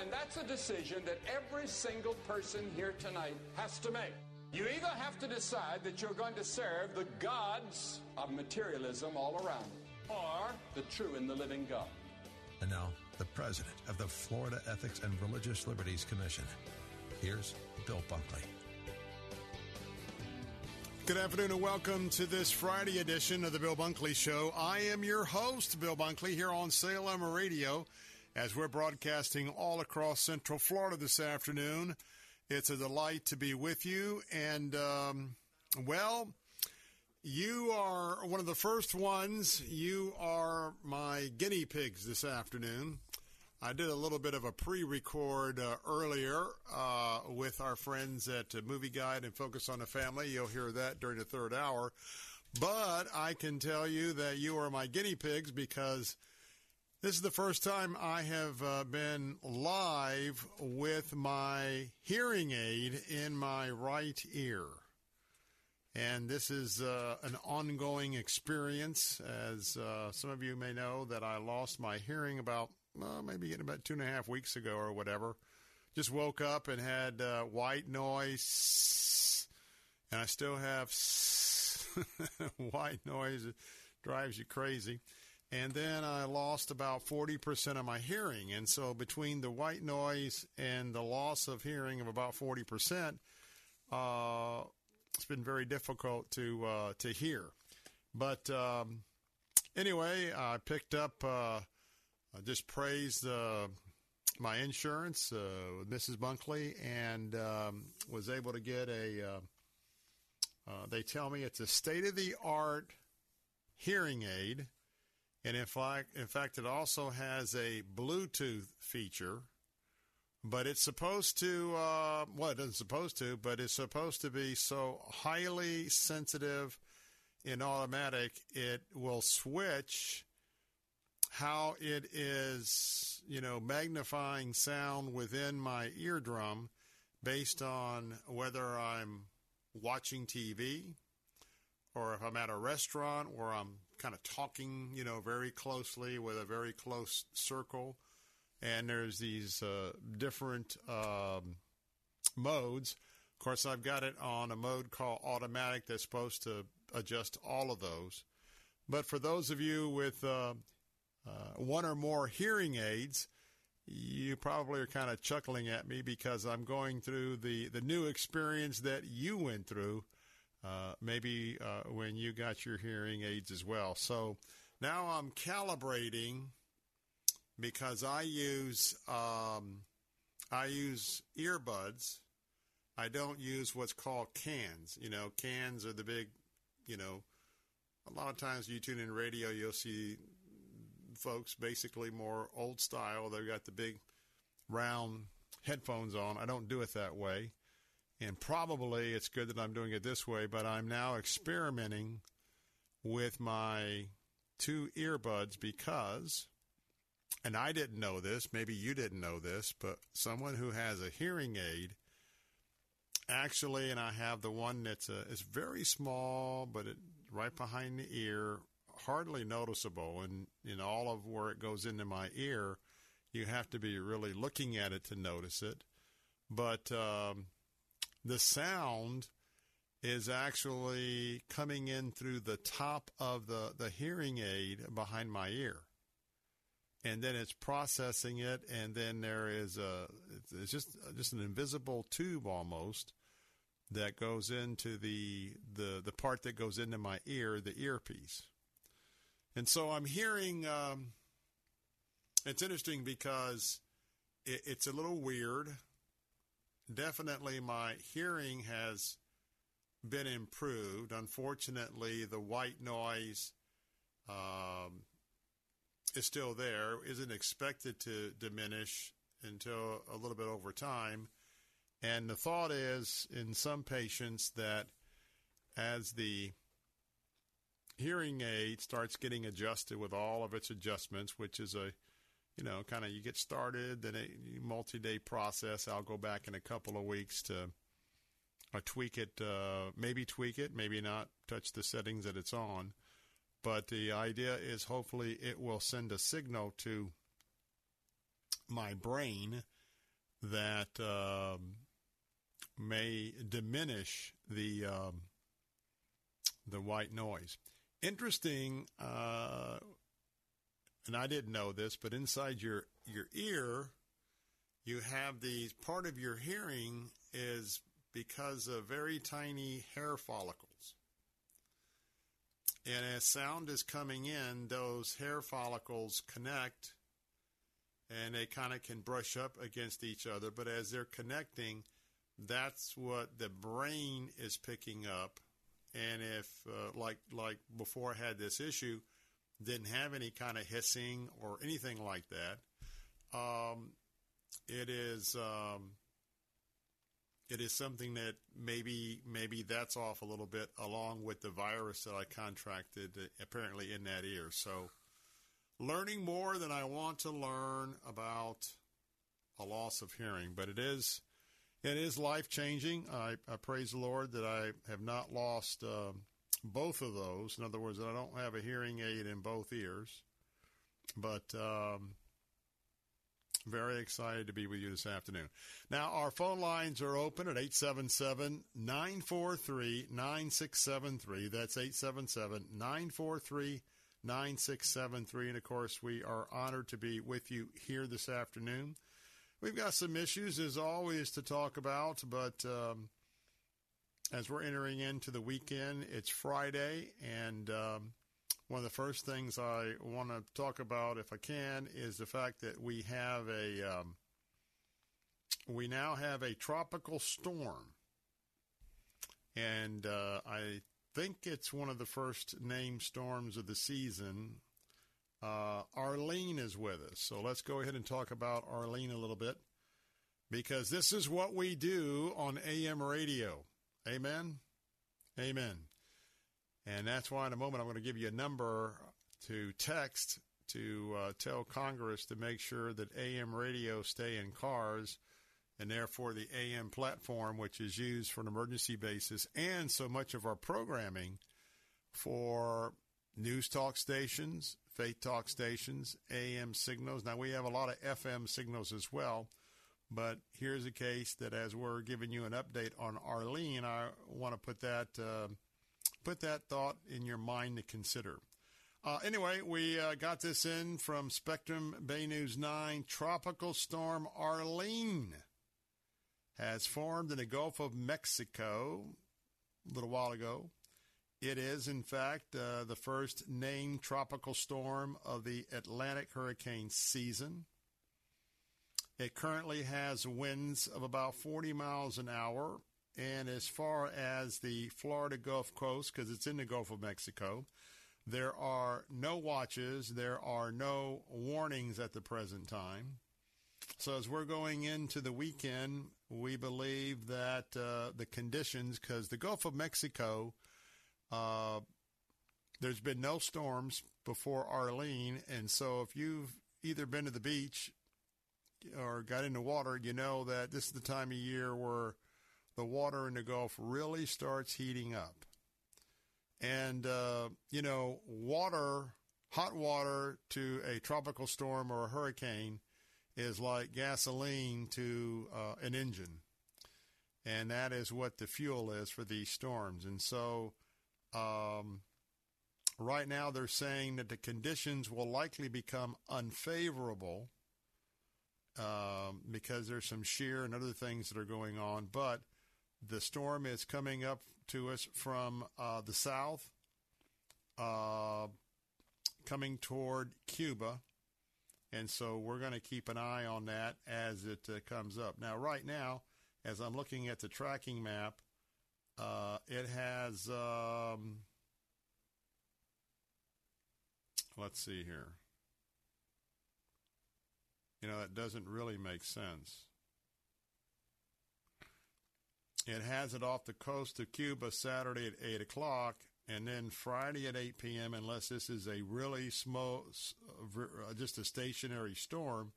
And that's a decision that every single person here tonight has to make. You either have to decide that you're going to serve the gods of materialism all around you, or the true and the living God. And now, the president of the Florida Ethics and Religious Liberties Commission. Here's Bill Bunkley. Good afternoon and welcome to this Friday edition of the Bill Bunkley Show. I am your host, Bill Bunkley, here on Salem Radio as we're broadcasting all across Central Florida this afternoon. It's a delight to be with you. And, um, well, you are one of the first ones. You are my guinea pigs this afternoon. I did a little bit of a pre record uh, earlier uh, with our friends at uh, Movieguide and Focus on the Family. You'll hear that during the third hour. But I can tell you that you are my guinea pigs because this is the first time I have uh, been live with my hearing aid in my right ear. And this is uh, an ongoing experience. As uh, some of you may know, that I lost my hearing about maybe about two and a half weeks ago or whatever. Just woke up and had uh, white noise, and I still have white noise. It drives you crazy. And then I lost about 40% of my hearing. And so between the white noise and the loss of hearing of about 40%, uh, it's been very difficult to uh, to hear. But um, anyway, I picked up, uh, I just praised uh, my insurance uh, with Mrs. Bunkley and um, was able to get a, uh, they tell me it's a state of the art hearing aid. And in fact, in fact, it also has a Bluetooth feature but it's supposed to uh, well it isn't supposed to but it's supposed to be so highly sensitive in automatic it will switch how it is you know magnifying sound within my eardrum based on whether i'm watching tv or if i'm at a restaurant where i'm kind of talking you know very closely with a very close circle and there's these uh, different um, modes. Of course, I've got it on a mode called automatic that's supposed to adjust all of those. But for those of you with uh, uh, one or more hearing aids, you probably are kind of chuckling at me because I'm going through the, the new experience that you went through, uh, maybe uh, when you got your hearing aids as well. So now I'm calibrating because I use um, I use earbuds. I don't use what's called cans. You know, cans are the big, you know, a lot of times you tune in radio, you'll see folks basically more old style. They've got the big round headphones on. I don't do it that way. And probably it's good that I'm doing it this way, but I'm now experimenting with my two earbuds because and I didn't know this, maybe you didn't know this, but someone who has a hearing aid actually, and I have the one that's a, it's very small, but it right behind the ear, hardly noticeable, and in all of where it goes into my ear, you have to be really looking at it to notice it. but um, the sound is actually coming in through the top of the, the hearing aid behind my ear. And then it's processing it, and then there is a it's just just an invisible tube almost that goes into the the the part that goes into my ear, the earpiece. And so I'm hearing. Um, it's interesting because it, it's a little weird. Definitely, my hearing has been improved. Unfortunately, the white noise um, is still there, isn't expected to diminish until a little bit over time. And the thought is in some patients that as the hearing aid starts getting adjusted with all of its adjustments, which is a you know, kind of you get started, then a multi-day process. I'll go back in a couple of weeks to uh, tweak it, uh, maybe tweak it, maybe not touch the settings that it's on. But the idea is hopefully it will send a signal to my brain that um, may diminish the um, the white noise. Interesting, uh, and I didn't know this, but inside your your ear, you have these part of your hearing is because of very tiny hair follicles. And as sound is coming in, those hair follicles connect and they kind of can brush up against each other. But as they're connecting, that's what the brain is picking up. And if, uh, like, like before I had this issue, didn't have any kind of hissing or anything like that, um, it is um, it is something that maybe maybe that's off a little bit along with the virus that I contracted uh, apparently in that ear. So learning more than I want to learn about a loss of hearing, but it is it is life changing. I, I, praise the Lord that I have not lost uh, both of those. In other words, I don't have a hearing aid in both ears, but um, very excited to be with you this afternoon. Now, our phone lines are open at 877 943 9673. That's 877 943 9673. And of course, we are honored to be with you here this afternoon. We've got some issues, as always, to talk about, but um, as we're entering into the weekend, it's Friday, and um, one of the first things I want to talk about, if I can, is the fact that we have a um, we now have a tropical storm, and uh, I think it's one of the first named storms of the season. Uh, Arlene is with us, so let's go ahead and talk about Arlene a little bit because this is what we do on AM radio. Amen. Amen. And that's why in a moment I'm going to give you a number to text to uh, tell Congress to make sure that AM radio stay in cars and therefore the AM platform, which is used for an emergency basis, and so much of our programming for news talk stations, faith talk stations, AM signals. Now we have a lot of FM signals as well, but here's a case that as we're giving you an update on Arlene, I want to put that. Uh, put that thought in your mind to consider. Uh, anyway, we uh, got this in from Spectrum Bay News 9. Tropical storm Arlene has formed in the Gulf of Mexico a little while ago. It is, in fact, uh, the first named tropical storm of the Atlantic hurricane season. It currently has winds of about 40 miles an hour. And as far as the Florida Gulf Coast, because it's in the Gulf of Mexico, there are no watches, there are no warnings at the present time. So as we're going into the weekend, we believe that uh, the conditions, because the Gulf of Mexico, uh, there's been no storms before Arlene, and so if you've either been to the beach or got in the water, you know that this is the time of year where the water in the Gulf really starts heating up. And, uh, you know, water, hot water to a tropical storm or a hurricane is like gasoline to uh, an engine. and that is what the fuel is for these storms. And so, um, right now they're saying that the conditions will likely become unfavorable um, because there's some shear and other things that are going on. But the storm is coming up to us from uh, the south, uh, coming toward Cuba. And so we're going to keep an eye on that as it uh, comes up. Now, right now, as I'm looking at the tracking map, uh, it has, um, let's see here. You know, that doesn't really make sense. It has it off the coast of Cuba Saturday at 8 o'clock, and then Friday at 8 p.m., unless this is a really small, uh, just a stationary storm,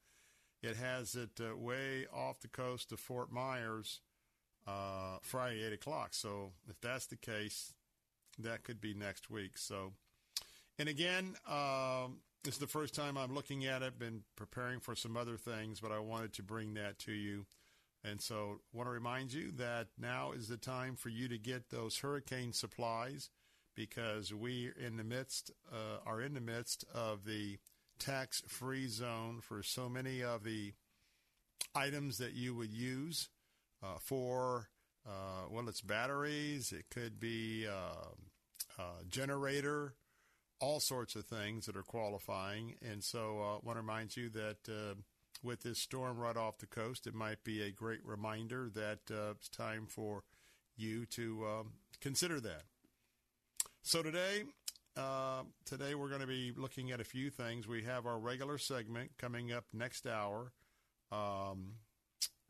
it has it uh, way off the coast of Fort Myers uh, Friday, 8 o'clock. So if that's the case, that could be next week. So, and again, um, this is the first time I'm looking at it, been preparing for some other things, but I wanted to bring that to you. And so want to remind you that now is the time for you to get those hurricane supplies because we in the midst uh, are in the midst of the tax-free zone for so many of the items that you would use uh, for uh, well, it's batteries. It could be uh, generator, all sorts of things that are qualifying. And so I want to remind you that uh, with this storm right off the coast, it might be a great reminder that uh, it's time for you to um, consider that. So today, uh, today we're going to be looking at a few things. We have our regular segment coming up next hour, um,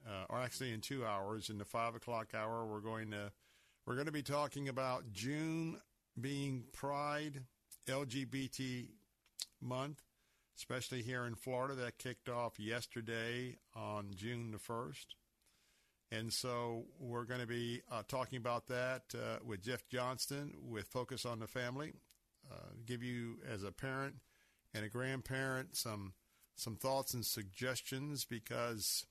uh, or actually in two hours. In the five o'clock hour, we're going to we're going to be talking about June being Pride LGBT month especially here in Florida. That kicked off yesterday on June the 1st. And so we're going to be uh, talking about that uh, with Jeff Johnston with Focus on the Family. Uh, give you, as a parent and a grandparent, some some thoughts and suggestions because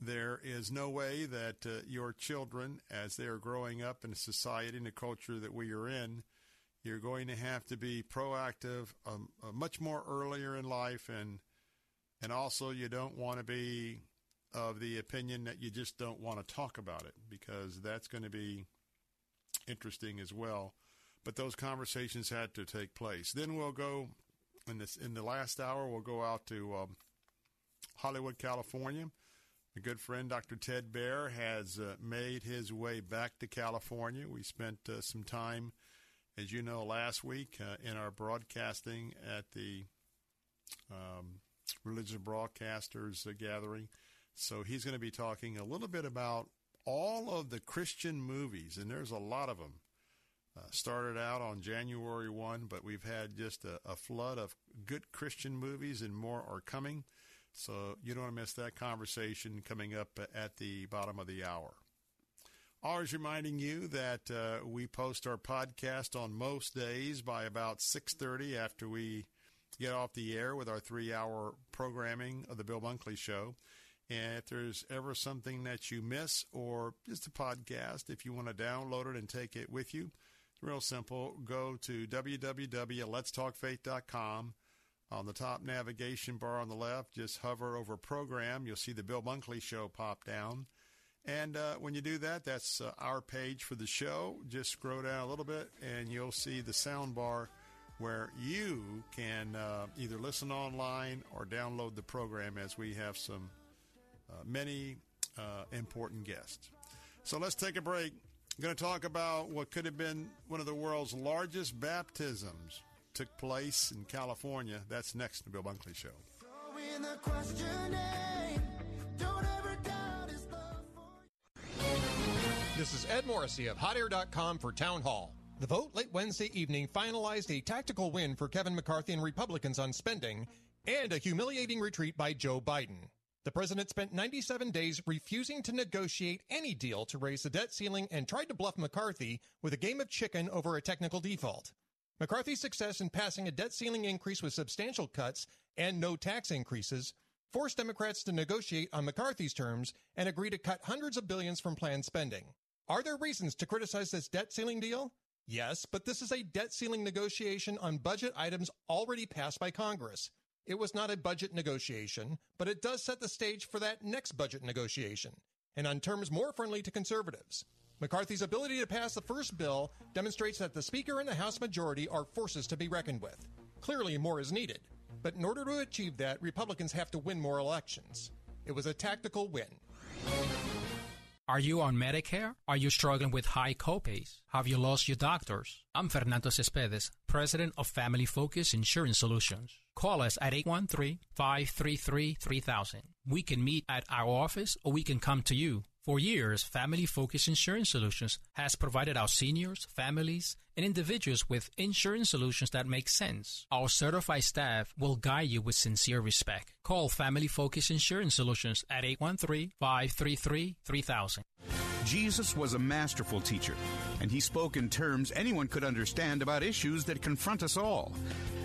there is no way that uh, your children, as they are growing up in a society and a culture that we are in, you're going to have to be proactive um, uh, much more earlier in life, and and also you don't want to be of the opinion that you just don't want to talk about it because that's going to be interesting as well. But those conversations had to take place. Then we'll go in this in the last hour. We'll go out to um, Hollywood, California. A good friend, Dr. Ted Baehr, has uh, made his way back to California. We spent uh, some time as you know, last week uh, in our broadcasting at the um, Religious Broadcasters uh, gathering. So he's going to be talking a little bit about all of the Christian movies, and there's a lot of them. Uh, started out on January 1, but we've had just a, a, flood of good Christian movies, and more are coming. So you don't want to miss that conversation coming up at the bottom of the hour. Always reminding you that uh, we post our podcast on most days by about 6.30 after we get off the air with our three-hour programming of the Bill Bunkley Show. And if there's ever something that you miss or just a podcast, if you want to download it and take it with you, it's real simple. Go to www.letstalkfaith.com. On the top navigation bar on the left, just hover over program. You'll see the Bill Bunkley Show pop down. And uh, when you do that, that's uh, our page for the show. Just scroll down a little bit and you'll see the sound bar where you can uh, either listen online or download the program as we have some uh, many uh, important guests. So let's take a break. I'm going to talk about what could have been one of the world's largest baptisms took place in California. That's next in the Bill Bunkley Show. This is Ed Morrissey of HotAir.com for Townhall. The vote late Wednesday evening finalized a tactical win for Kevin McCarthy and Republicans on spending and a humiliating retreat by Joe Biden. The president spent 97 days refusing to negotiate any deal to raise the debt ceiling and tried to bluff McCarthy with a game of chicken over a technical default. McCarthy's success in passing a debt ceiling increase with substantial cuts and no tax increases forced Democrats to negotiate on McCarthy's terms and agree to cut hundreds of billions from planned spending. Are there reasons to criticize this debt ceiling deal? Yes, but this is a debt ceiling negotiation on budget items already passed by Congress. It was not a budget negotiation, but it does set the stage for that next budget negotiation, and on terms more friendly to conservatives. McCarthy's ability to pass the first bill demonstrates that the Speaker and the House majority are forces to be reckoned with. Clearly, more is needed. But in order to achieve that, Republicans have to win more elections. It was a tactical win. Are you on Medicare? Are you struggling with high copays? Have you lost your doctors? I'm Fernando Cespedes, president of Family Focus Insurance Solutions. Call us at 813-533-3000. We can meet at our office or we can come to you. For years, Family Focus Insurance Solutions has provided our seniors, families, and individuals with insurance solutions that make sense. Our certified staff will guide you with sincere respect. Call Family Focus Insurance Solutions at 813-533-3000. Jesus was a masterful teacher, and he spoke in terms anyone could understand about issues that confront us all.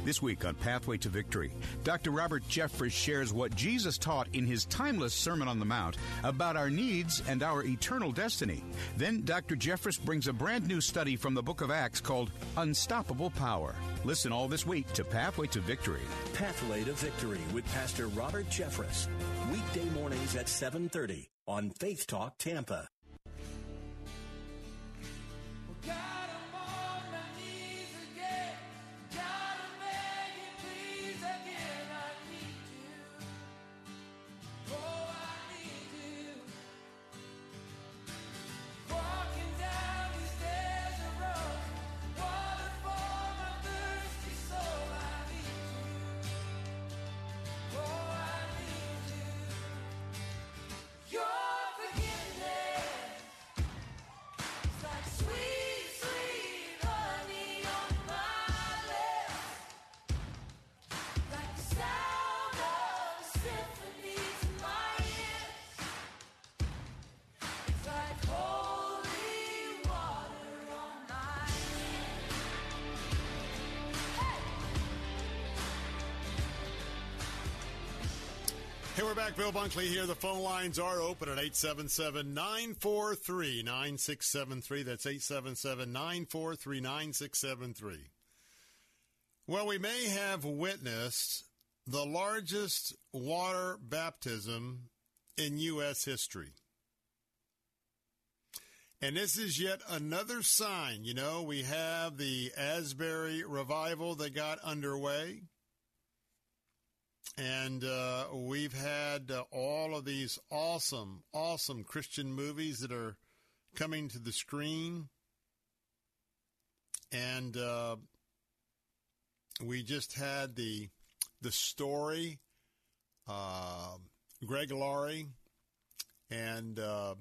This week on Pathway to Victory, Dr. Robert Jeffress shares what Jesus taught in his timeless Sermon on the Mount about our needs and our eternal destiny. Then Dr. Jeffress brings a brand new study from the book of Acts called Unstoppable Power. Listen all this week to Pathway to Victory. Pathway to Victory with Pastor Robert Jeffress. Weekday mornings at 7:30 on Faith Talk Tampa. Hey, back. Bill Bunkley here. The phone lines are open at 877 943 9673. That's 877 943 9673. Well, we may have witnessed the largest water baptism in U.S. history. And this is yet another sign. You know, we have the Asbury revival that got underway. And uh, we've had uh, all of these awesome, awesome Christian movies that are coming to the screen. And uh, we just had the the story, uh, Greg Laurie and uh,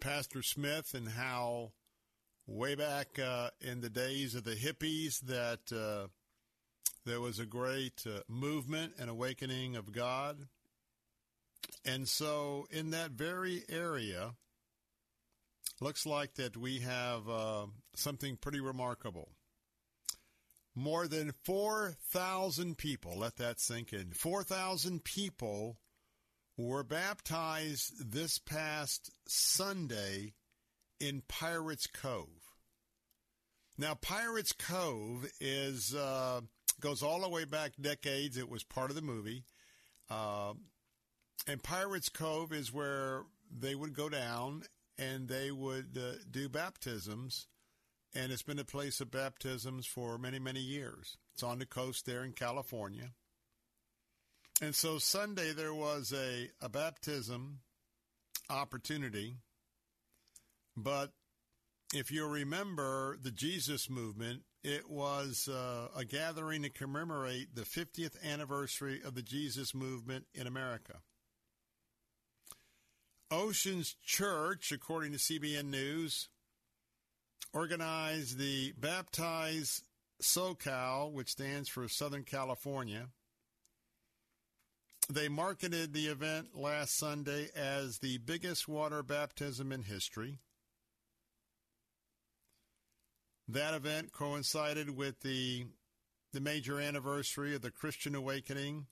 Pastor Smith, and how way back uh, in the days of the hippies that there was a great uh, movement and awakening of God. And so, in that very area, looks like that we have uh, something pretty remarkable. More than 4,000 people, let that sink in, 4,000 people were baptized this past Sunday in Pirates Cove. Now, Pirates Cove is. Uh, goes all the way back decades. It was part of the movie. Uh, and Pirates Cove is where they would go down and they would uh, do baptisms. And it's been a place of baptisms for many, many years. It's on the coast there in California. And so Sunday there was a, a baptism opportunity. But if you remember the Jesus movement, it was uh, a gathering to commemorate the 50th anniversary of the Jesus movement in America. Oceans Church, according to CBN News, organized the Baptize SoCal, which stands for Southern California. They marketed the event last Sunday as the biggest water baptism in history. That event coincided with the the major anniversary of the Christian awakening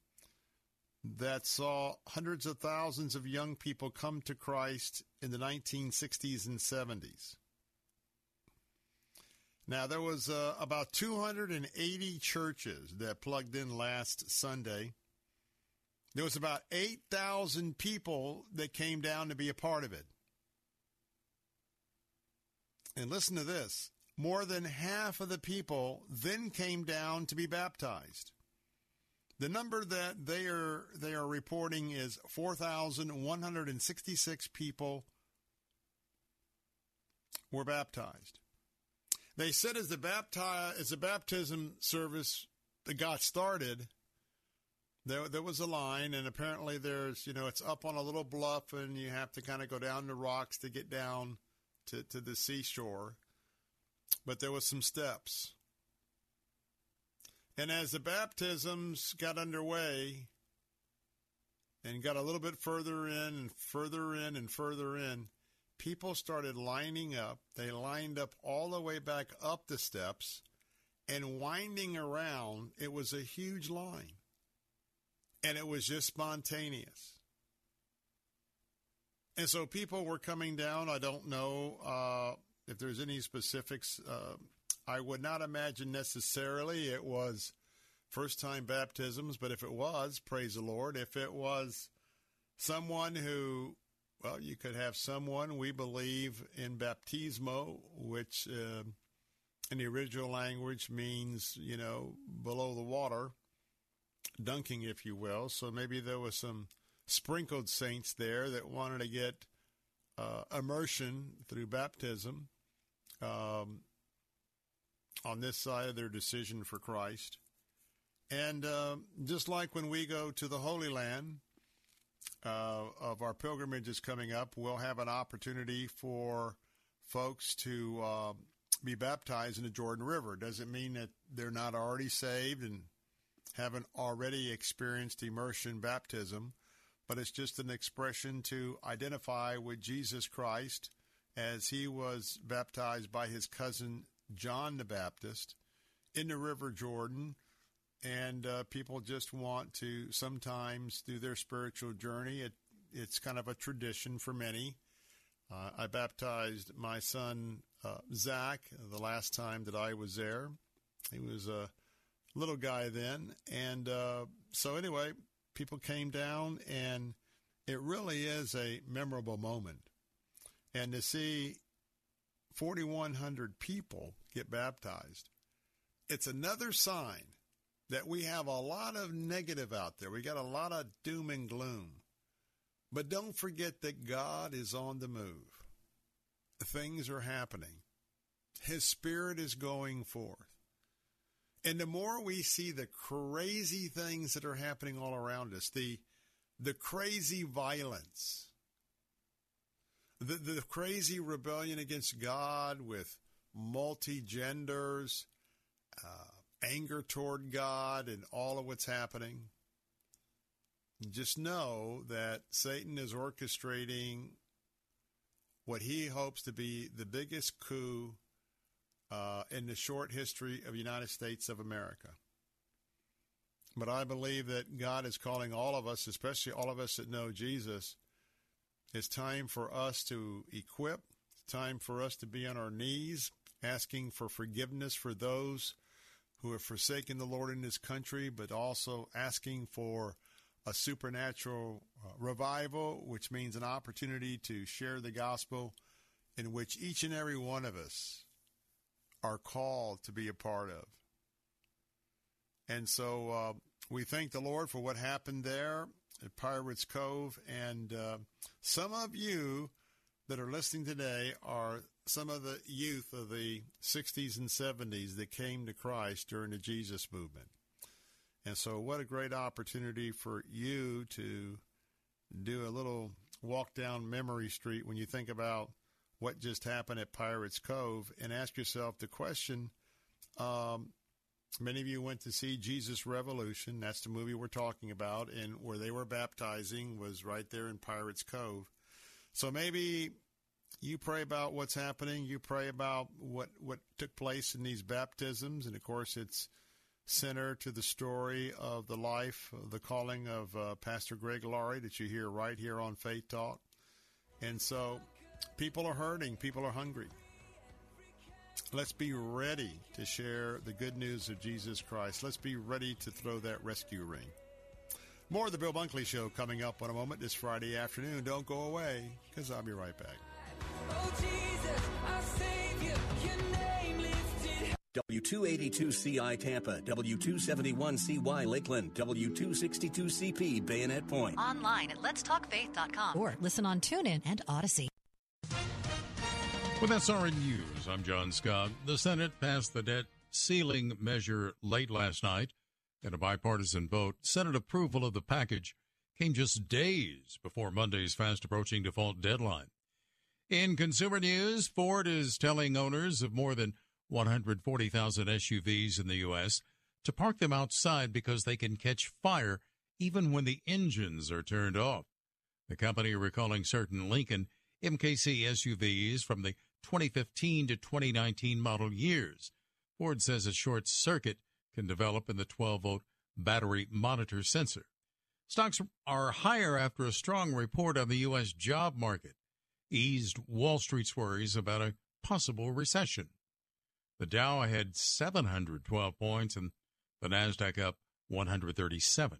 that saw hundreds of thousands of young people come to Christ in the 1960s and 70s. Now, there was uh, about 280 churches that plugged in last Sunday. There was about 8,000 people that came down to be a part of it. And listen to this more than half of the people then came down to be baptized. The number that they are they are reporting is 4,166 people were baptized. They said as the bapti- as the baptism service that got started, there there was a line, and apparently there's you know it's up on a little bluff, and you have to kind of go down the rocks to get down to to the seashore. But there was some steps. And as the baptisms got underway and got a little bit further in and further in and further in, people started lining up. They lined up all the way back up the steps and winding around. It was a huge line. And it was just spontaneous. And so people were coming down. I don't know uh, if there's any specifics. Uh, I would not imagine necessarily it was first time baptisms, but if it was, praise the Lord. If it was someone who well, you could have someone, we believe in baptismo, which uh, in the original language means, you know, below the water, dunking, if you will. So maybe there was some sprinkled saints there that wanted to get uh, immersion through baptism um, on this side of their decision for Christ. And uh, just like when we go to the Holy Land, uh, of our pilgrimages coming up, we'll have an opportunity for folks to uh, be baptized in the Jordan River. Doesn't mean that they're not already saved and haven't already experienced immersion baptism, but it's just an expression to identify with Jesus Christ as he was baptized by his cousin John the Baptist in the River Jordan and uh, people just want to sometimes do their spiritual journey. It, it's kind of a tradition for many. Uh, I baptized my son uh, Zach the last time that I was there. He was a little guy then, and uh, so anyway, people came down, and it really is a memorable moment. And to see 4,100 people get baptized, it's another sign that we have a lot of negative out there. We got a lot of doom and gloom. But don't forget that God is on the move. Things are happening. His spirit is going forth. And the more we see the crazy things that are happening all around us, the the crazy violence, the, the crazy rebellion against God with multi genders, uh, anger toward God and all of what's happening, just know that Satan is orchestrating what he hopes to be the biggest coup uh, in the short history of the United States of America. But I believe that God is calling all of us, especially all of us that know Jesus. It's time for us to equip. It's time for us to be on our knees, asking for forgiveness for those who have forsaken the Lord in this country, but also asking for a supernatural uh, revival, which means an opportunity to share the gospel in which each and every one of us are called to be a part of. And so uh, we thank the Lord for what happened there at Pirates Cove. And uh, some of you that are listening today are some of the youth of the 60s and 70s that came to Christ during the Jesus movement. And so, what a great opportunity for you to do a little walk down memory street when you think about what just happened at Pirates Cove and ask yourself the question. Um, many of you went to see Jesus Revolution. That's the movie we're talking about. And where they were baptizing was right there in Pirates Cove. So maybe you pray about what's happening. You pray about what, what took place in these baptisms. And of course, it's center to the story of the life, the calling of uh, Pastor Greg Laurie that you hear right here on Faith Talk. And so people are hurting, people are hungry. Let's be ready to share the good news of Jesus Christ. Let's be ready to throw that rescue ring. More of the Bill Bunkley Show coming up in a moment this Friday afternoon. Don't go away because I'll be right back. Oh, Jesus, W282CI Tampa, W271CY Lakeland, W262CP Bayonet Point. Online at letstalkfaith.com or listen on TuneIn and Odyssey. With SRN News, I'm John Scott. The Senate passed the debt ceiling measure late last night in a bipartisan vote. Senate approval of the package came just days before Monday's fast approaching default deadline. In consumer news, Ford is telling owners of more than 140,000 SUVs in the U.S. to park them outside because they can catch fire even when the engines are turned off. The company recalling certain Lincoln MKC SUVs from the 2015 to 2019 model years. Ford says a short circuit can develop in the 12 volt battery monitor sensor. Stocks are higher after a strong report on the U.S. job market eased Wall Street's worries about a possible recession. The Dow had 712 points and the Nasdaq up 137.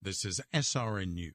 This is SRN News.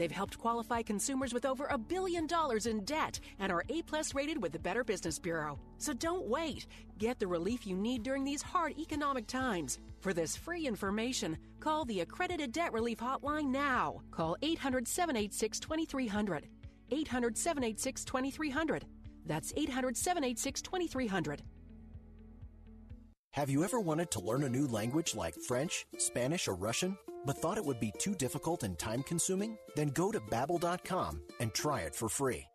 They've helped qualify consumers with over a billion dollars in debt and are A plus rated with the Better Business Bureau. So don't wait. Get the relief you need during these hard economic times. For this free information, call the Accredited Debt Relief Hotline now. Call 800 786 2300. 800 786 2300. That's 800 786 2300. Have you ever wanted to learn a new language like French, Spanish, or Russian, but thought it would be too difficult and time consuming? Then go to babbel.com and try it for free.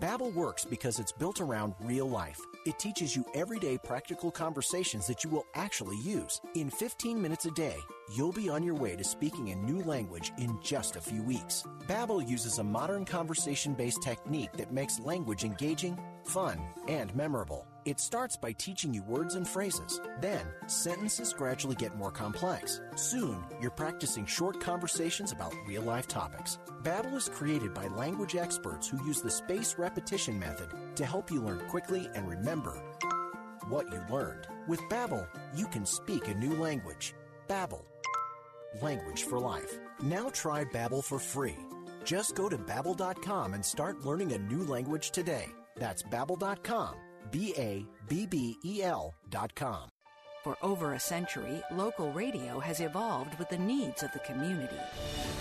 Babbel works because it's built around real life. It teaches you everyday practical conversations that you will actually use. In 15 minutes a day, you'll be on your way to speaking a new language in just a few weeks. Babbel uses a modern conversation-based technique that makes language engaging, fun, and memorable. It starts by teaching you words and phrases. Then, sentences gradually get more complex. Soon, you're practicing short conversations about real-life topics. Babbel is created by language experts who use the space repetition method to help you learn quickly and remember what you learned. With Babbel, you can speak a new language. Babbel, language for life. Now try Babbel for free. Just go to babbel.com and start learning a new language today. That's babbel.com B A B B E L dot com. For over a century, local radio has evolved with the needs of the community.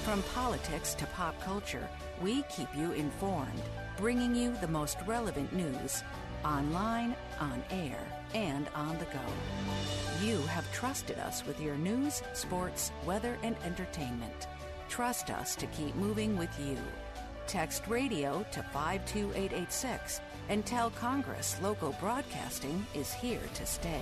From politics to pop culture, we keep you informed, bringing you the most relevant news online, on air, and on the go. You have trusted us with your news, sports, weather, and entertainment. Trust us to keep moving with you. Text radio to 52886 and tell Congress local broadcasting is here to stay.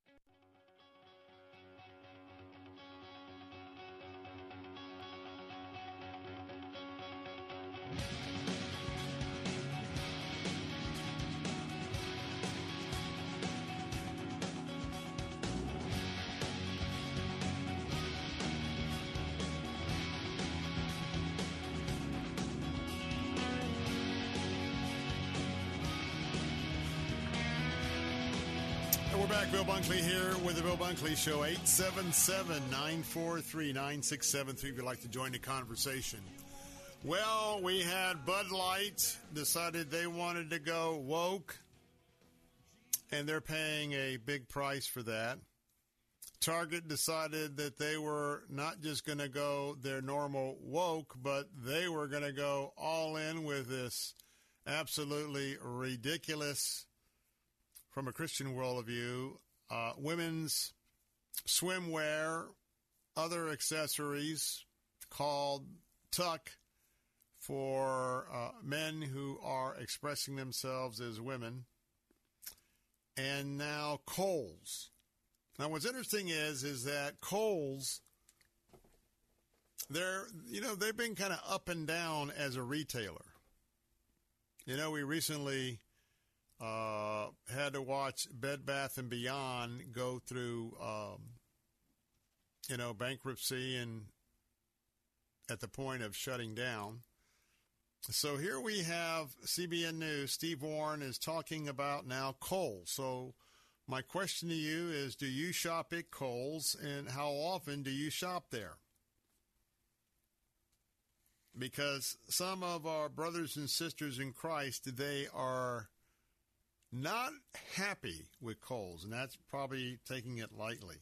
Bill Bunkley Show. 877-943-9673 if you'd like to join the conversation. Well, we had Bud Light decided they wanted to go woke, and they're paying a big price for that. Target decided that they were not just going to go their normal woke, but they were going to go all in with this absolutely ridiculous from a Christian worldview, uh, women's swimwear, other accessories called tuck for uh, men who are expressing themselves as women, and now Kohl's. Now, what's interesting is is that Kohl's, they're you know they've been kind of up and down as a retailer. You know, we recently uh, had to watch Bed Bath and Beyond go through, um, you know, bankruptcy and at the point of shutting down. So here we have CBN News. Steve Warren is talking about now Kohl's. So my question to you is: Do you shop at Kohl's, and how often do you shop there? Because some of our brothers and sisters in Christ, they are not happy with Kohl's, and that's probably taking it lightly.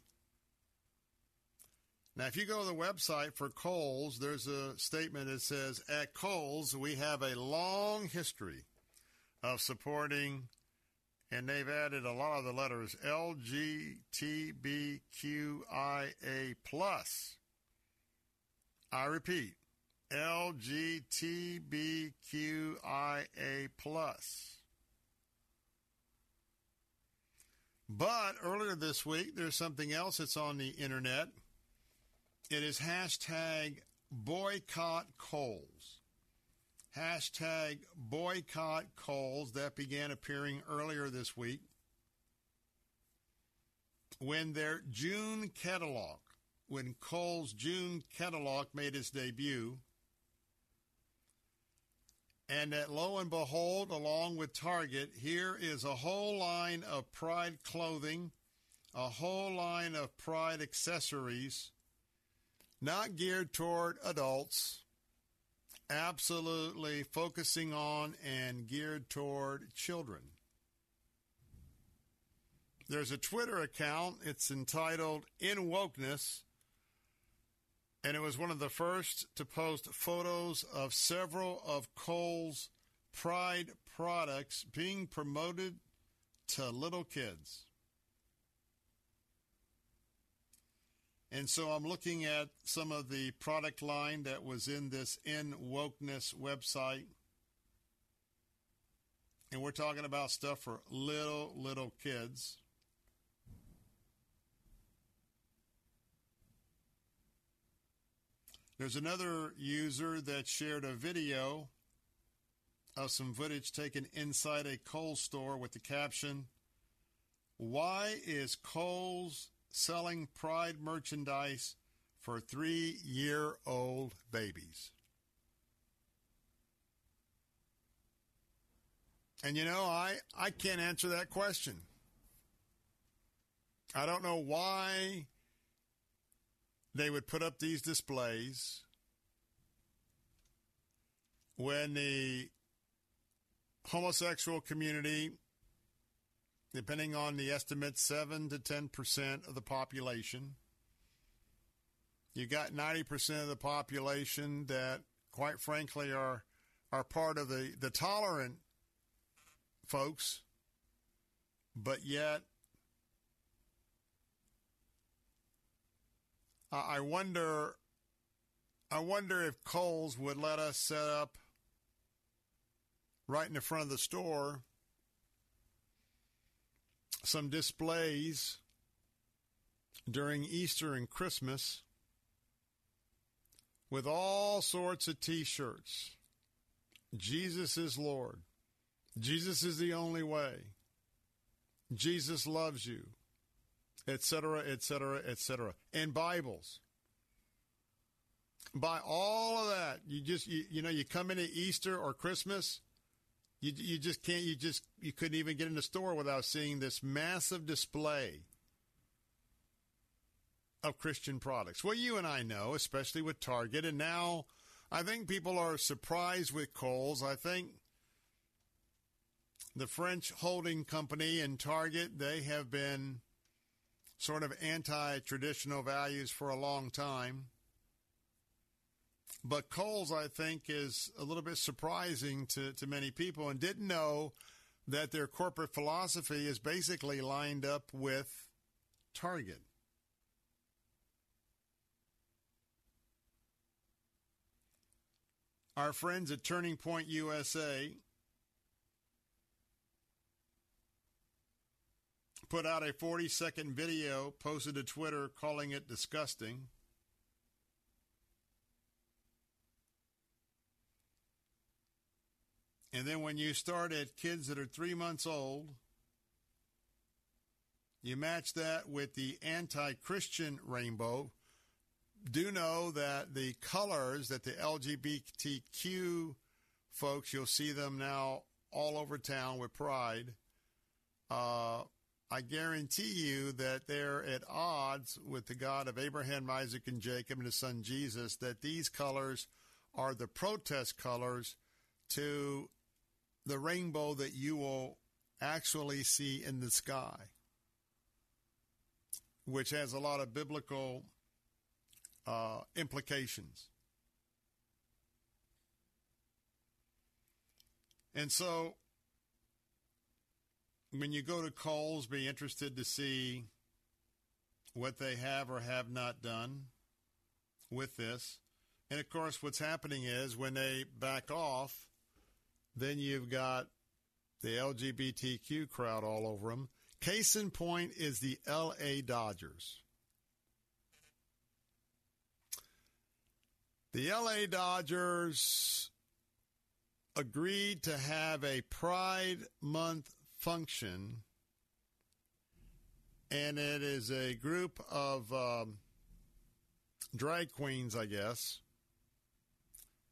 Now, if you go to the website for Kohl's, there's a statement that says, At Kohl's, we have a long history of supporting, and they've added a lot of the letters LGBTQIA. I repeat, LGBTQIA. plus. But earlier this week, there's something else that's on the internet. It is hashtag boycott Kohl's. Hashtag boycott Kohl's. That began appearing earlier this week when their June catalog, when Kohl's June catalog made its debut, and that lo and behold, along with Target, here is a whole line of Pride clothing, a whole line of Pride accessories, not geared toward adults, absolutely focusing on and geared toward children. There's a Twitter account. It's entitled End Wokeness and it was one of the first to post photos of several of Kohl's Pride products being promoted to little kids. And so I'm looking at some of the product line that was in this End Wokeness website. And we're talking about stuff for little, little kids. There's another user that shared a video of some footage taken inside a Kohl's store with the caption, Why is Kohl's selling Pride merchandise for three year old babies? And you know, I, I can't answer that question. I don't know why they would put up these displays when the homosexual community, depending on the estimate, 7 to 10% of the population, you got 90% of the population that, quite frankly, are, are part of the, the tolerant folks, but yet Uh, I wonder. I wonder if Kohl's would let us set up right in the front of the store some displays during Easter and Christmas with all sorts of t shirts. Jesus is Lord. Jesus is the only way. Jesus loves you etc., etc., etc. And Bibles. By all of that, you just you, you know you come into Easter or Christmas, You, you just can't, you just, you couldn't even get in the store without seeing this massive display of Christian products. Well, you and I know, especially with Target, and now I think people are surprised with Kohl's. I think the French holding company and Target, they have been sort of anti traditional values for a long time. But Kohl's, I think, is a little bit surprising to, to many people and didn't know that their corporate philosophy is basically lined up with Target. Our friends at Turning Point USA put out a 40 second video posted to Twitter calling it disgusting. And then when you start at kids that are three months old, you match that with the anti Christian rainbow. Do know that the colors that the LGBTQ folks, you'll see them now all over town with pride. Uh, I guarantee you that they're at odds with the God of Abraham, Isaac, and Jacob and his son Jesus, that these colors are the protest colors to the rainbow that you will actually see in the sky, which has a lot of biblical uh, implications. And so, when you go to Kohl's, be interested to see what they have or have not done with this. And of course, what's happening is when they back off, then you've got the LGBTQ crowd all over them. Case in point is the LA Dodgers. The LA Dodgers agreed to have a Pride Month function, and it is a group of um, drag queens, I guess,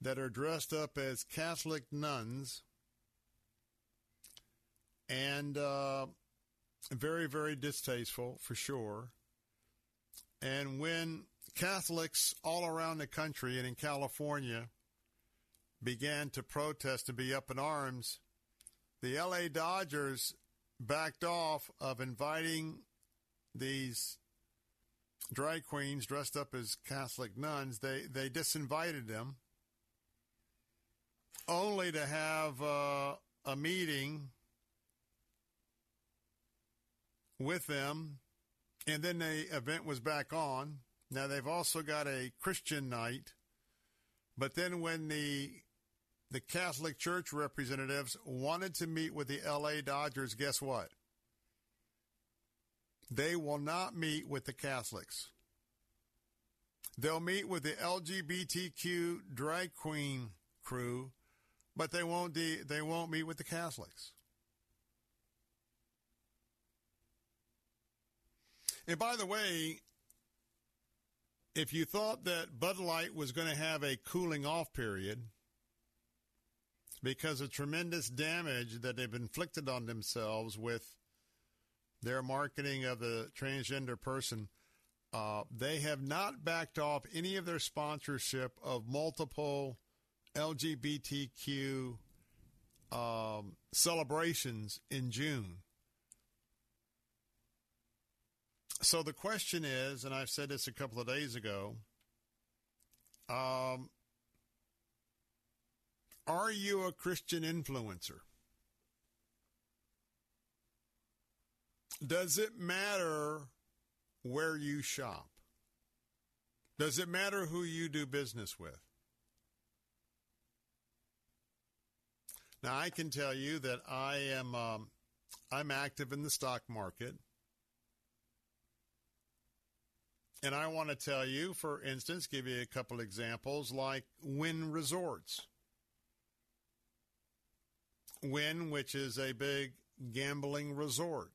that are dressed up as Catholic nuns and uh, very, very distasteful for sure. And when Catholics all around the country and in California began to protest and be up in arms, the LA Dodgers backed off of inviting these drag queens dressed up as Catholic nuns. They they disinvited them only to have uh, a meeting with them, and then the event was back on. Now they've also got a Christian night, but then when the the Catholic Church representatives wanted to meet with the LA Dodgers, guess what? They will not meet with the Catholics. They'll meet with the LGBTQ drag queen crew but they won't de- they won't meet with the Catholics. And by the way, if you thought that Bud Light was going to have a cooling off period because of tremendous damage that they've inflicted on themselves with their marketing of the transgender person, uh, they have not backed off any of their sponsorship of multiple LGBTQ um, celebrations in June. So the question is, and I've said this a couple of days ago, um, are you a Christian influencer? Does it matter where you shop? Does it matter who you do business with? Now, I can tell you that I am um, I'm active in the stock market. And I want to tell you, for instance, give you a couple examples like Wynn Resorts. Wynn, which is a big gambling resort.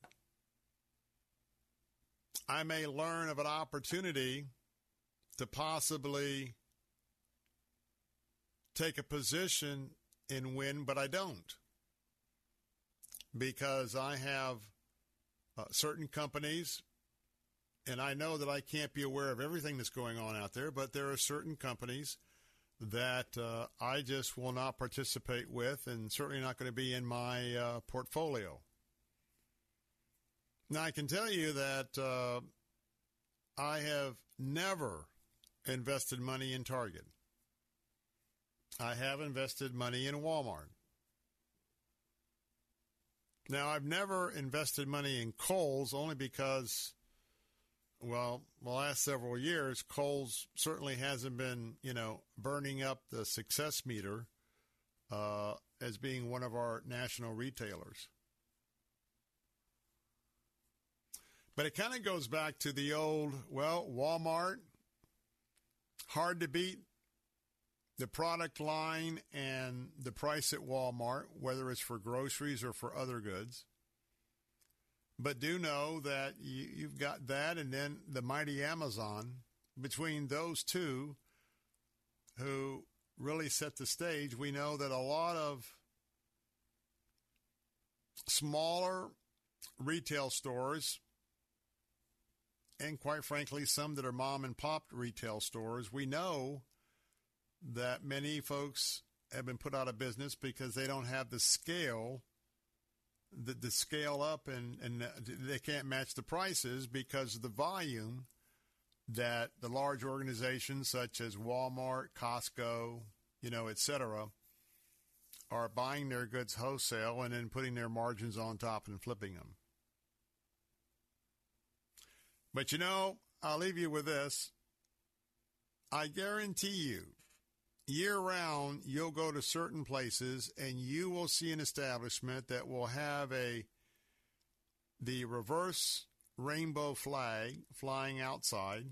I may learn of an opportunity to possibly take a position in Wynn, but I don't. because I have uh, certain companies, and I know that I can't be aware of everything that's going on out there, but there are certain companies that uh, I just will not participate with and certainly not going to be in my uh, portfolio. Now, I can tell you that uh, I have never invested money in Target. I have invested money in Walmart. Now, I've never invested money in Kohl's only because, well, the last several years, Kohl's certainly hasn't been, you know, burning up the success meter uh, as being one of our national retailers. But it kind of goes back to the old, well, Walmart, hard to beat the product line and the price at Walmart, whether it's for groceries or for other goods. But do know that you, have got that and then the mighty Amazon. Between those two, who really set the stage, we know that a lot of smaller retail stores and quite frankly, some that are mom and pop retail stores, we know that many folks have been put out of business because they don't have the scale, the, the scale up, and, and they can't match the prices because of the volume that the large organizations such as Walmart, Costco, you know, et cetera, are buying their goods wholesale and then putting their margins on top and flipping them. But you know, I'll leave you with this. I guarantee you, year round, you'll go to certain places and you will see an establishment that will have a the reverse rainbow flag flying outside,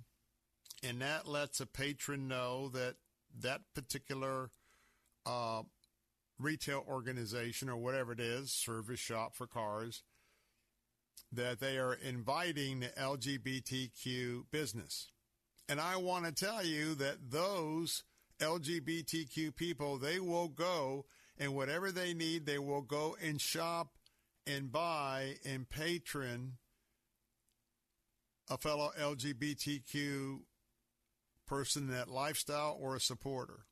and that lets a patron know that that particular uh, retail organization or whatever it is, service shop for cars, that they are inviting the LGBTQ business. And I want to tell you that those LGBTQ people, they will go and whatever they need, they will go and shop and buy and patron a fellow LGBTQ person in that lifestyle or a supporter.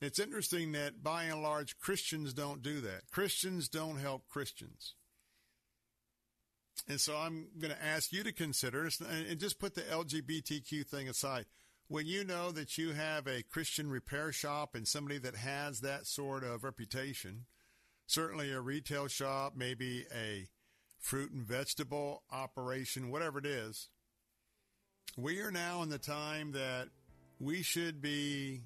It's interesting that by and large, Christians don't do that. Christians don't help Christians. And so I'm going to ask you to consider and just put the LGBTQ thing aside. When you know that you have a Christian repair shop and somebody that has that sort of reputation, certainly a retail shop, maybe a fruit and vegetable operation, whatever it is, we are now in the time that we should be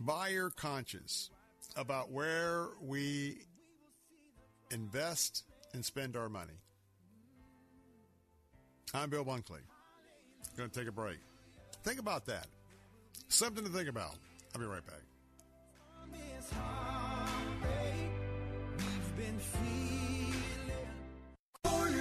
buyer conscious about where we invest and spend our money. I'm Bill Bunkley. Going to take a break. Think about that. Something to think about. I'll be right back.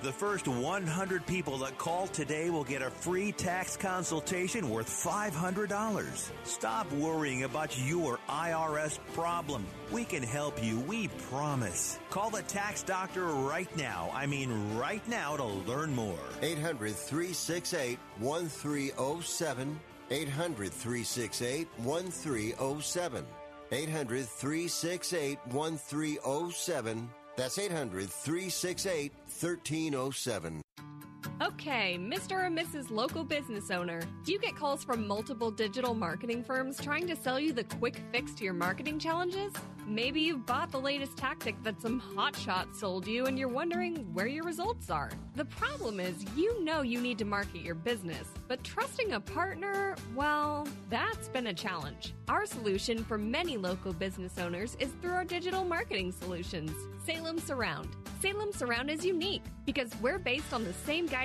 The first 100 people that call today will get a free tax consultation worth $500. Stop worrying about your IRS problem. We can help you, we promise. Call the tax doctor right now. I mean, right now to learn more. 800 368 1307. 800 368 1307. 800 368 1307. That's 800 368 1307. Okay, Mr. or Mrs. Local Business Owner, do you get calls from multiple digital marketing firms trying to sell you the quick fix to your marketing challenges? Maybe you've bought the latest tactic that some hotshot sold you and you're wondering where your results are. The problem is, you know you need to market your business, but trusting a partner, well, that's been a challenge. Our solution for many local business owners is through our digital marketing solutions, Salem Surround. Salem Surround is unique because we're based on the same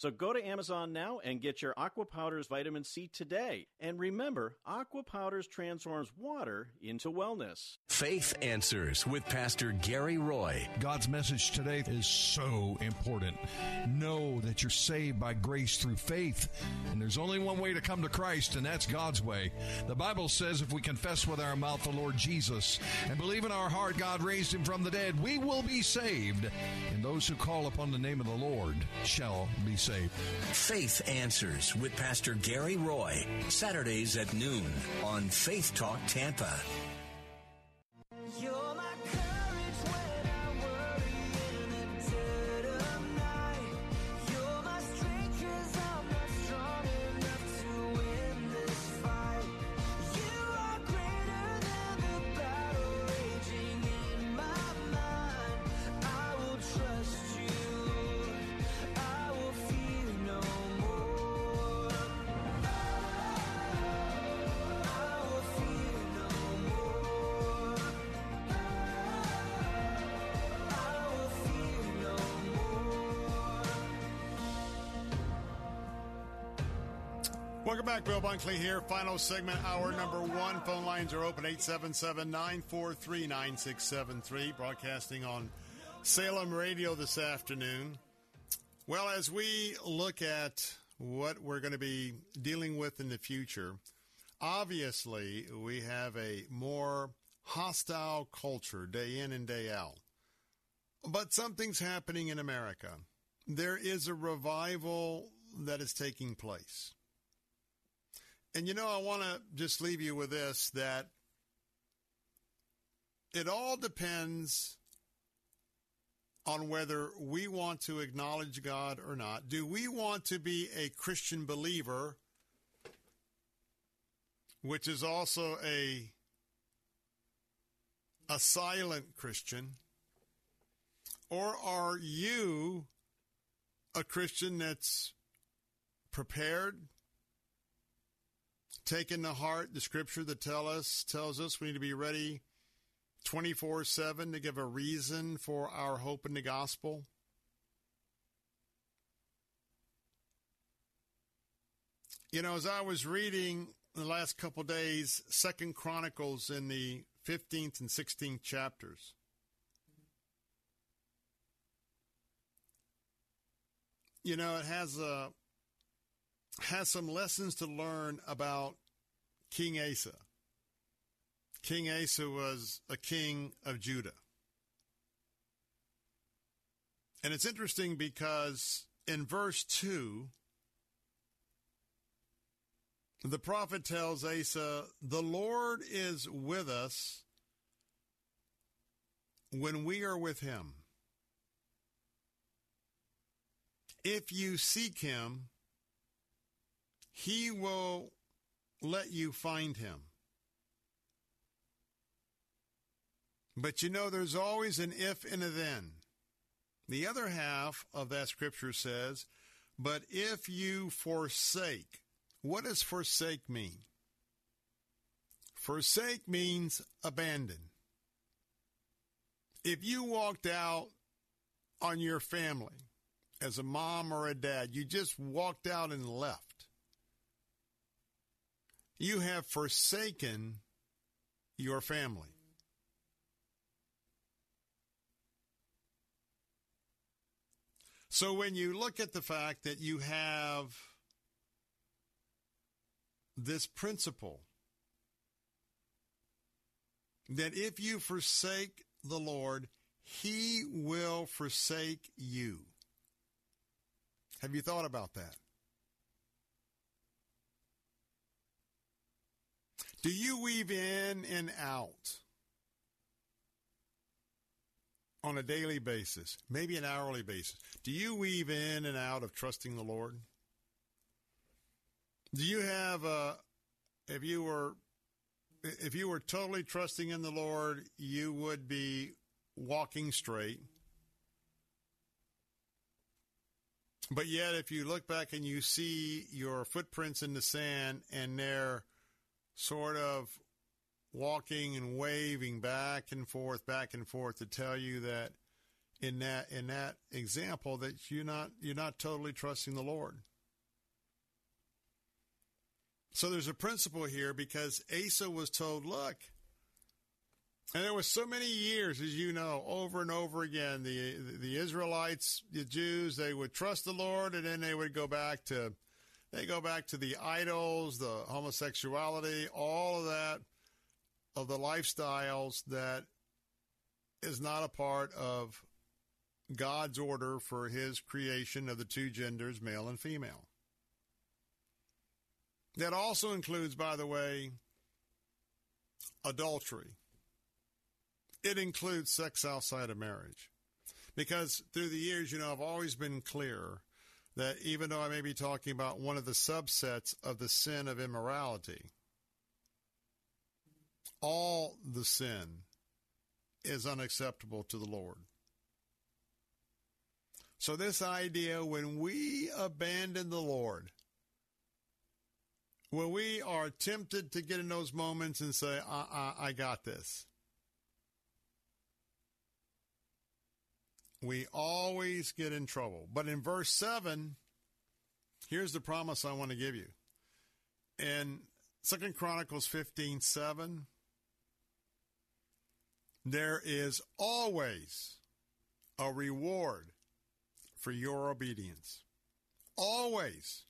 So go to Amazon now and get your AquaPowderz Vitamin C today. And remember, AquaPowderz transforms water into wellness. Faith Answers with Pastor Gary Roy. God's message today is so important. Know that you're saved by grace through faith, and there's only one way to come to Christ, and that's God's way. The Bible says if we confess with our mouth the Lord Jesus and believe in our heart God raised him from the dead, we will be saved. And those who call upon the name of the Lord shall be saved. Faith Answers with Pastor Gary Roy. Saturdays at noon on Faith Talk Tampa. Welcome Bunkley here. Final segment, hour number one. Phone lines are open 877 943 9673. Broadcasting on Salem Radio this afternoon. Well, as we look at what we're going to be dealing with in the future, obviously we have a more hostile culture day in and day out. But something's happening in America. There is a revival that is taking place. And you know, I want to just leave you with this that it all depends on whether we want to acknowledge God or not. Do we want to be a Christian believer, which is also a a silent Christian? Or are you a Christian that's prepared, taken to heart the scripture that tell us tells us we need to be ready 24/7 to give a reason for our hope in the gospel? You know, as I was reading the last couple days, Second Chronicles in the 15th and 16th chapters, you know, it has a has some lessons to learn about King Asa. King Asa was a king of Judah. And it's interesting because in verse 2, The prophet tells Asa, The Lord is with us when we are with him. If you seek him, he will let you find him. But you know, there's always an if and a then. The other half of that scripture says, But if you forsake, what does forsake mean? Forsake means abandon. If you walked out on your family as a mom or a dad, you just walked out and left. You have forsaken your family. So when you look at the fact that you have this principle that if you forsake the Lord, he will forsake you. Have you thought about that? Do you weave in and out on a daily basis, maybe an hourly basis? Do you weave in and out of trusting the Lord? Do you have a, if you were, if you were totally trusting in the Lord, you would be walking straight. But yet, if you look back and you see your footprints in the sand and they're sort of walking and waving back and forth, back and forth to tell you that in that in that example that you're not you're not totally trusting the Lord. So there's a principle here because Asa was told, look, and there was so many years, as you know, over and over again, the the Israelites, the Jews, they would trust the Lord, and then they would go back to, they go back to the idols, the homosexuality, all of that, of the lifestyles that is not a part of God's order for His creation of the two genders, male and female. That also includes, by the way, adultery it includes sex outside of marriage. Because through the years, you know, I've always been clear that even though I may be talking about one of the subsets of the sin of immorality, all the sin is unacceptable to the Lord. So, this idea when we abandon the Lord, when we are tempted to get in those moments and say, I, I, I got this, we always get in trouble. But in verse 7, here's the promise I want to give you. In Second Chronicles 15 7, there is always a reward for your obedience. Always.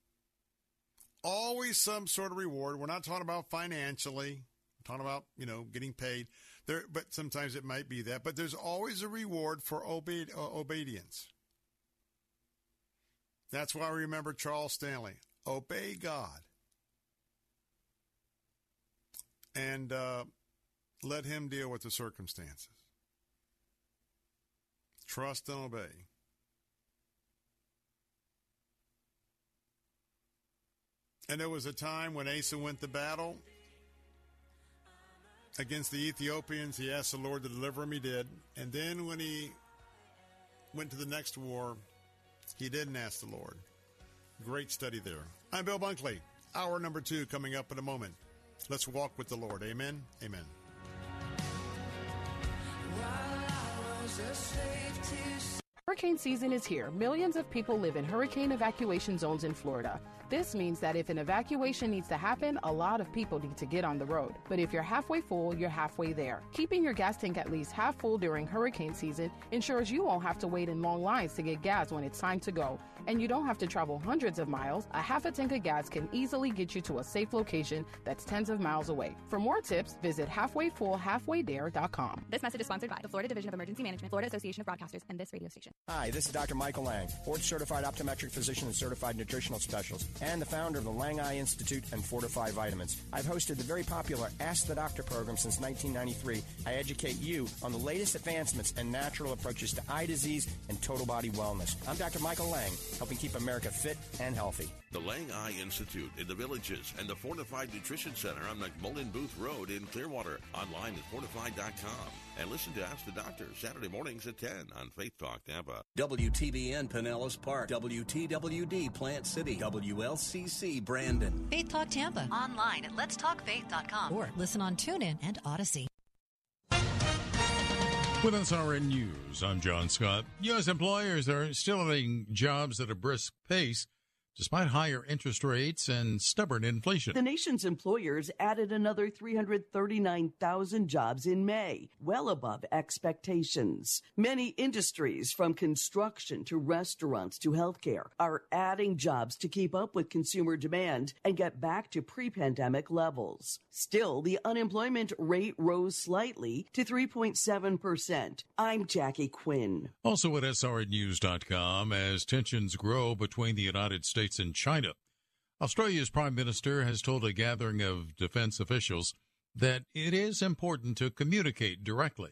Always some sort of reward. We're not talking about financially. We're talking about, you know, getting paid. There, but sometimes it might be that. But there's always a reward for obe- uh, obedience. That's why we remember Charles Stanley. Obey God. And uh, let Him deal with the circumstances. Trust and obey. And there was a time when Asa went to battle against the Ethiopians. He asked the Lord to deliver him. He did. And then when he went to the next war, he didn't ask the Lord. Great study there. I'm Bill Bunkley. Hour number two coming up in a moment. Let's walk with the Lord. Amen. Amen. Hurricane season is here. Millions of people live in hurricane evacuation zones in Florida. This means that if an evacuation needs to happen, a lot of people need to get on the road. But if you're halfway full, you're halfway there. Keeping your gas tank at least half full during hurricane season ensures you won't have to wait in long lines to get gas when it's time to go. And you don't have to travel hundreds of miles. A half a tank of gas can easily get you to a safe location that's tens of miles away. For more tips, visit halfwayfullhalfwaythere.com. This message is sponsored by the Florida Division of Emergency Management, Florida Association of Broadcasters, and this radio station. Hi, this is Dr. Michael Lang, board certified optometric physician and certified nutritional specialist, and the founder of the Lang Eye Institute and Fortifeye Vitamins. I've hosted the very popular Ask the Doctor program since 1993. I educate you on the latest advancements and natural approaches to eye disease and total body wellness. I'm Dr. Michael Lang, helping keep America fit and healthy. The Lang Eye Institute in the Villages and the Fortifeye Nutrition Center on McMullen Booth Road in Clearwater. Online at fortifeye.com. And listen to Ask the Doctor Saturday mornings at 10 on Faith Talk Tampa. WTBN Pinellas Park, WTWD Plant City, WLCC Brandon. Faith Talk Tampa. Online at letstalkfaith.com or listen on TuneIn and Odyssey. With SRN News, I'm John Scott. U.S. employers are still adding jobs at a brisk pace despite higher interest rates and stubborn inflation. The nation's employers added another 339,000 jobs in May, well above expectations. Many industries, from construction to restaurants to healthcare, are adding jobs to keep up with consumer demand and get back to pre pandemic levels. Still, the unemployment rate rose slightly to 3.7%. I'm Jackie Quinn. Also at SRNews.com, as tensions grow between the United States and China, Australia's Prime Minister has told a gathering of defense officials that it is important to communicate directly.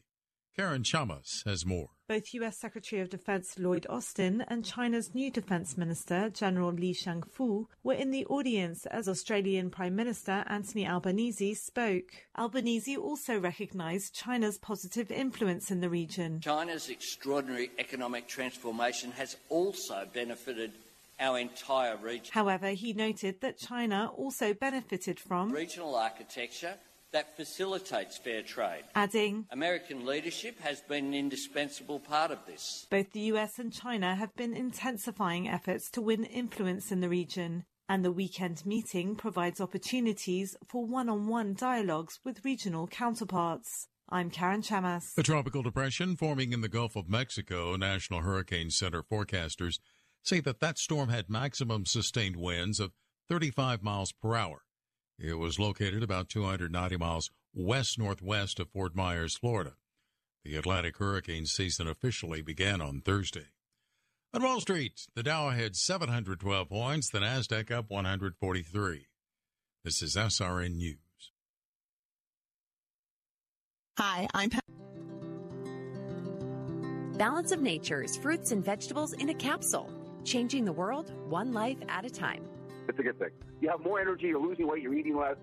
Karen Chamas has more. Both U.S. Secretary of Defense Lloyd Austin and China's new Defense Minister, General Li Shangfu, were in the audience as Australian Prime Minister Anthony Albanese spoke. Albanese also recognized China's positive influence in the region. China's extraordinary economic transformation has also benefited our entire region. However, he noted that China also benefited from regional architecture that facilitates fair trade. Adding, American leadership has been an indispensable part of this. Both the US and China have been intensifying efforts to win influence in the region, and the weekend meeting provides opportunities for one on one dialogues with regional counterparts. I'm Karen Chamas. A tropical depression forming in the Gulf of Mexico, National Hurricane Center forecasters say that that storm had maximum sustained winds of 35 miles per hour. It was located about 290 miles west northwest of Fort Myers, Florida. The Atlantic hurricane season officially began on Thursday. On Wall Street, the Dow had 712 points, the Nasdaq up 143. This is SRN News. Hi, I'm Pat. Balance of Nature's fruits and vegetables in a capsule, changing the world one life at a time. It's a good thing. You have more energy, you're losing weight, you're eating less.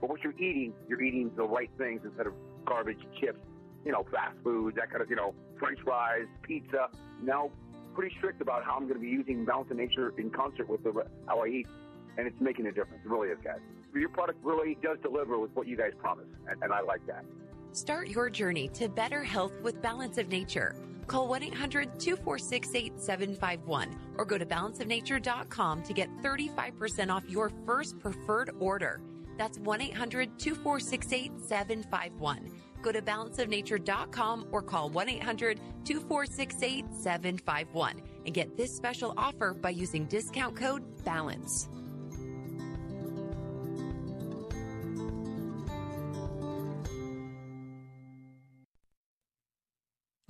But what you're eating, you're eating the right things instead of garbage, chips, you know, fast food, that kind of, you know, french fries, pizza. Now, pretty strict about how I'm going to be using Balance of Nature in concert with the, how I eat. And it's making a difference. It really is, guys. Your product really does deliver with what you guys promise. And, and I like that. Start your journey to better health with Balance of Nature. Call 1 800 246 8751 or go to balanceofnature.com to get 35% off your first preferred order. That's 1 800 246 8751. Go to balanceofnature.com or call 1 800 246 8751 and get this special offer by using discount code BALANCE.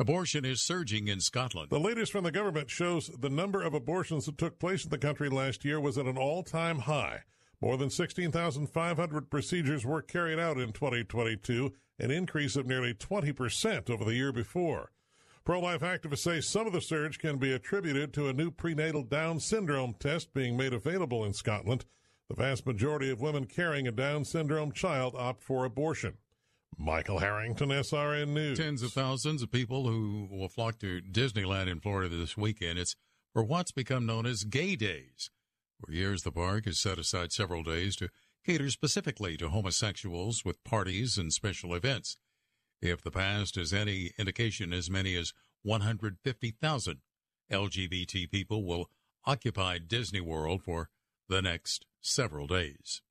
Abortion is surging in Scotland. The latest from the government shows the number of abortions that took place in the country last year was at an all time high. More than 16,500 procedures were carried out in 2022, an increase of nearly 20% over the year before. Pro life activists say some of the surge can be attributed to a new prenatal Down syndrome test being made available in Scotland. The vast majority of women carrying a Down syndrome child opt for abortion. Michael Harrington, SRN News. Tens of thousands of people who will flock to Disneyland in Florida this weekend. It's for what's become known as Gay Days. For years, the park has set aside several days to cater specifically to homosexuals with parties and special events. If the past is any indication, as many as 150,000 LGBT people will occupy Disney World for the next several days.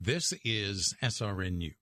This is SRN News.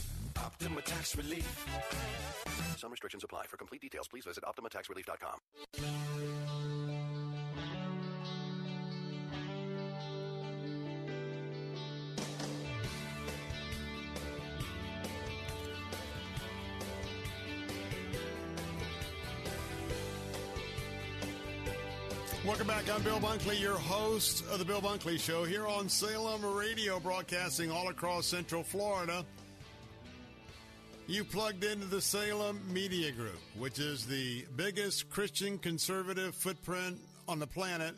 Optima Tax Relief. Some restrictions apply. For complete details, please visit OptimaTaxRelief.com. Welcome back. I'm Bill Bunkley, your host of the Bill Bunkley Show here on Salem Radio, broadcasting all across Central Florida. You plugged into the Salem Media Group, which is the biggest Christian conservative footprint on the planet.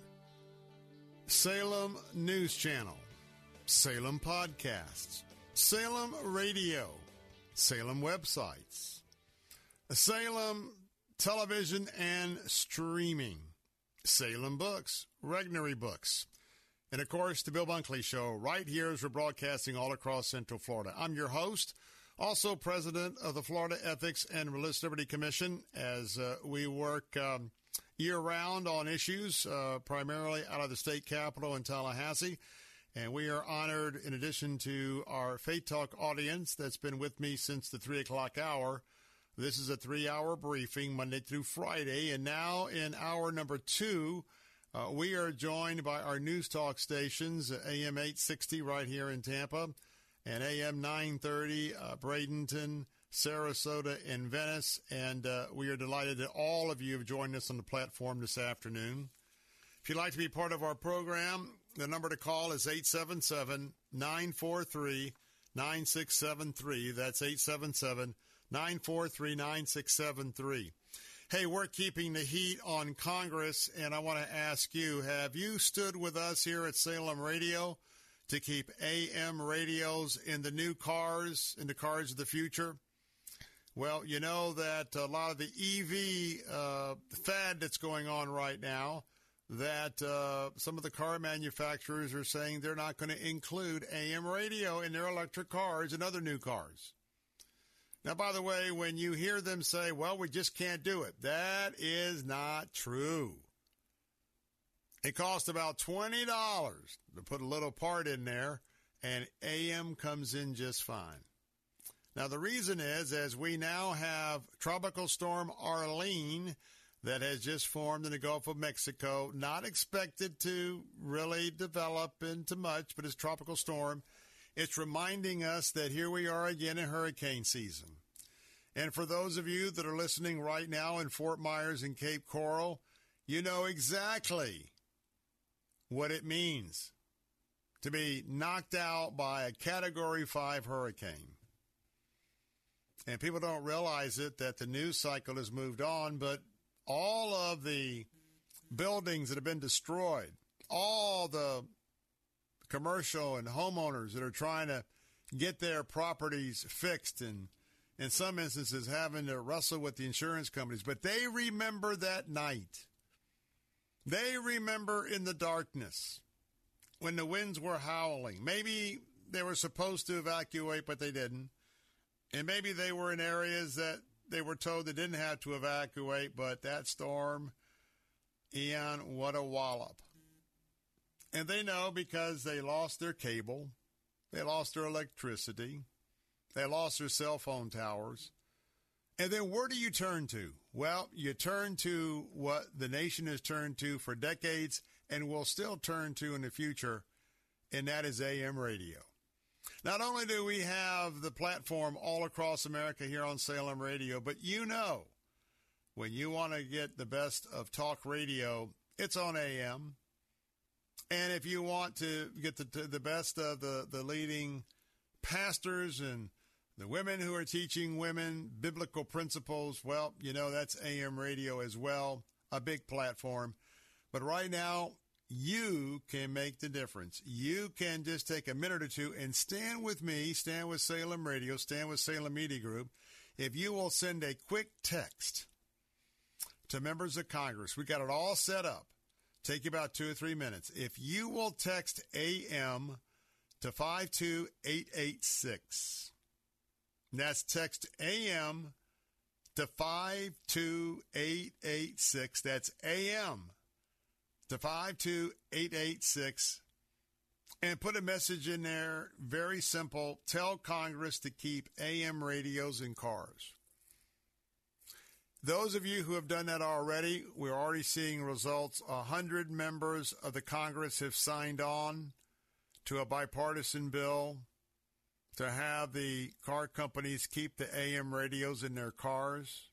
Salem News Channel, Salem Podcasts, Salem Radio, Salem Websites, Salem Television and Streaming, Salem Books, Regnery Books. And of course, the Bill Bunkley Show, right here as we're broadcasting all across Central Florida. I'm your host, also president of the Florida Ethics and Religious Liberty Commission, as uh, we work um, year round on issues, uh, primarily out of the state capitol in Tallahassee. And we are honored, in addition to our Faith Talk audience that's been with me since the 3 o'clock hour. This is a three hour briefing, Monday through Friday. And now in hour number two, uh, we are joined by our news talk stations, AM 860 right here in Tampa, and AM 930, uh, Bradenton, Sarasota, and Venice. And uh, we are delighted that all of you have joined us on the platform this afternoon. If you'd like to be part of our program, the number to call is 877 943 9673. That's 877 943 9673. Hey, we're keeping the heat on Congress, and I want to ask you have you stood with us here at Salem Radio to keep AM radios in the new cars, in the cars of the future? Well, you know that a lot of the EV uh, fad that's going on right now, that uh, some of the car manufacturers are saying they're not going to include AM radio in their electric cars and other new cars. Now, by the way, when you hear them say, well, we just can't do it, that is not true. It costs about $20 to put a little part in there, and AM comes in just fine. Now, the reason is, as we now have Tropical Storm Arlene that has just formed in the Gulf of Mexico, not expected to really develop into much, but it's tropical storm. It's reminding us that here we are again in hurricane season. And for those of you that are listening right now in Fort Myers and Cape Coral, you know exactly what it means to be knocked out by a Category 5 hurricane. And people don't realize it that the news cycle has moved on, but all of the buildings that have been destroyed, all the commercial and homeowners that are trying to get their properties fixed and in some instances having to wrestle with the insurance companies, but they remember that night. They remember in the darkness when the winds were howling. Maybe they were supposed to evacuate, but they didn't. And maybe they were in areas that they were told they didn't have to evacuate, but that storm, Ian, what a wallop. And they know because they lost their cable, they lost their electricity, they lost their cell phone towers. And then where do you turn to? Well, you turn to what the nation has turned to for decades and will still turn to in the future, and that is AM radio. Not only do we have the platform all across America here on Salem Radio, but you know when you want to get the best of talk radio, it's on AM. And if you want to get the, the best of the, the leading pastors and the women who are teaching women biblical principles, well, you know, that's AM radio as well, a big platform. But right now, you can make the difference. You can just take a minute or two and stand with me, stand with Salem Radio, stand with Salem Media Group. If you will send a quick text to members of Congress, we got it all set up. Take about two or three minutes. If you will text AM to 52886, that's text AM to 52886. That's AM to 52886 and put a message in there. Very simple. Tell Congress to keep AM radios in cars. Those of you who have done that already, we're already seeing results. A hundred members of the Congress have signed on to a bipartisan bill to have the car companies keep the AM radios in their cars.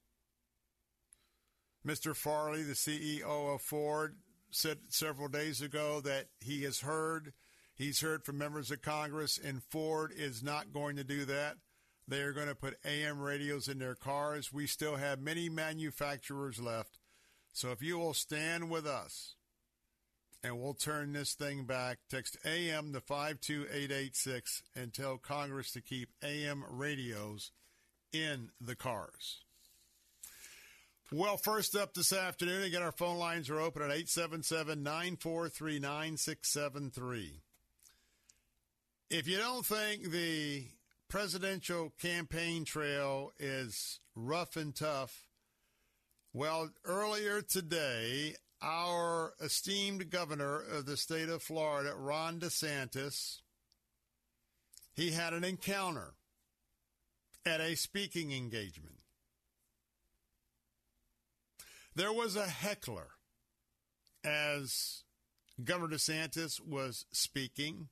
Mr. Farley, the CEO of Ford, said several days ago that he has heard, he's heard from members of Congress, and Ford is not going to do that. They are going to put AM radios in their cars. We still have many manufacturers left. So if you will stand with us and we'll turn this thing back, text AM to 52886 and tell Congress to keep AM radios in the cars. Well, first up this afternoon, again, our phone lines are open at 877 943 9673. If you don't think the presidential campaign trail is rough and tough. Well, earlier today, our esteemed governor of the state of Florida, Ron DeSantis, he had an encounter at a speaking engagement. There was a heckler as Governor DeSantis was speaking.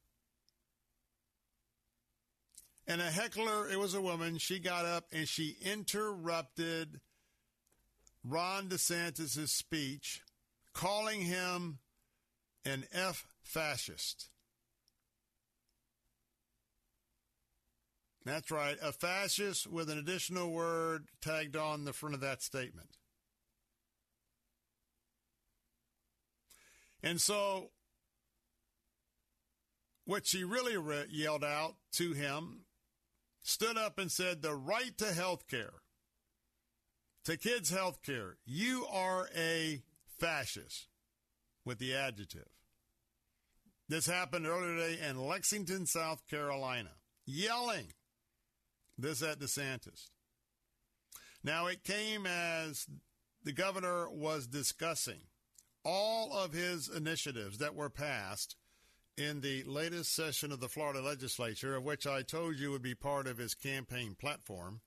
And a heckler, it was a woman, she got up and she interrupted Ron DeSantis' speech, calling him an F fascist. That's right, a fascist with an additional word tagged on the front of that statement. And so, what she really re- yelled out to him stood up and said, The right to health care, to kids' health care, you are a fascist with the adjective. This happened earlier today in Lexington, South Carolina, yelling this at DeSantis. Now, it came as the governor was discussing all of his initiatives that were passed in the latest session of the Florida legislature, of which I told you would be part of his campaign platform.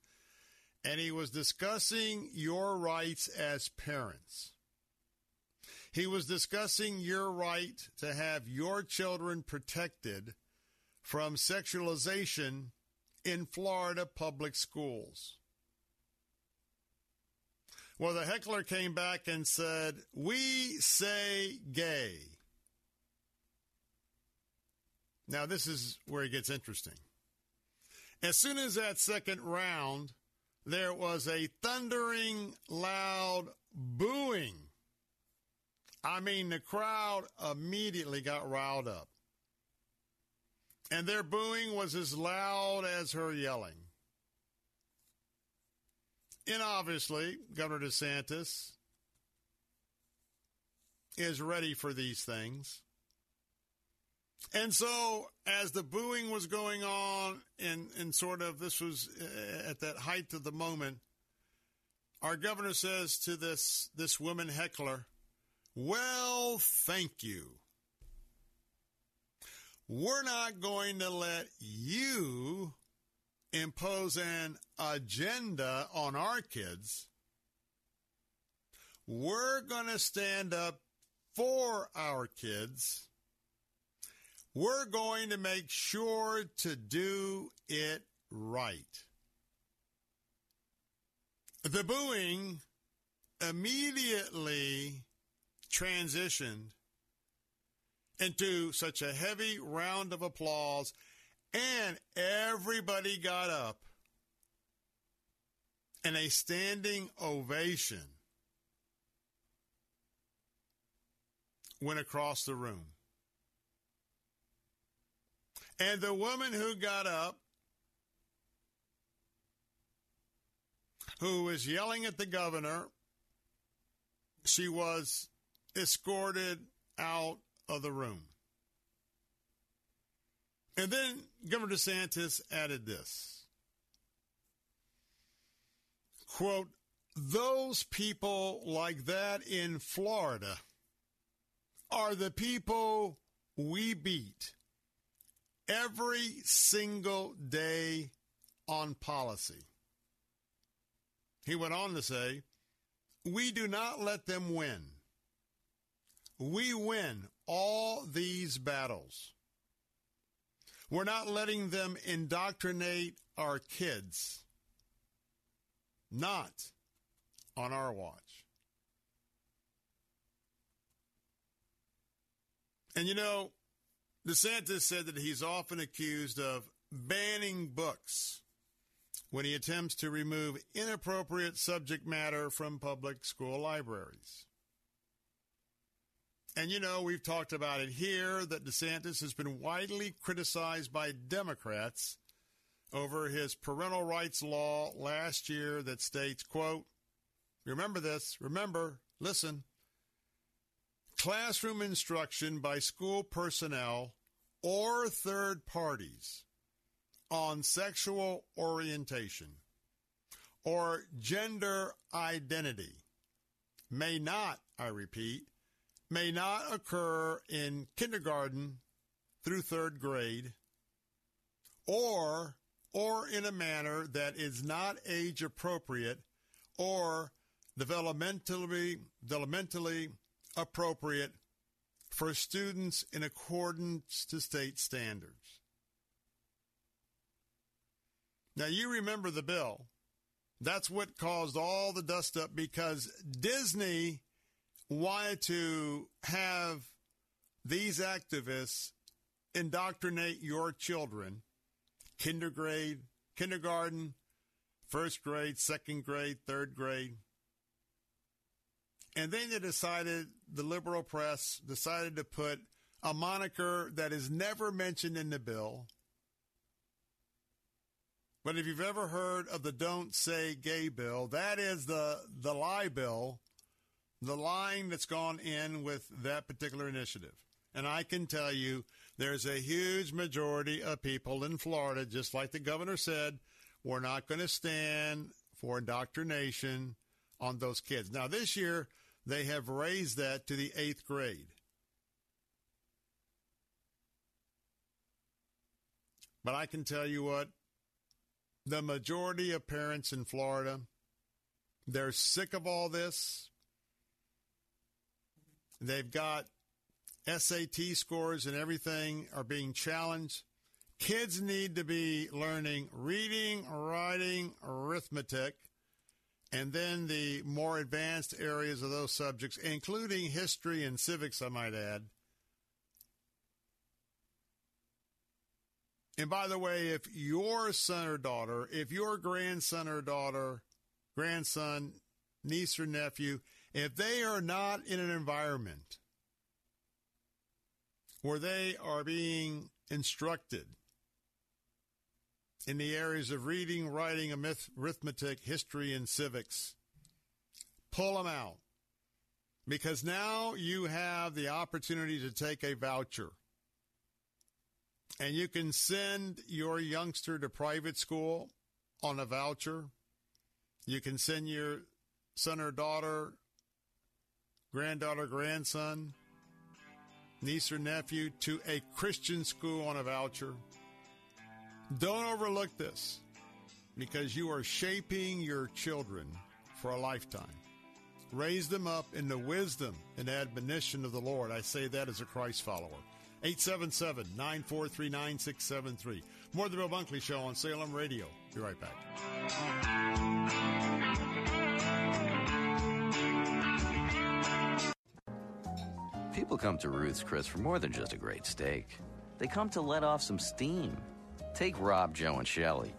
And he was discussing your rights as parents. He was discussing your right to have your children protected from sexualization in Florida public schools. Well, the heckler came back and said, We say gay. Now, this is where it gets interesting. As soon as that second round, there was a thundering, loud booing. I mean, the crowd immediately got riled up. And their booing was as loud as her yelling. And obviously, Governor DeSantis is ready for these things. And so, as the booing was going on, and, and sort of this was uh, at that height of the moment, our governor says to this, this woman heckler, Well, thank you. We're not going to let you impose an agenda on our kids. We're going to stand up for our kids. We're going to make sure to do it right. The booing immediately transitioned into such a heavy round of applause, and everybody got up and a standing ovation went across the room. And the woman who got up, who was yelling at the governor, she was escorted out of the room. And then Governor DeSantis added this quote, those people like that in Florida are the people we beat every single day on policy. He went on to say, We do not let them win. We win all these battles. We're not letting them indoctrinate our kids. Not on our watch. And you know, DeSantis said that he's often accused of banning books when he attempts to remove inappropriate subject matter from public school libraries. And you know, we've talked about it here that DeSantis has been widely criticized by Democrats over his parental rights law last year that states, quote, remember this, remember, listen, classroom instruction by school personnel or third parties on sexual orientation or gender identity may not, I repeat, may not occur in kindergarten through third grade or or in a manner that is not age appropriate or developmentally developmentally appropriate for students in accordance to state standards. Now, you remember the bill. That's what caused all the dust up because Disney wanted to have these activists indoctrinate your children, kindergarten, kindergarten, first grade, second grade, third grade. And then they decided, the liberal press decided to put a moniker that is never mentioned in the bill. But if you've ever heard of the Don't Say Gay bill, that is the, the lie bill, the line that's gone in with that particular initiative. And I can tell you, there's a huge majority of people in Florida, just like the governor said, we're not going to stand for indoctrination on those kids. Now, this year, they have raised that to the eighth grade. But I can tell you what, the majority of parents in Florida, they're sick of all this. They've got SAT scores and everything are being challenged. Kids need to be learning reading, writing, arithmetic and then the more advanced areas of those subjects, including history and civics, I might add. And by the way, if your son or daughter, if your grandson or daughter, grandson, niece or nephew, if they are not in an environment where they are being instructed in the areas of reading, writing, arithmetic, history, and civics. Pull them out. Because now you have the opportunity to take a voucher. And you can send your youngster to private school on a voucher. You can send your son or daughter, granddaughter, grandson, niece or nephew to a Christian school on a voucher. Don't overlook this because you are shaping your children for a lifetime. Raise them up in the wisdom and admonition of the Lord. I say that as a Christ follower. 877 943 9673. More of the Bill Bunkley Show on Salem Radio. Be right back. People come to Ruth's Chris for more than just a great steak. They come to let off some steam. Take Rob, Joe, and Shelley.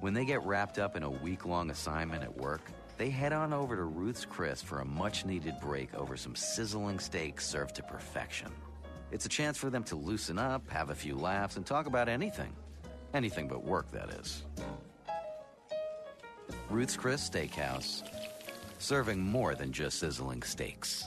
When they get wrapped up in a week long assignment at work, they head on over to Ruth's Chris for a much needed break over some sizzling steak served to perfection. It's a chance for them to loosen up, have a few laughs, and talk about anything. Anything but work, that is. Ruth's Chris Steakhouse, serving more than just sizzling steaks.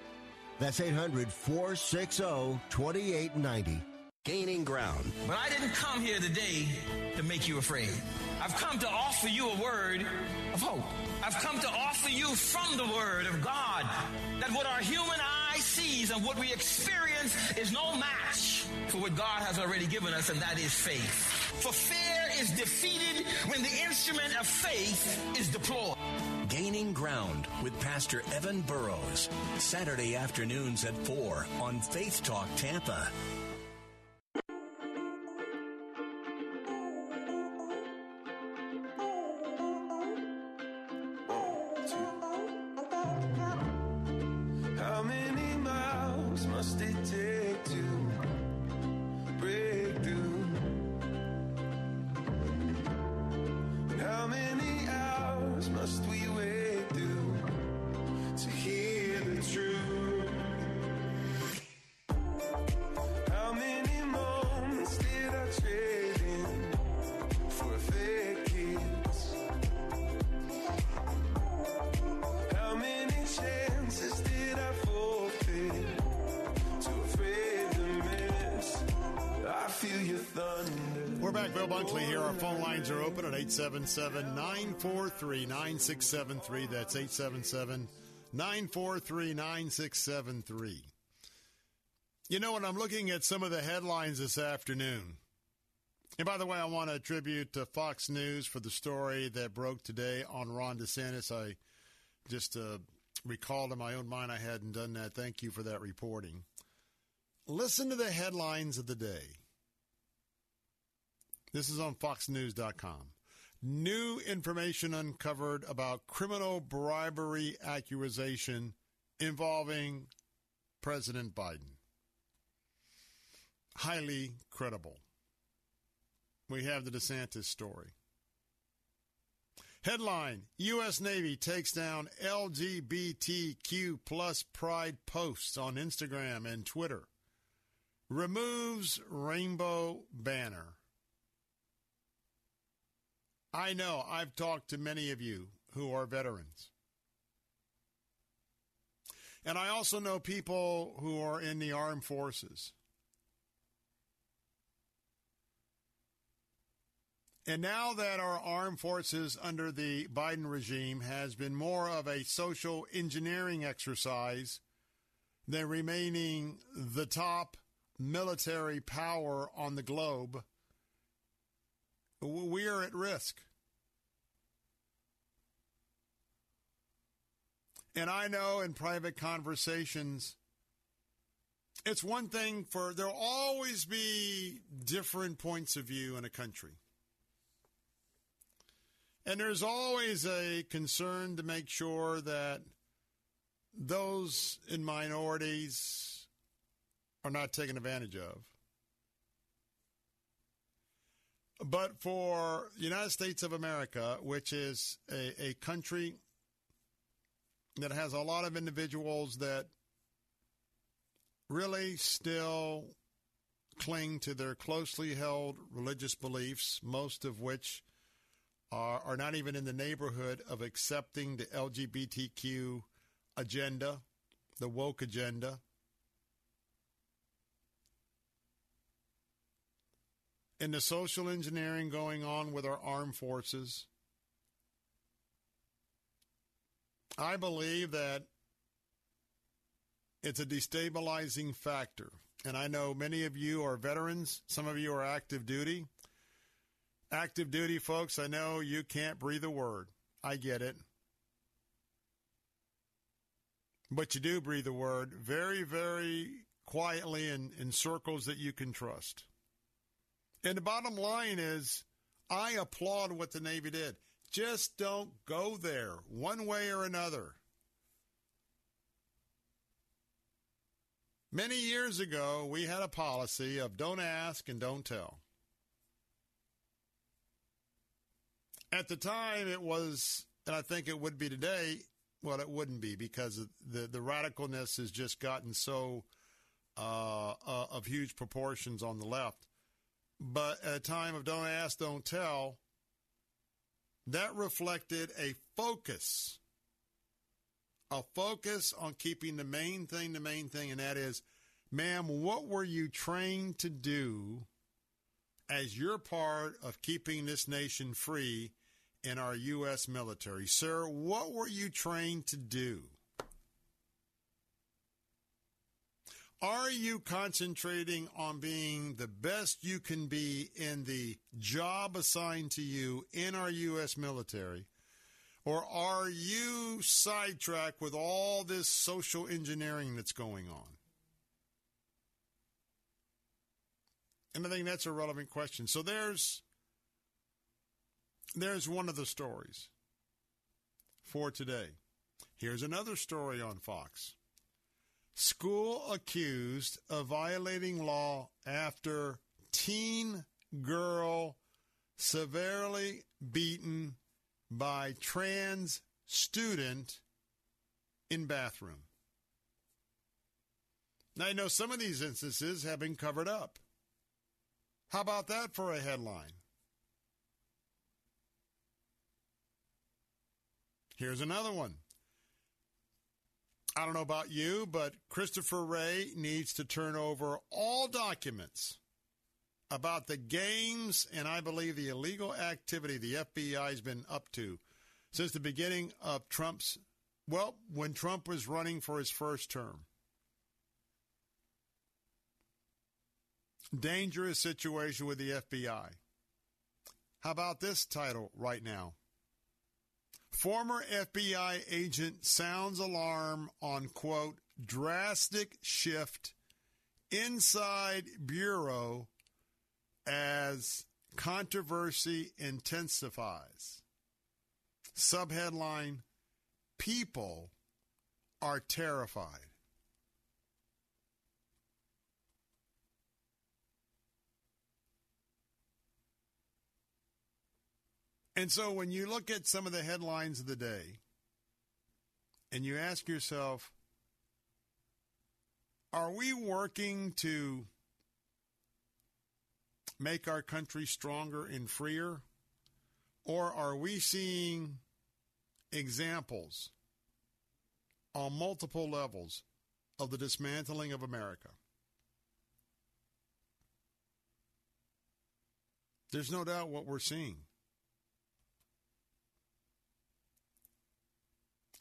That's 800 460 2890. Gaining ground. But I didn't come here today to make you afraid. I've come to offer you a word of hope. I've come to offer you from the Word of God that what our human eye sees and what we experience is no match for what God has already given us, and that is faith. For fear is defeated when the instrument of faith is deployed. Gaining Ground with Pastor Evan Burrows. Saturday afternoons at 4 on Faith Talk Tampa. How many miles must it take to lines are open at 877 943 9673. That's 877 943 9673. You know, when I'm looking at some of the headlines this afternoon, and by the way, I want to attribute to Fox News for the story that broke today on Ron DeSantis. I just uh, recalled in my own mind I hadn't done that. Thank you for that reporting. Listen to the headlines of the day. This is on FoxNews.com. New information uncovered about criminal bribery accusation involving President Biden. Highly credible. We have the DeSantis story. Headline U.S. Navy takes down LGBTQ plus pride posts on Instagram and Twitter. Removes rainbow banner. I know I've talked to many of you who are veterans. And I also know people who are in the armed forces. And now that our armed forces under the Biden regime has been more of a social engineering exercise than remaining the top military power on the globe, we are at risk. And I know in private conversations, it's one thing for there'll always be different points of view in a country. And there's always a concern to make sure that those in minorities are not taken advantage of. But for the United States of America, which is a, a country that has a lot of individuals that really still cling to their closely held religious beliefs, most of which are, are not even in the neighborhood of accepting the LGBTQ agenda, the woke agenda. And the social engineering going on with our armed forces. I believe that it's a destabilizing factor. And I know many of you are veterans, some of you are active duty. Active duty folks, I know you can't breathe a word. I get it. But you do breathe a word very, very quietly in, in circles that you can trust. And the bottom line is, I applaud what the Navy did. Just don't go there one way or another. Many years ago, we had a policy of don't ask and don't tell. At the time, it was, and I think it would be today, well, it wouldn't be because the, the radicalness has just gotten so uh, uh, of huge proportions on the left. But at a time of don't ask, don't tell, that reflected a focus, a focus on keeping the main thing the main thing, and that is, ma'am, what were you trained to do as your part of keeping this nation free in our U.S. military? Sir, what were you trained to do? Are you concentrating on being the best you can be in the job assigned to you in our U.S. military? Or are you sidetracked with all this social engineering that's going on? And I think that's a relevant question. So there's there's one of the stories for today. Here's another story on Fox. School accused of violating law after teen girl severely beaten by trans student in bathroom. Now, I know some of these instances have been covered up. How about that for a headline? Here's another one. I don't know about you, but Christopher Wray needs to turn over all documents about the games and I believe the illegal activity the FBI has been up to since the beginning of Trump's, well, when Trump was running for his first term. Dangerous situation with the FBI. How about this title right now? Former FBI agent sounds alarm on, quote, drastic shift inside Bureau as controversy intensifies. Subheadline People are terrified. And so when you look at some of the headlines of the day and you ask yourself, are we working to make our country stronger and freer? Or are we seeing examples on multiple levels of the dismantling of America? There's no doubt what we're seeing.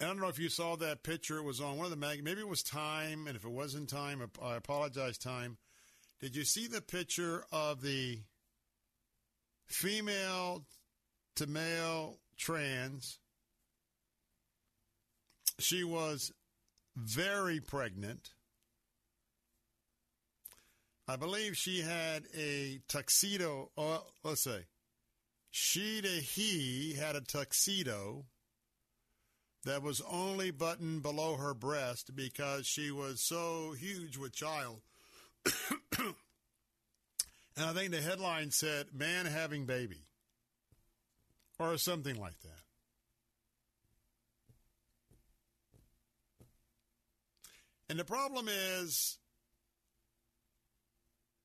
I don't know if you saw that picture. It was on one of the mag. Maybe it was Time, and if it wasn't Time, I apologize, Time. Did you see the picture of the female to male trans? She was very pregnant. I believe she had a tuxedo. Oh, let's say she to he had a tuxedo that was only buttoned below her breast because she was so huge with child. and I think the headline said, Man having baby, or something like that. And the problem is,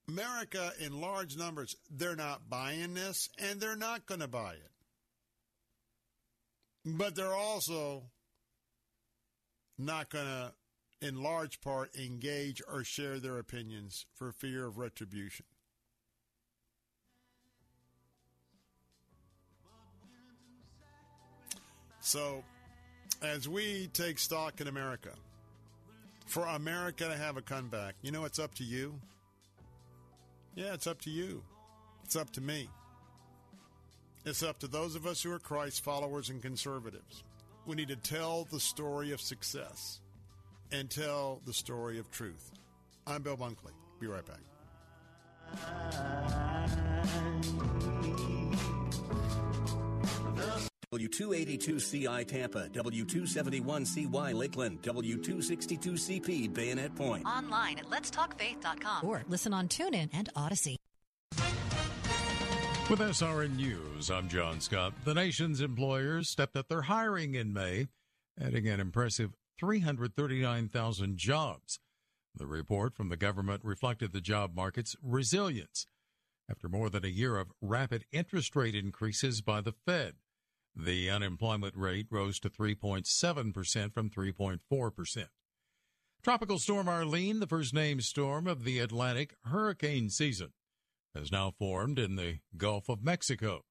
America, in large numbers, they're not buying this and they're not going to buy it. But they're also not going to, in large part, engage or share their opinions for fear of retribution. So, as we take stock in America, for America to have a comeback, you know, it's up to you. Yeah, it's up to you. It's up to me. It's up to those of us who are Christ followers and conservatives. We need to tell the story of success and tell the story of truth. I'm Bill Bunkley. Be right back. W282CI Tampa, W271CY Lakeland, W262CP Bayonet Point. Online at letstalkfaith.com or listen on TuneIn and Odyssey. With SRN News, I'm John Scott. The nation's employers stepped up their hiring in May, adding an impressive 339,000 jobs. The report from the government reflected the job market's resilience after more than a year of rapid interest rate increases by the Fed. The unemployment rate rose to 3.7% from 3.4%. Tropical Storm Arlene, the first named storm of the Atlantic hurricane season, has now formed in the Gulf of Mexico.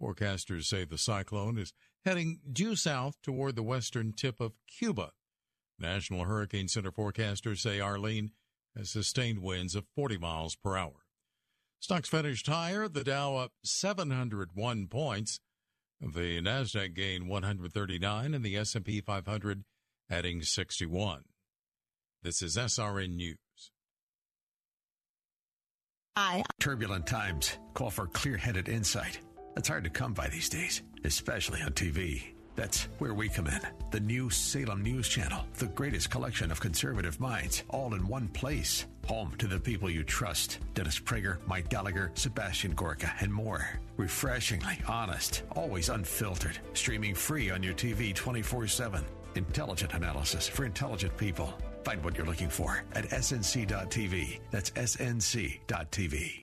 Forecasters say the cyclone is heading due south toward the western tip of Cuba. National Hurricane Center forecasters say Arlene has sustained winds of 40 miles per hour. Stocks finished higher, the Dow up 701 points. The Nasdaq gained 139 and the S&P 500 adding 61. This is SRN News. Turbulent times call for clear-headed insight. That's hard to come by these days, especially on TV. That's where we come in. The new Salem News Channel, the greatest collection of conservative minds, all in one place. Home to the people you trust Dennis Prager, Mike Gallagher, Sebastian Gorka, and more. Refreshingly honest, always unfiltered. Streaming free on your TV 24 7. Intelligent analysis for intelligent people. Find what you're looking for at snc.tv. That's snc.tv.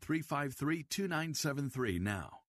353 2973 now.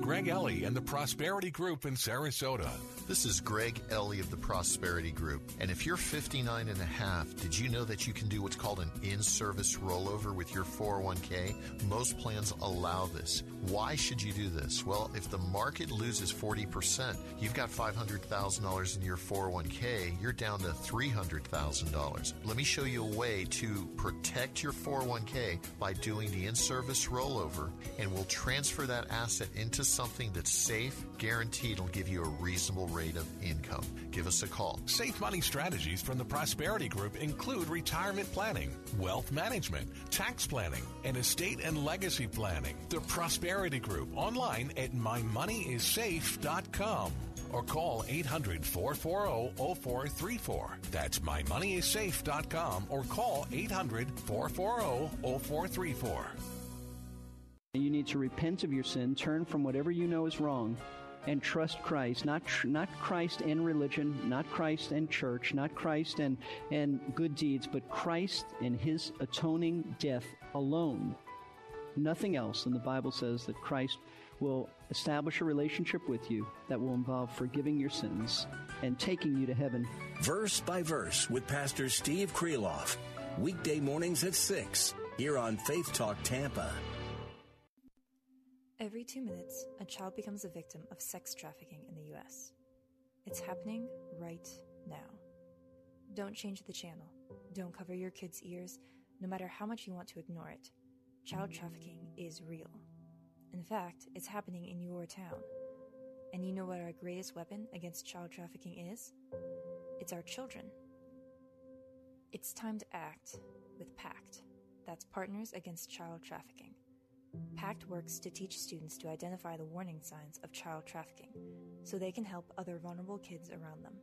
Greg Ellie and the Prosperity Group in Sarasota. This is Greg Ellie of the Prosperity Group. And if you're 59 and a half, did you know that you can do what's called an in-service rollover with your 401k? Most plans allow this. Why should you do this? Well, if the market loses 40%, you've got $500,000 in your 401k, you're down to $300,000. Let me show you a way to protect your 401k by doing the in-service rollover, and we'll transfer that asset into something that's safe, guaranteed, will give you a reasonable rate of income. Give us a call. Safe money strategies from the Prosperity Group include retirement planning, wealth management, tax planning, and estate and legacy planning. The Prosperity Group online at mymoneyissafe.com or call 800 440 0434. That's mymoneyissafe.com or call 800 440 0434. You need to repent of your sin, turn from whatever you know is wrong, and trust Christ. Not tr- not Christ and religion, not Christ and church, not Christ and and good deeds, but Christ and His atoning death alone. Nothing else. And the Bible says that Christ will establish a relationship with you that will involve forgiving your sins and taking you to heaven. Verse by verse with Pastor Steve Kreloff. Weekday mornings at 6 here on Faith Talk Tampa. Every two minutes, a child becomes a victim of sex trafficking in the U.S. It's happening right now. Don't change the channel. Don't cover your kids' ears, no matter how much you want to ignore it. Child trafficking is real. In fact, it's happening in your town. And you know what our greatest weapon against child trafficking is? It's our children. It's time to act with PACT. That's Partners Against Child Trafficking. PACT works to teach students to identify the warning signs of child trafficking so they can help other vulnerable kids around them.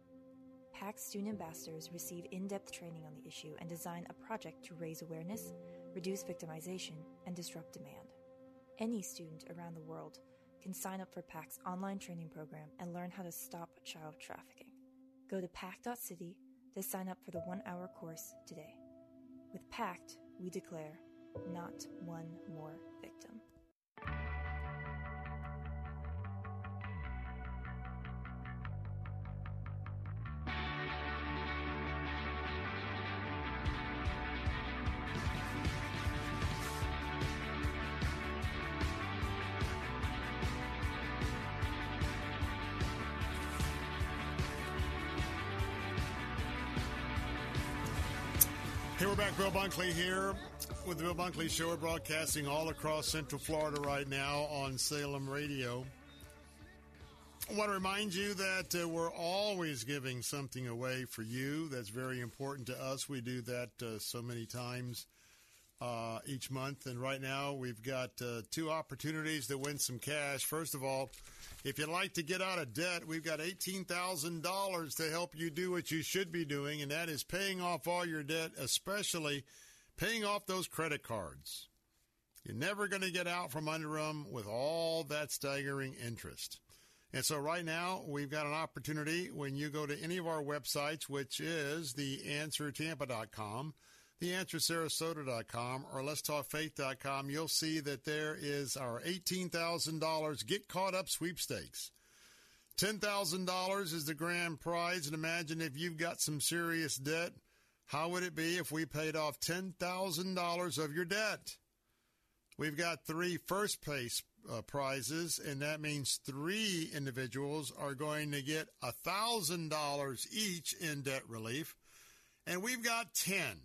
PACT student ambassadors receive in depth training on the issue and design a project to raise awareness, reduce victimization, and disrupt demand. Any student around the world can sign up for PACT's online training program and learn how to stop child trafficking. Go to pact.city to sign up for the one hour course today. With PACT, we declare not one more victim. Bunkley here with the Bill Bunkley Show. We're broadcasting all across Central Florida right now on Salem Radio. I want to remind you that uh, we're always giving something away for you. That's very important to us. We do that uh, so many times uh, each month. And right now, we've got uh, two opportunities to win some cash. First of all, if you'd like to get out of debt, we've got $18,000 to help you do what you should be doing, and that is paying off all your debt, especially paying off those credit cards. You're never going to get out from under them with all that staggering interest. And so right now, we've got an opportunity when you go to any of our websites, which is theanswertampa.com, theanswersarasota.com, or letstalkfaith.com, you'll see that there is our $18,000 Get Caught Up sweepstakes. $10,000 is the grand prize, and imagine if you've got some serious debt, how would it be if we paid off $10,000 of your debt? We've got three first place uh, prizes, and that means three individuals are going to get $1,000 each in debt relief. And we've got 10,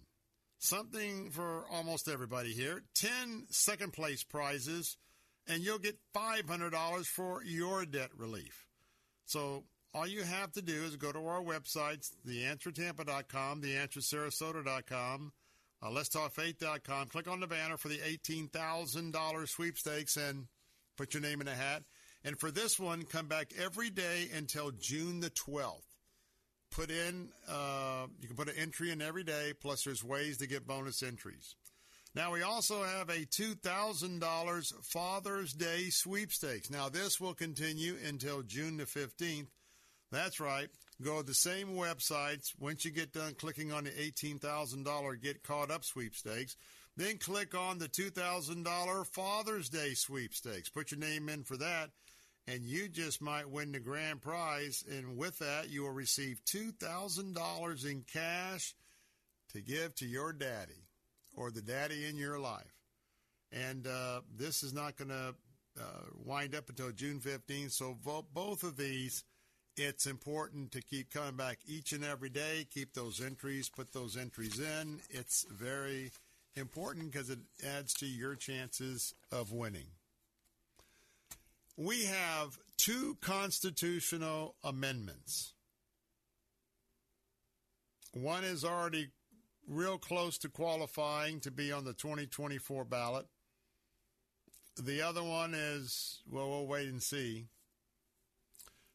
something for almost everybody here, 10 second place prizes, and you'll get $500 for your debt relief. So all you have to do is go to our websites, theanswertampa.com, theanswersarasota.com, uh, letstalkfaith.com, click on the banner for the $18,000 sweepstakes and put your name in a hat. And for this one, come back every day until June the 12th. Put in, uh, you can put an entry in every day, plus there's ways to get bonus entries. Now, we also have a $2,000 Father's Day sweepstakes. Now, this will continue until June the 15th. That's right. Go to the same websites. Once you get done clicking on the $18,000 Get Caught Up sweepstakes, then click on the $2,000 Father's Day sweepstakes. Put your name in for that, and you just might win the grand prize. And with that, you will receive $2,000 in cash to give to your daddy or the daddy in your life. And uh, this is not going to uh, wind up until June 15th. So both of these, it's important to keep coming back each and every day. Keep those entries, put those entries in. It's very important because it adds to your chances of winning. We have two constitutional amendments. One is already real close to qualifying to be on the 2024 ballot. The other one is, well, we'll wait and see.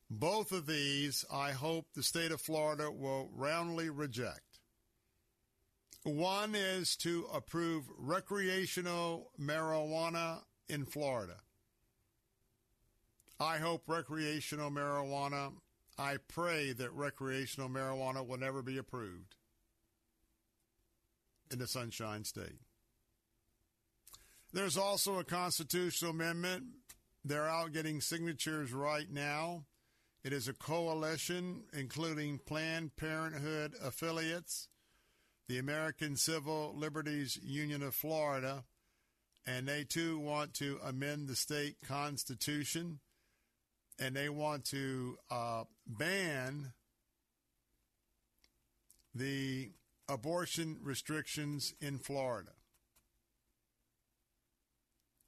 Both of these, I hope the state of Florida will roundly reject. One is to approve recreational marijuana in Florida. I hope recreational marijuana, I pray that recreational marijuana will never be approved in the Sunshine State. There's also a constitutional amendment. They're out getting signatures right now. It is a coalition including Planned Parenthood affiliates the American Civil Liberties Union of Florida, and they too want to amend the state constitution, and they want to uh, ban the abortion restrictions in Florida.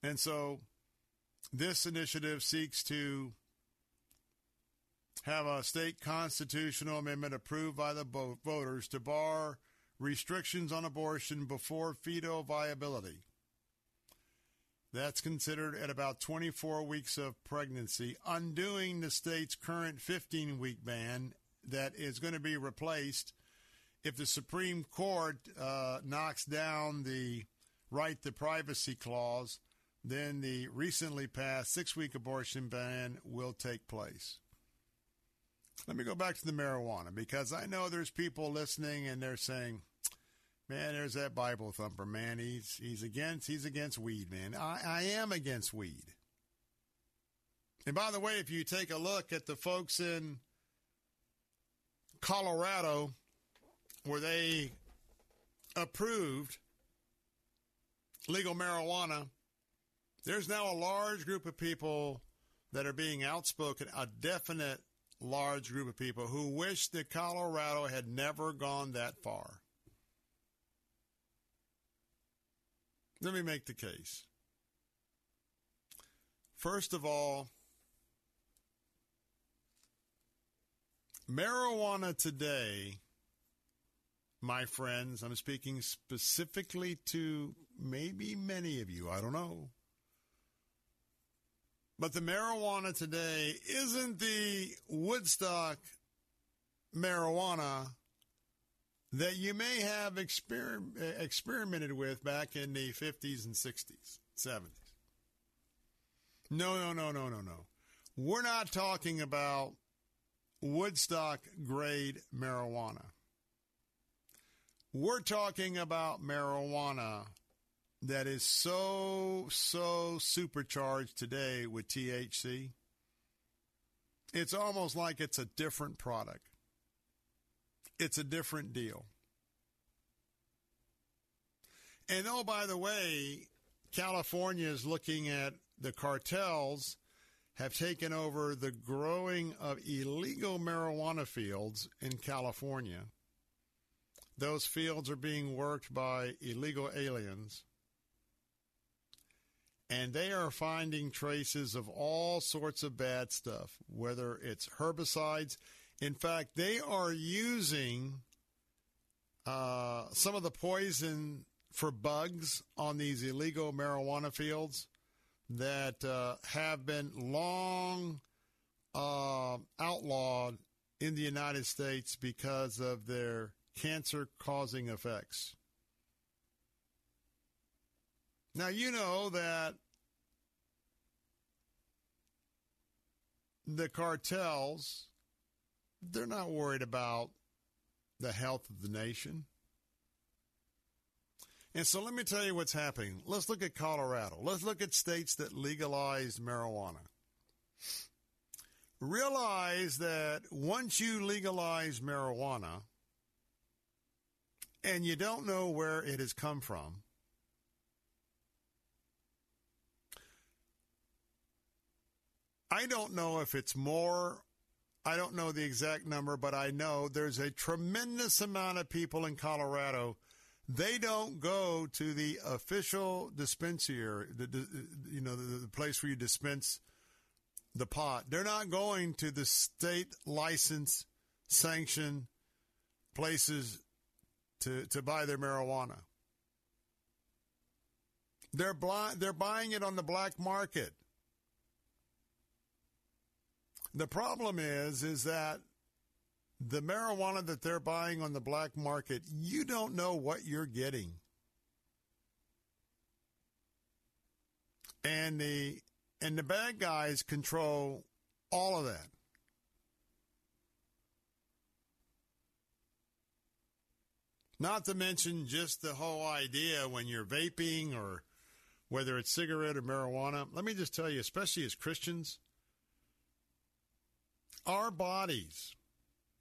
And so this initiative seeks to have a state constitutional amendment approved by the voters to bar restrictions on abortion before fetal viability. That's considered at about 24 weeks of pregnancy, undoing the state's current 15 week ban that is going to be replaced if the Supreme Court uh, knocks down the right to privacy clause. Then the recently passed six week abortion ban will take place. Let me go back to the marijuana because I know there's people listening and they're saying, Man, there's that Bible thumper, man. He's he's against he's against weed, man. I, I am against weed. And by the way, if you take a look at the folks in Colorado where they approved legal marijuana, there's now a large group of people that are being outspoken, a definite large group of people who wish that Colorado had never gone that far. Let me make the case. First of all, marijuana today, my friends, I'm speaking specifically to maybe many of you, I don't know. But the marijuana today isn't the Woodstock marijuana that you may have exper- experimented with back in the 50s and 60s, 70s. No, no, no, no, no, no. We're not talking about Woodstock grade marijuana. We're talking about marijuana that is so, so supercharged today with THC. It's almost like it's a different product it's a different deal. And oh, by the way, California is looking at the cartels have taken over the growing of illegal marijuana fields in California. Those fields are being worked by illegal aliens. And they are finding traces of all sorts of bad stuff, whether it's herbicides. In fact, they are using uh, some of the poison for bugs on these illegal marijuana fields that uh, have been long uh, outlawed in the United States because of their cancer causing effects. Now, you know that the cartels they're not worried about the health of the nation. And so let me tell you what's happening. Let's look at Colorado. Let's look at states that legalized marijuana. Realize that once you legalize marijuana and you don't know where it has come from, I don't know if it's more I don't know the exact number, but I know there's a tremendous amount of people in Colorado. They don't go to the official dispensary, the, you know, the, the place where you dispense the pot. They're not going to the state license sanctioned places to, to buy their marijuana. They're they're buying it on the black market. The problem is, is that the marijuana that they're buying on the black market, you don't know what you're getting. And the and the bad guys control all of that. Not to mention just the whole idea when you're vaping or whether it's cigarette or marijuana. Let me just tell you, especially as Christians, our bodies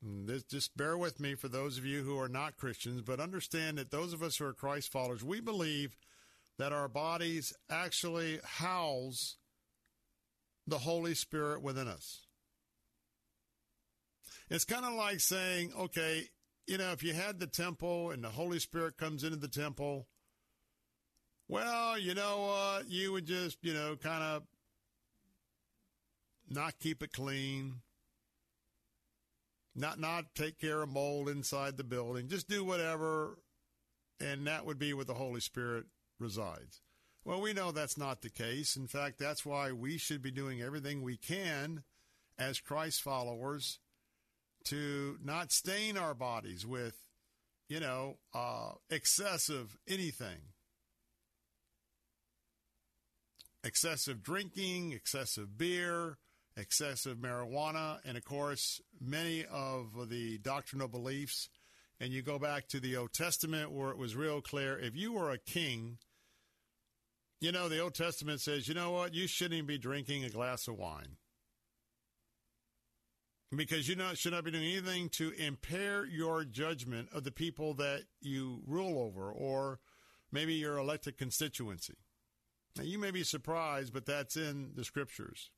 mm, This, just bear with me for those of you who are not Christians, but understand that those of us who are Christ followers, we believe that our bodies actually house the Holy Spirit within us. It's kind of like saying, okay, you know, if you had the temple and the Holy Spirit comes into the temple, well, you know what? You would just, you know, kind of not keep it clean, not not take care of mold inside the building, just do whatever, and that would be where the Holy Spirit resides. Well, we know that's not the case. In fact, that's why we should be doing everything we can as Christ followers to not stain our bodies with, you know, uh, excessive anything. Excessive drinking, excessive beer, excessive marijuana, and of course, many of the doctrinal beliefs. And you go back to the Old Testament where it was real clear if you were a king, you know, the Old Testament says, you know what, you shouldn't even be drinking a glass of wine. Because you know, should not be doing anything to impair your judgment of the people that you rule over or maybe your elected constituency. Now, you may be surprised, but that's in the scriptures.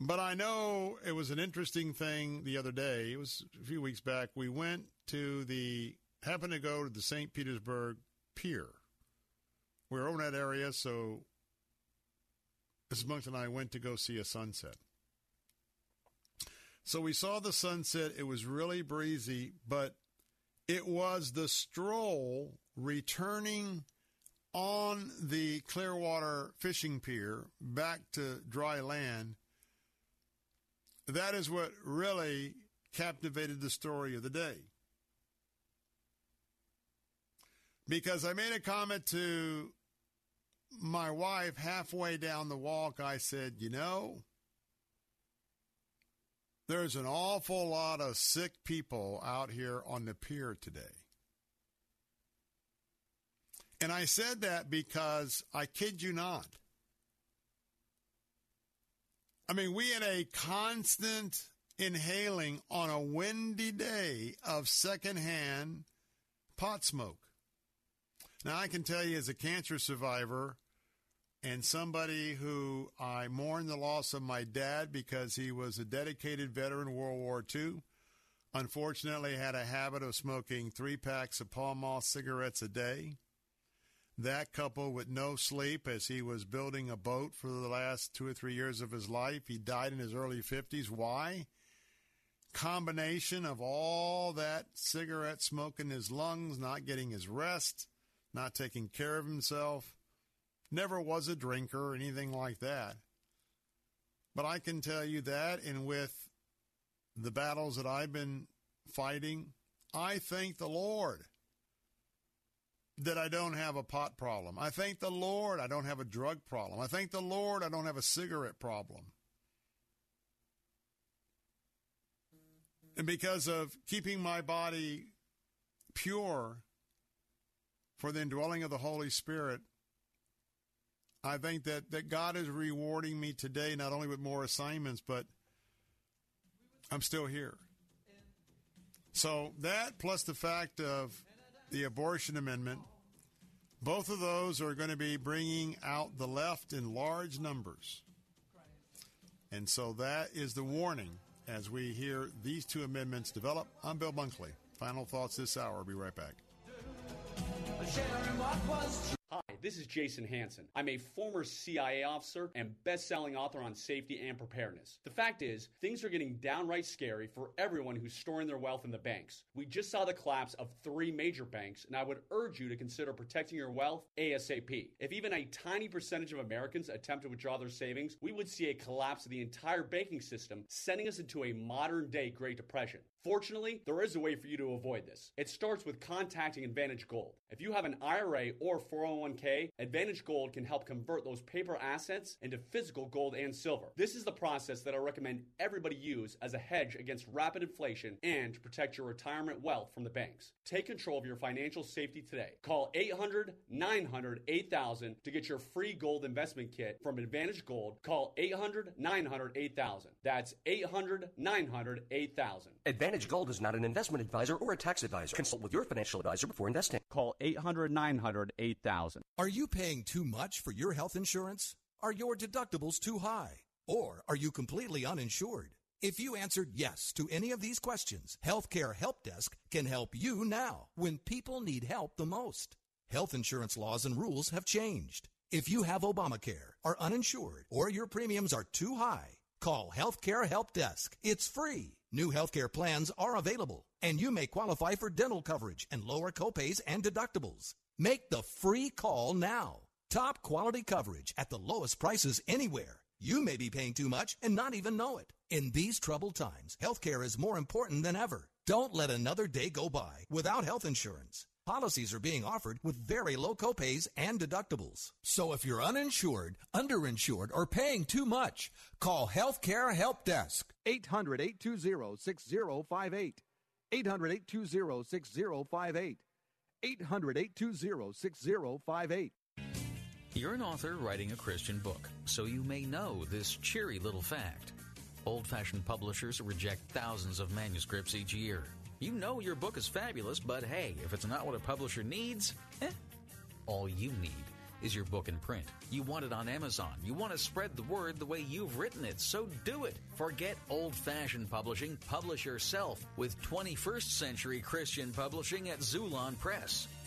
But I know it was an interesting thing the other day. It was a few weeks back. We went to the, happened to go to the St. Petersburg Pier. We were over in that area, so Mrs. Monk and I went to go see a sunset. So we saw the sunset. It was really breezy, but it was the stroll returning on the Clearwater fishing pier back to dry land that is what really captivated the story of the day. Because I made a comment to my wife halfway down the walk. I said, you know, there's an awful lot of sick people out here on the pier today. And I said that because I kid you not. I mean, we had a constant inhaling on a windy day of secondhand pot smoke. Now, I can tell you as a cancer survivor and somebody who I mourn the loss of my dad because he was a dedicated veteran World War II. Unfortunately, had a habit of smoking three packs of Pall Mall cigarettes a day. That coupled with no sleep as he was building a boat for the last two or three years of his life. He died in his early 50s. Why? Combination of all that cigarette smoke in his lungs, not getting his rest, not taking care of himself. Never was a drinker or anything like that. But I can tell you that, and with the battles that I've been fighting, I thank the Lord that I don't have a pot problem. I thank the Lord I don't have a drug problem. I thank the Lord I don't have a cigarette problem. And because of keeping my body pure for the indwelling of the Holy Spirit, I think that, that God is rewarding me today not only with more assignments, but I'm still here. So that plus the fact of the abortion amendment both of those are going to be bringing out the left in large numbers. And so that is the warning as we hear these two amendments develop. I'm Bill Bunkley. Final thoughts this hour. I'll be right back. Hi, this is Jason Hanson. I'm a former CIA officer and best-selling author on safety and preparedness. The fact is, things are getting downright scary for everyone who's storing their wealth in the banks. We just saw the collapse of three major banks, and I would urge you to consider protecting your wealth ASAP. If even a tiny percentage of Americans attempt to withdraw their savings, we would see a collapse of the entire banking system, sending us into a modern-day Great Depression. Fortunately, there is a way for you to avoid this. It starts with contacting Advantage Gold. If you have an IRA or 401k, Advantage Gold can help convert those paper assets into physical gold and silver. This is the process that I recommend everybody use as a hedge against rapid inflation and to protect your retirement wealth from the banks. Take control of your financial safety today. Call 800 900 8000 to get your free gold investment kit from Advantage Gold. Call 800 900 8000. That's 800 900 8000. Advantage Gold is not an investment advisor or a tax advisor. Consult with your financial advisor before investing. Call 800 900 8000. Are you paying too much for your health insurance? Are your deductibles too high? Or are you completely uninsured? If you answered yes to any of these questions, Healthcare Help Desk can help you now when people need help the most. Health insurance laws and rules have changed. If you have Obamacare, are uninsured, or your premiums are too high, call Healthcare Help Desk. It's free. New healthcare plans are available, and you may qualify for dental coverage and lower copays and deductibles. Make the free call now. Top quality coverage at the lowest prices anywhere. You may be paying too much and not even know it. In these troubled times, healthcare is more important than ever. Don't let another day go by without health insurance. Policies are being offered with very low copays and deductibles. So if you're uninsured, underinsured, or paying too much, call Healthcare Help Desk. 800 820 6058. 800 820 6058. 800 820 6058. You're an author writing a Christian book, so you may know this cheery little fact. Old fashioned publishers reject thousands of manuscripts each year. You know your book is fabulous, but hey, if it's not what a publisher needs, eh. All you need is your book in print. You want it on Amazon. You want to spread the word the way you've written it, so do it. Forget old fashioned publishing. Publish yourself with 21st century Christian publishing at Xulon Press.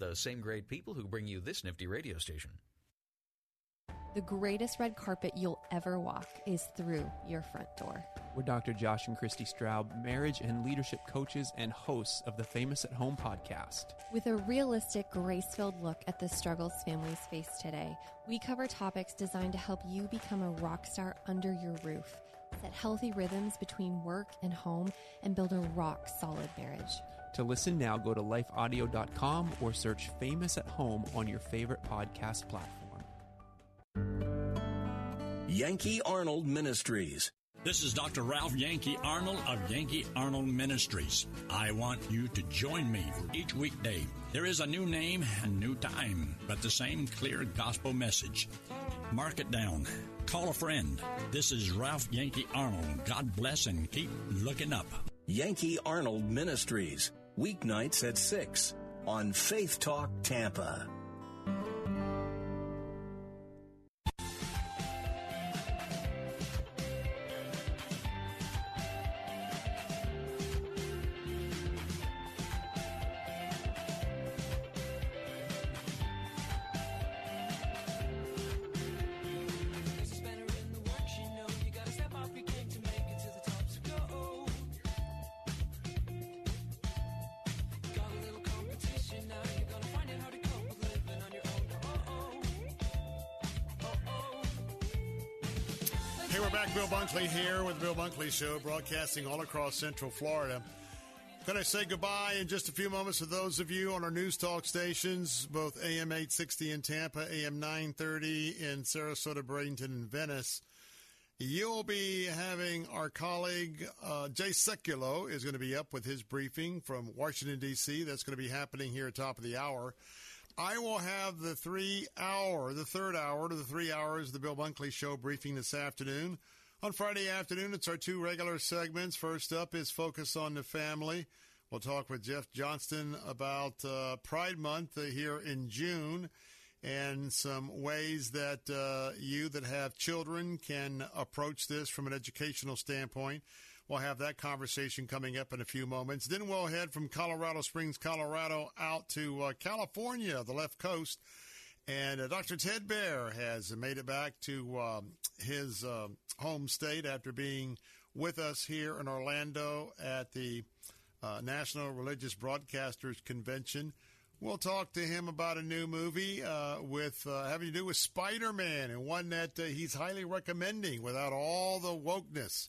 the same great people who bring you this nifty radio station. The greatest red carpet you'll ever walk is through your front door. We're Dr. Josh and Christy Straub, marriage and leadership coaches and hosts of the Famous at Home podcast. With a realistic, grace filled look at the struggles families face today, we cover topics designed to help you become a rock star under your roof, set healthy rhythms between work and home, and build a rock solid marriage. To listen now, go to lifeaudio.com or search Famous at Home on your favorite podcast platform. Yankee Arnold Ministries. This is Dr. Ralph Yankee Arnold of Yankee Arnold Ministries. I want you to join me for each weekday. There is a new name and new time, but the same clear gospel message. Mark it down. Call a friend. This is Ralph Yankee Arnold. God bless and keep looking up. Yankee Arnold Ministries. Weeknights at 6 on Faith Talk Tampa. Show, broadcasting all across Central Florida. Going to say goodbye in just a few moments to those of you on our news talk stations, both AM 860 in Tampa, AM 930 in Sarasota, Bradenton, and Venice. You'll be having our colleague uh, Jay Sekulow is going to be up with his briefing from Washington, D.C. That's going to be happening here at top of the hour. I will have the three hour, the third hour to the three hours of the Bill Bunkley Show briefing this afternoon. On Friday afternoon, it's our two regular segments. First up is Focus on the Family. We'll talk with Jeff Johnston about uh, Pride Month uh, here in June and some ways that uh, you that have children can approach this from an educational standpoint. We'll have that conversation coming up in a few moments. Then we'll head from Colorado Springs, Colorado, out to uh, California, the left coast. And uh, Dr. Ted Baehr has made it back to um, his uh, home state after being with us here in Orlando at the uh, National Religious Broadcasters Convention. We'll talk to him about a new movie uh, with uh, having to do with Spider Man and one that uh, he's highly recommending without all the wokeness.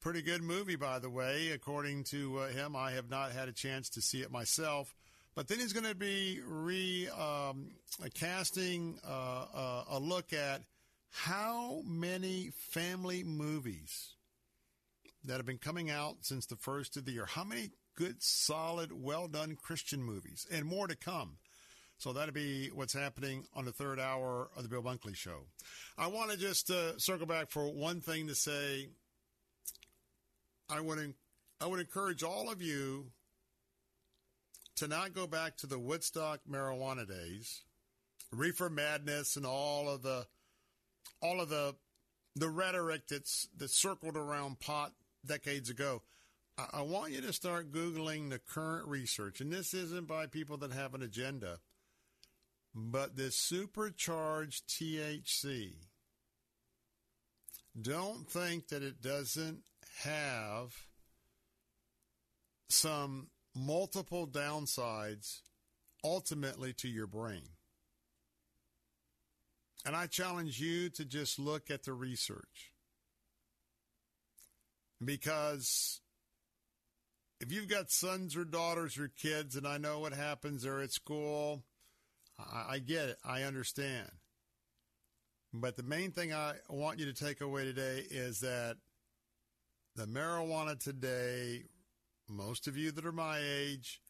Pretty good movie, by the way, according to him. I have not had a chance to see it myself. But then he's going to be recasting um, uh, uh, a look at how many family movies that have been coming out since the first of the year. How many good, solid, well done Christian movies, and more to come. So that'll be what's happening on the third hour of the Bill Bunkley Show. I want to just uh, circle back for one thing to say. I would I would encourage all of you to not go back to the Woodstock marijuana days, reefer madness, and all of the all of the the rhetoric that's that circled around pot decades ago. I, I want you to start Googling the current research, and this isn't by people that have an agenda, but this supercharged THC. Don't think that it doesn't have some multiple downsides ultimately to your brain. And I challenge you to just look at the research. Because if you've got sons or daughters or kids, and I know what happens, they're at school, I, I get it. I understand. But the main thing I want you to take away today is that the marijuana today, most of you that are my age,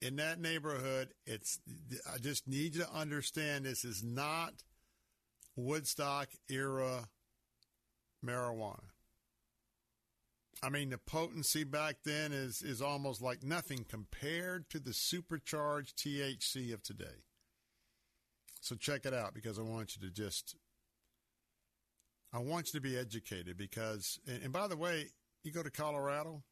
in that neighborhood, it's I just need you to understand this is not Woodstock era marijuana. I mean, the potency back then is, is almost like nothing compared to the supercharged THC of today. So check it out because I want you to just, I want you to be educated because, and, and by the way, you go to Colorado.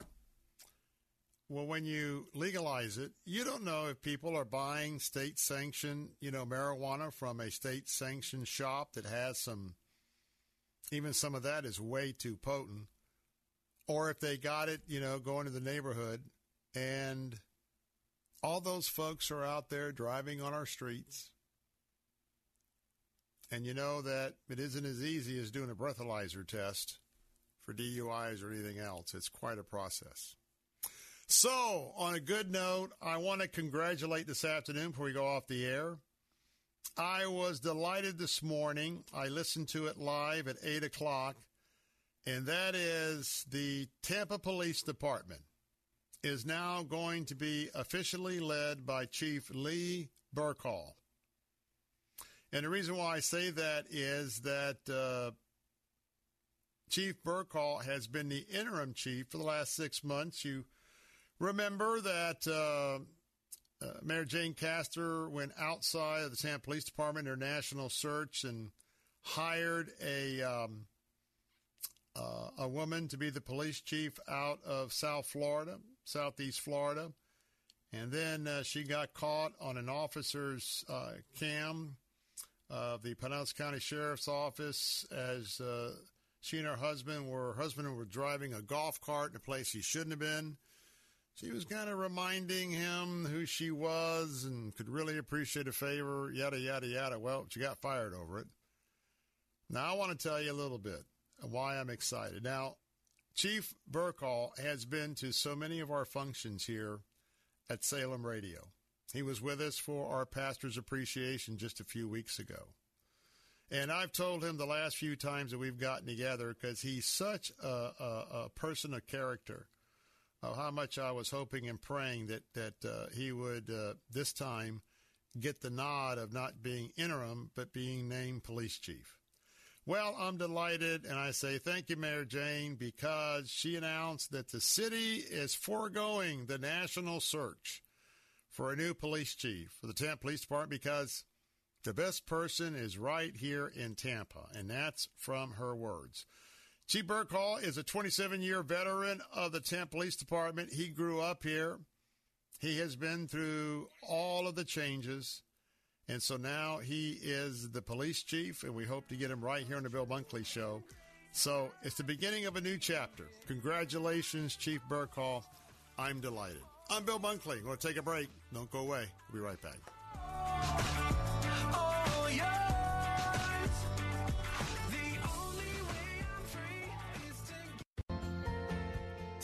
Well, when you legalize it, you don't know if people are buying state sanctioned, you know, marijuana from a state sanctioned shop that has some, even some of that is way too potent or if they got it, you know, going to the neighborhood and all those folks are out there driving on our streets. And you know that it isn't as easy as doing a breathalyzer test for DUIs or anything else. It's quite a process. So, on a good note, I want to congratulate this afternoon before we go off the air. I was delighted this morning. I listened to it live at 8 o'clock and that is the Tampa Police Department is now going to be officially led by Chief Lee Bercaw. And the reason why I say that is that uh, Chief Bercaw has been the interim chief for the last six months. You remember that uh, uh, Mayor Jane Castor went outside of the Tampa Police Department, their national search, and hired a. Um, uh, a woman to be the police chief out of South Florida, Southeast Florida. And then uh, she got caught on an officer's uh, cam of the Pinellas County Sheriff's Office as uh, she and her husband were her husband were driving a golf cart in a place he shouldn't have been. She was kind of reminding him who she was and could really appreciate a favor, yada, yada, yada. Well, she got fired over it. Now, I want to tell you a little bit why I'm excited. Now, Chief Bercaw has been to so many of our functions here at Salem Radio. He was with us for our pastor's appreciation just a few weeks ago. And I've told him the last few times that we've gotten together because he's such a, a, a, person of character. Uh, how much I was hoping and praying that that uh, he would uh, this time get the nod of not being interim but being named police chief. Well, I'm delighted, and I say thank you, Mayor Jane, because she announced that the city is foregoing the national search for a new police chief for the Tampa Police Department because the best person is right here in Tampa, and that's from her words. Chief Bercaw is a 27 year veteran of the Tampa Police Department. He grew up here. He has been through all of the changes. And so now he is the police chief, and we hope to get him right here on the Bill Bunkley Show. So it's the beginning of a new chapter. Congratulations, Chief Bercaw. I'm delighted. I'm Bill Bunkley. We'll take a break. Don't go away. We'll be right back.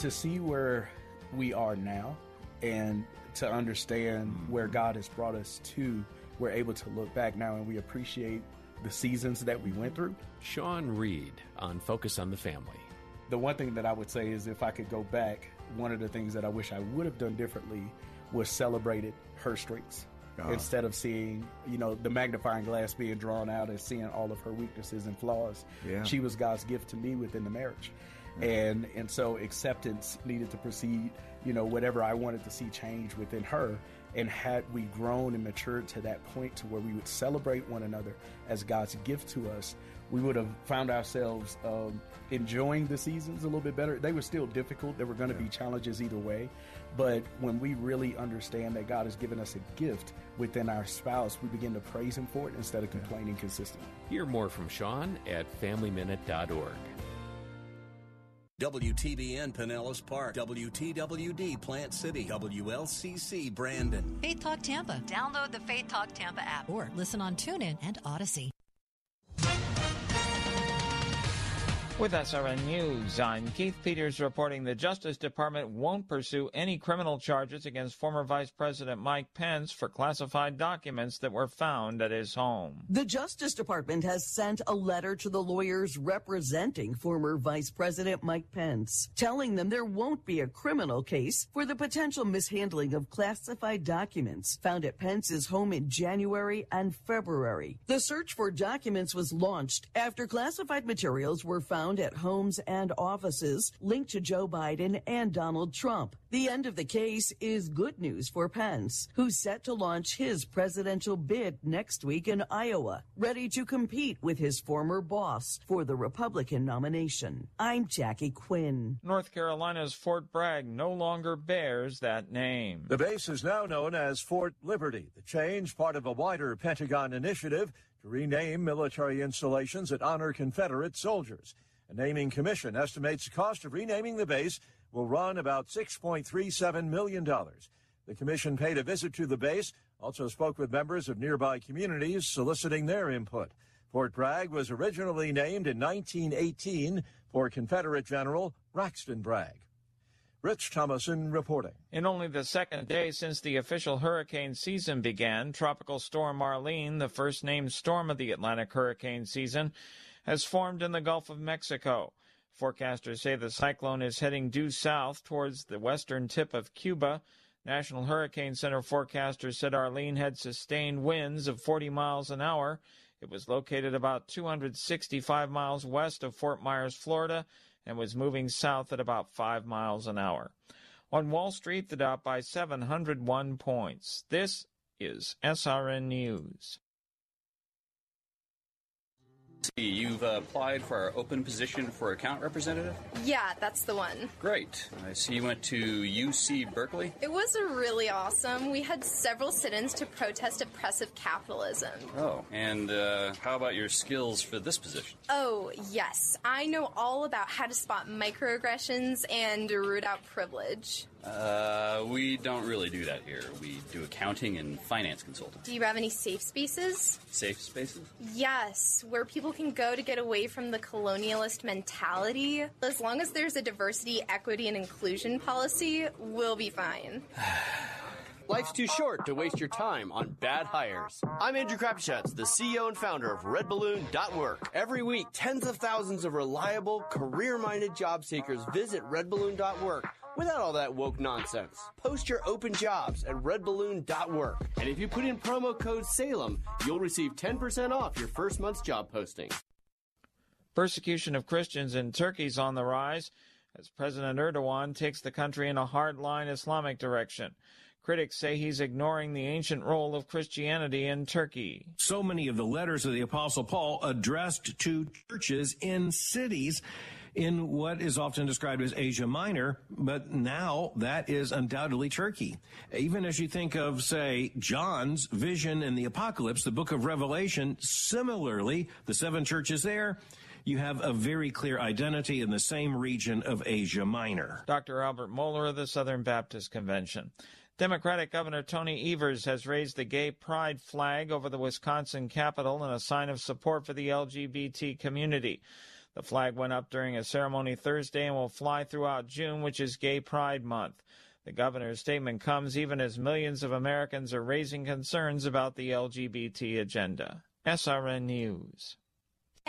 To see where we are now and to understand where God has brought us to, we're able to look back now and we appreciate the seasons that we went through. Sean Reed on Focus on the Family. The one thing that I would say is if I could go back, one of the things that I wish I would have done differently was celebrated her strengths. Uh-huh. Instead of seeing, you know, the magnifying glass being drawn out and seeing all of her weaknesses and flaws, Yeah. she was God's gift to me within the marriage and and so acceptance needed to proceed you know whatever i wanted to see change within her. And had we grown and matured to that point to where we would celebrate one another as god's gift to us we would have found ourselves um, enjoying the seasons a little bit better. They were still difficult. There were going to be challenges either way. But when we really understand that god has given us a gift within our spouse we begin to praise him for it instead of complaining consistently. Hear more from Sean at FamilyMinute.org. WTBN Pinellas Park, WTWD Plant City, WLCC Brandon. Faith Talk Tampa. Download the Faith Talk Tampa app or listen on TuneIn and Odyssey. With SRN News, I'm Keith Peters reporting the Justice Department won't pursue any criminal charges against former Vice President Mike Pence for classified documents that were found at his home. The Justice Department has sent a letter to the lawyers representing former Vice President Mike Pence, telling them there won't be a criminal case for the potential mishandling of classified documents found at Pence's home in January and February. The search for documents was launched after classified materials were found at homes and offices linked to Joe Biden and Donald Trump. The end of the case is good news for Pence, who's set to launch his presidential bid next week in Iowa, ready to compete with his former boss for the Republican nomination. I'm Jackie Quinn. North Carolina's Fort Bragg no longer bears that name. The base is now known as Fort Liberty. The change, part of a wider Pentagon initiative to rename military installations that honor Confederate soldiers. A naming commission estimates the cost of renaming the base will run about $6.37 million. The commission paid a visit to the base, also spoke with members of nearby communities soliciting their input. Fort Bragg was originally named in 1918 for Confederate General Braxton Bragg. Rich Thomason reporting. In only the second day since the official hurricane season began, Tropical Storm Arlene, the first named storm of the Atlantic hurricane season, has formed in the Gulf of Mexico. Forecasters say the cyclone is heading due south towards the western tip of Cuba. National Hurricane Center forecasters said Arlene had sustained winds of 40 miles an hour. It was located about 265 miles west of Fort Myers, Florida, and was moving south at about 5 miles an hour. On Wall Street, the Dow by 701 points. This is SRN News. You've uh, applied for our open position for account representative? Yeah, that's the one. Great. I see you went to UC Berkeley. It was really awesome. We had several sit ins to protest oppressive capitalism. Oh, and uh, how about your skills for this position? Oh, yes. I know all about how to spot microaggressions and root out privilege. Uh, we don't really do that here. We do accounting and finance consulting. Do you have any safe spaces? Safe spaces? Yes, where people can go to get away from the colonialist mentality. As long as there's a diversity, equity, and inclusion policy, we'll be fine. Life's too short to waste your time on bad hires. I'm Andrew Crapuchettes, the CEO and founder of RedBalloon.work. Every week, tens of thousands of reliable, career-minded job seekers visit RedBalloon.work without all that woke nonsense. Post your open jobs at redballoon.work. And if you put in promo code SALEM, you'll receive 10% off your first month's job posting. Persecution of Christians in Turkey is on the rise as President Erdogan takes the country in a hardline Islamic direction. Critics say he's ignoring the ancient role of Christianity in Turkey. So many of the letters of the Apostle Paul addressed to churches in cities in what is often described as Asia Minor, but now that is undoubtedly Turkey. Even as you think of, say, John's vision in the apocalypse, the book of Revelation, similarly, the seven churches there, you have a very clear identity in the same region of Asia Minor. Dr. Albert Mohler of the Southern Baptist Convention. Democratic Governor Tony Evers has raised the gay pride flag over the Wisconsin Capitol in a sign of support for the LGBT community. The flag went up during a ceremony Thursday and will fly throughout June, which is Gay Pride Month. The governor's statement comes even as millions of Americans are raising concerns about the LGBT agenda. SRN News.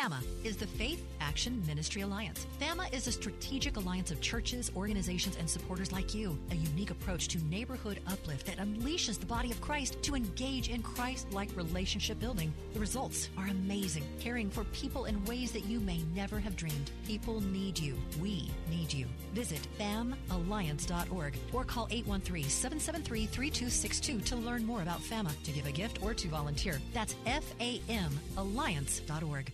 FAMA is the Faith Action Ministry Alliance. FAMA is a strategic alliance of churches, organizations, and supporters like you. A unique approach to neighborhood uplift that unleashes the body of Christ to engage in Christ like relationship building. The results are amazing, caring for people in ways that you may never have dreamed. People need you. We need you. Visit famalliance.org or call 813 773 3262 to learn more about FAMA, to give a gift, or to volunteer. That's F A M Alliance.org.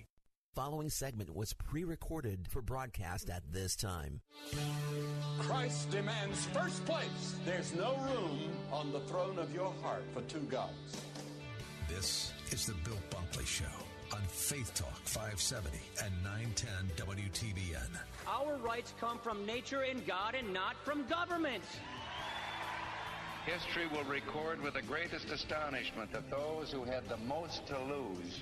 Following segment was pre recorded for broadcast at this time. Christ demands first place. There's no room on the throne of your heart for two gods. This is the Bill Bunkley Show on Faith Talk 570 and 910 WTBN. Our rights come from nature and God and not from government. History will record with the greatest astonishment that those who had the most to lose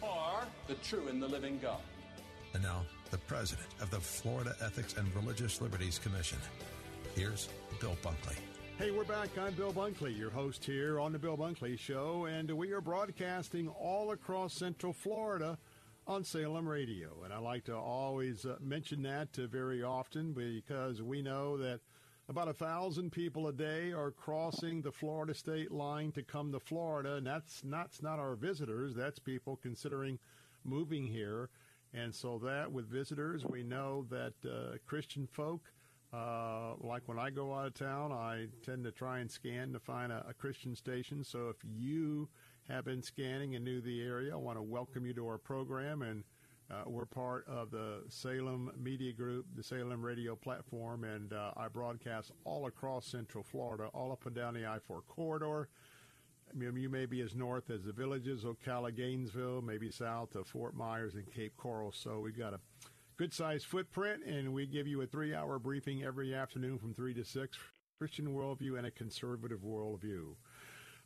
or the true and the living God. And now, the president of the Florida Ethics and Religious Liberties Commission. Here's Bill Bunkley. Hey, we're back. I'm Bill Bunkley, your host here on The Bill Bunkley Show, and we are broadcasting all across Central Florida on Salem Radio. And I like to always uh, mention that uh, very often because we know that about a thousand people a day are crossing the Florida state line to come to Florida, and that's not, that's not our visitors. That's people considering moving here. And so that with visitors, we know that uh, Christian folk, uh, like when I go out of town, I tend to try and scan to find a, a Christian station. So if you have been scanning and knew the area, I want to welcome you to our program and uh, we're part of the Salem Media Group, the Salem radio platform, and uh, I broadcast all across Central Florida, all up and down the I 4 corridor. I mean, you may be as north as the villages, Ocala, Gainesville, maybe south of Fort Myers and Cape Coral. So we've got a good sized footprint, and we give you a three hour briefing every afternoon from 3 to 6 Christian worldview and a conservative worldview.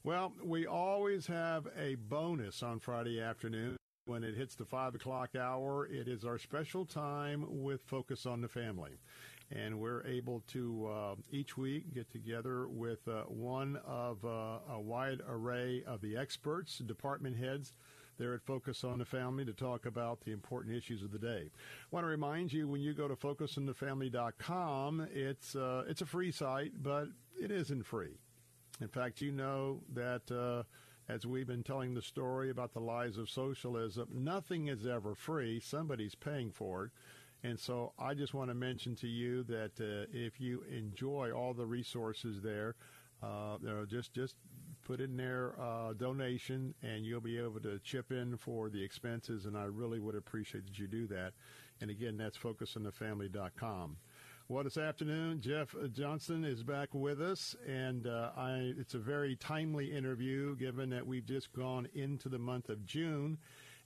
Well, we always have a bonus on Friday afternoon. When it hits the 5 o'clock hour, it is our special time with Focus on the Family. And we're able to uh, each week get together with uh, one of uh, a wide array of the experts, department heads there at Focus on the Family to talk about the important issues of the day. I want to remind you when you go to focusonthefamily.com, it's, uh, it's a free site, but it isn't free. In fact, you know that uh, as we've been telling the story about the lies of socialism, nothing is ever free. Somebody's paying for it. And so I just want to mention to you that uh, if you enjoy all the resources there, uh, you know, just just put in their uh, donation, and you'll be able to chip in for the expenses. And I really would appreciate that you do that. And again, that's focusonthefamily.com. Well, this afternoon, Jeff Johnston is back with us, and uh, I, it's a very timely interview given that we've just gone into the month of June.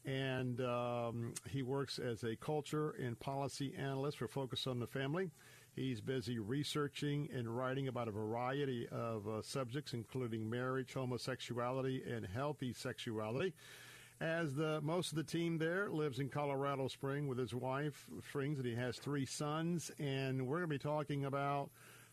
and um, he works as a culture and policy analyst for Focus on the Family. He's busy researching and writing about a variety of uh, subjects, including marriage, homosexuality, and healthy sexuality. As the most of the team there lives in Colorado Spring with his wife Springs, and he has three sons, and we're going to be talking about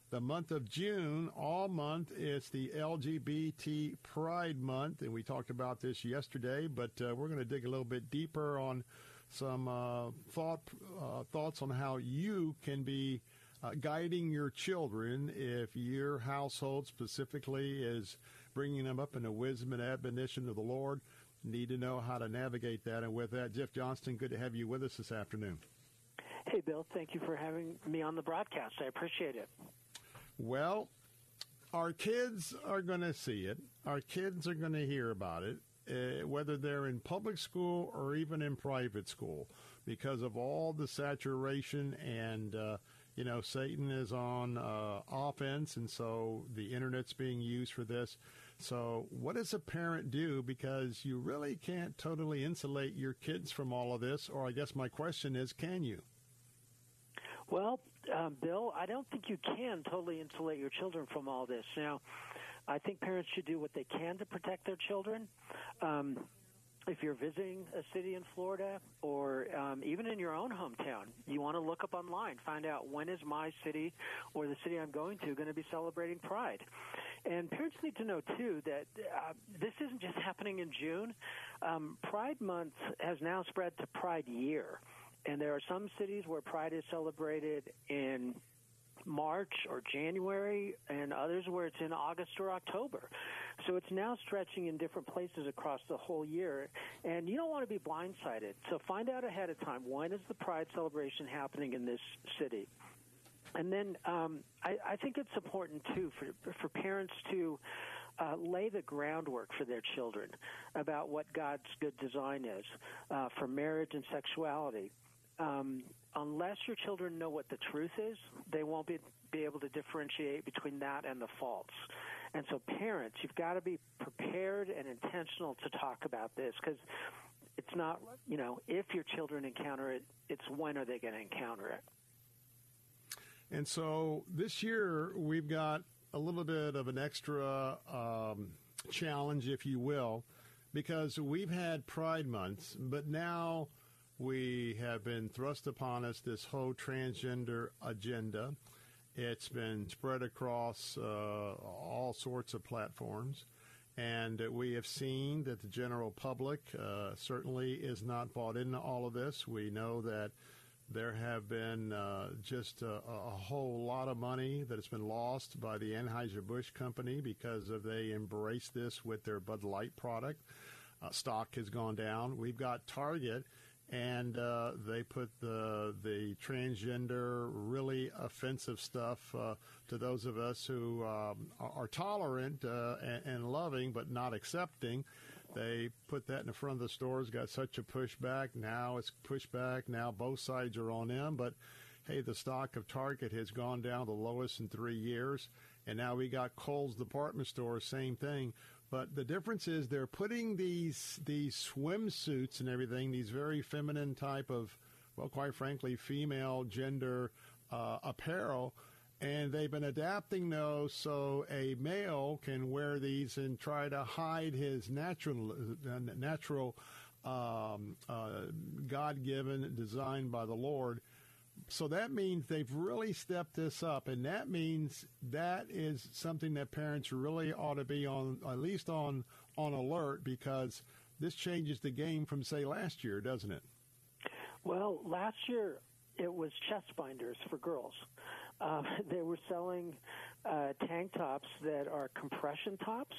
the month of June, all month, it's the LGBT Pride Month, and we talked about this yesterday, but uh, we're going to dig a little bit deeper on some uh, thought uh, thoughts on how you can be uh, guiding your children if your household specifically is bringing them up in the wisdom and admonition of the Lord. Need to know how to navigate that. And with that, Jeff Johnston, good to have you with us this afternoon. Hey, Bill. Thank you for having me on the broadcast. I appreciate it. Well, our kids are going to see it. Our kids are going to hear about it, uh, whether they're in public school or even in private school, because of all the saturation and. Uh, you know, Satan is on uh, offense, and so the internet's being used for this. So, what does a parent do? Because you really can't totally insulate your kids from all of this, or I guess my question is, can you? Well, um, Bill, I don't think you can totally insulate your children from all this. Now, I think parents should do what they can to protect their children. Um, if you're visiting a city in Florida or um, even in your own hometown, you want to look up online, find out when is my city or the city I'm going to going to be celebrating Pride. And parents need to know too that uh, this isn't just happening in June. Um, Pride Month has now spread to Pride Year. And there are some cities where Pride is celebrated in March or January, and others where it's in August or October. So it's now stretching in different places across the whole year, and you don't want to be blindsided. So find out ahead of time when is the Pride celebration happening in this city. And then um, I, I think it's important too for for parents to uh, lay the groundwork for their children about what God's good design is uh, for marriage and sexuality um, unless your children know what the truth is, they won't be, be able to differentiate between that and the false. And so, parents, you've got to be prepared and intentional to talk about this because it's not, you know, if your children encounter it, it's when are they going to encounter it. And so this year we've got a little bit of an extra um, challenge, if you will, because we've had Pride months, but now we have been thrust upon us this whole transgender agenda. It's been spread across uh, all sorts of platforms. And we have seen that the general public uh, certainly is not bought into all of this. We know that there have been uh, just a, a, whole lot of money that has been lost by the Anheuser-Busch company because of they embraced this with their Bud Light product. Uh, stock has gone down. We've got Target and uh, they put the the transgender, really offensive stuff uh, to those of us who um, are, tolerant uh, and, and, loving, but not accepting. They put that in the front of the stores. Got such a pushback. Now it's pushback. Now both sides are on them. But hey, the stock of Target has gone down the lowest in three years, and now we got Kohl's department store, same thing. But the difference is they're putting these these swimsuits and everything, these very feminine type of, well, quite frankly, female gender uh, apparel, and they've been adapting those so a male can wear these and try to hide his natural natural um, uh, God given design by the Lord so that means they've really stepped this up, and that means that is something that parents really ought to be on, at least on on alert, because this changes the game from say last year, doesn't it? Well, last year it was chest binders for girls. Um, they were selling uh, tank tops that are compression tops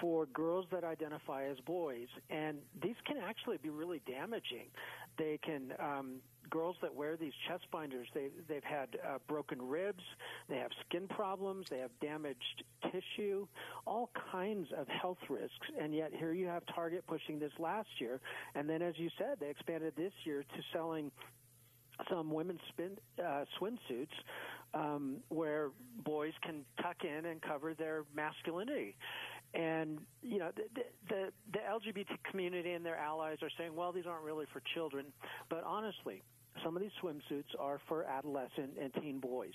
for girls that identify as boys, and these can actually be really damaging. They can um, girls that wear these chest binders, they they've had uh, broken ribs, they have skin problems, they have damaged tissue, all kinds of health risks. And yet here you have Target pushing this last year, and then as you said, they expanded this year to selling some women's spin, uh, swimsuits um, where boys can tuck in and cover their masculinity. And you know, the, the the LGBT community and their allies are saying, well, these aren't really for children. But honestly, some of these swimsuits are for adolescent and teen boys.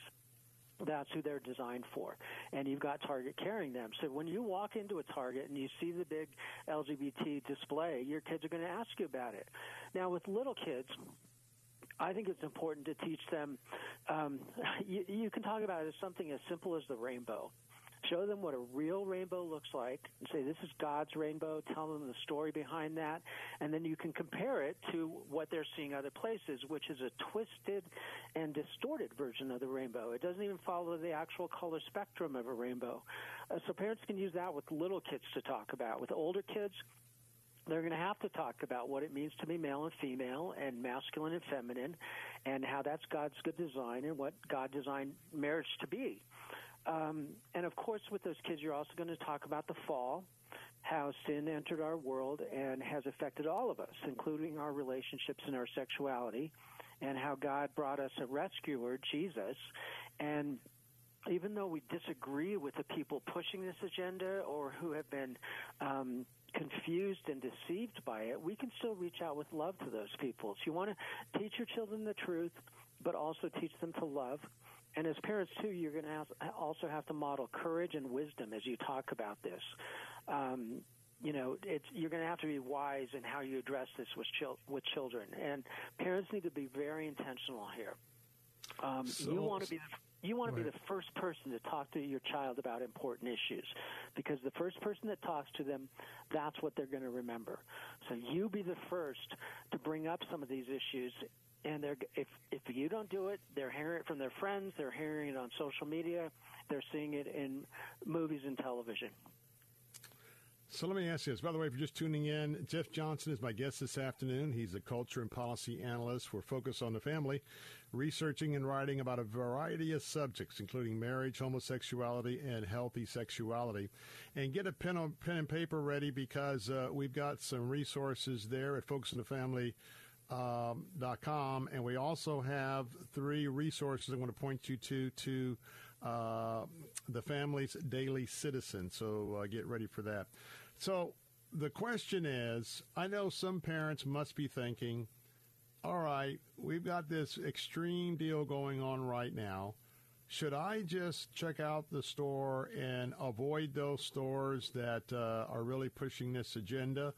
That's who they're designed for. And you've got Target carrying them. So when you walk into a Target and you see the big LGBT display, your kids are going to ask you about it. Now, with little kids, I think it's important to teach them. Um, you, you can talk about it as something as simple as the rainbow. Show them what a real rainbow looks like and say, this is God's rainbow. Tell them the story behind that. And then you can compare it to what they're seeing other places, which is a twisted and distorted version of the rainbow. It doesn't even follow the actual color spectrum of a rainbow. Uh, so parents can use that with little kids to talk about. With older kids, they're going to have to talk about what it means to be male and female and masculine and feminine and how that's God's good design and what God designed marriage to be. Um, and of course, with those kids, you're also going to talk about the fall, how sin entered our world and has affected all of us, including our relationships and our sexuality, and how God brought us a rescuer, Jesus. And even though we disagree with the people pushing this agenda or who have been um, confused and deceived by it, we can still reach out with love to those people. So you want to teach your children the truth, but also teach them to love. And as parents too, you're going to also have to model courage and wisdom as you talk about this. Um, you know, it's, you're going to have to be wise in how you address this with, chil- with children, and parents need to be very intentional here. Um, so, you want to be the you want to right. be the first person to talk to your child about important issues because the first person that talks to them, that's what they're going to remember. So you be the first to bring up some of these issues and they're if if you don't do it, they're hearing it from their friends, they're hearing it on social media, they're seeing it in movies and television. So let me ask you this. By the way, if you're just tuning in, Jeff Johnston is my guest this afternoon. He's a culture and policy analyst. We're focused on the family, researching and writing about a variety of subjects, including marriage, homosexuality, and healthy sexuality. And get a pen, on, pen and paper ready because uh, we've got some resources there at Focus on the Family. Um, com, and we also have three resources I'm going to point you to to uh, the family's daily citizen. So uh, get ready for that. So the question is I know some parents must be thinking, all right, we've got this extreme deal going on right now. Should I just check out the store and avoid those stores that uh, are really pushing this agenda?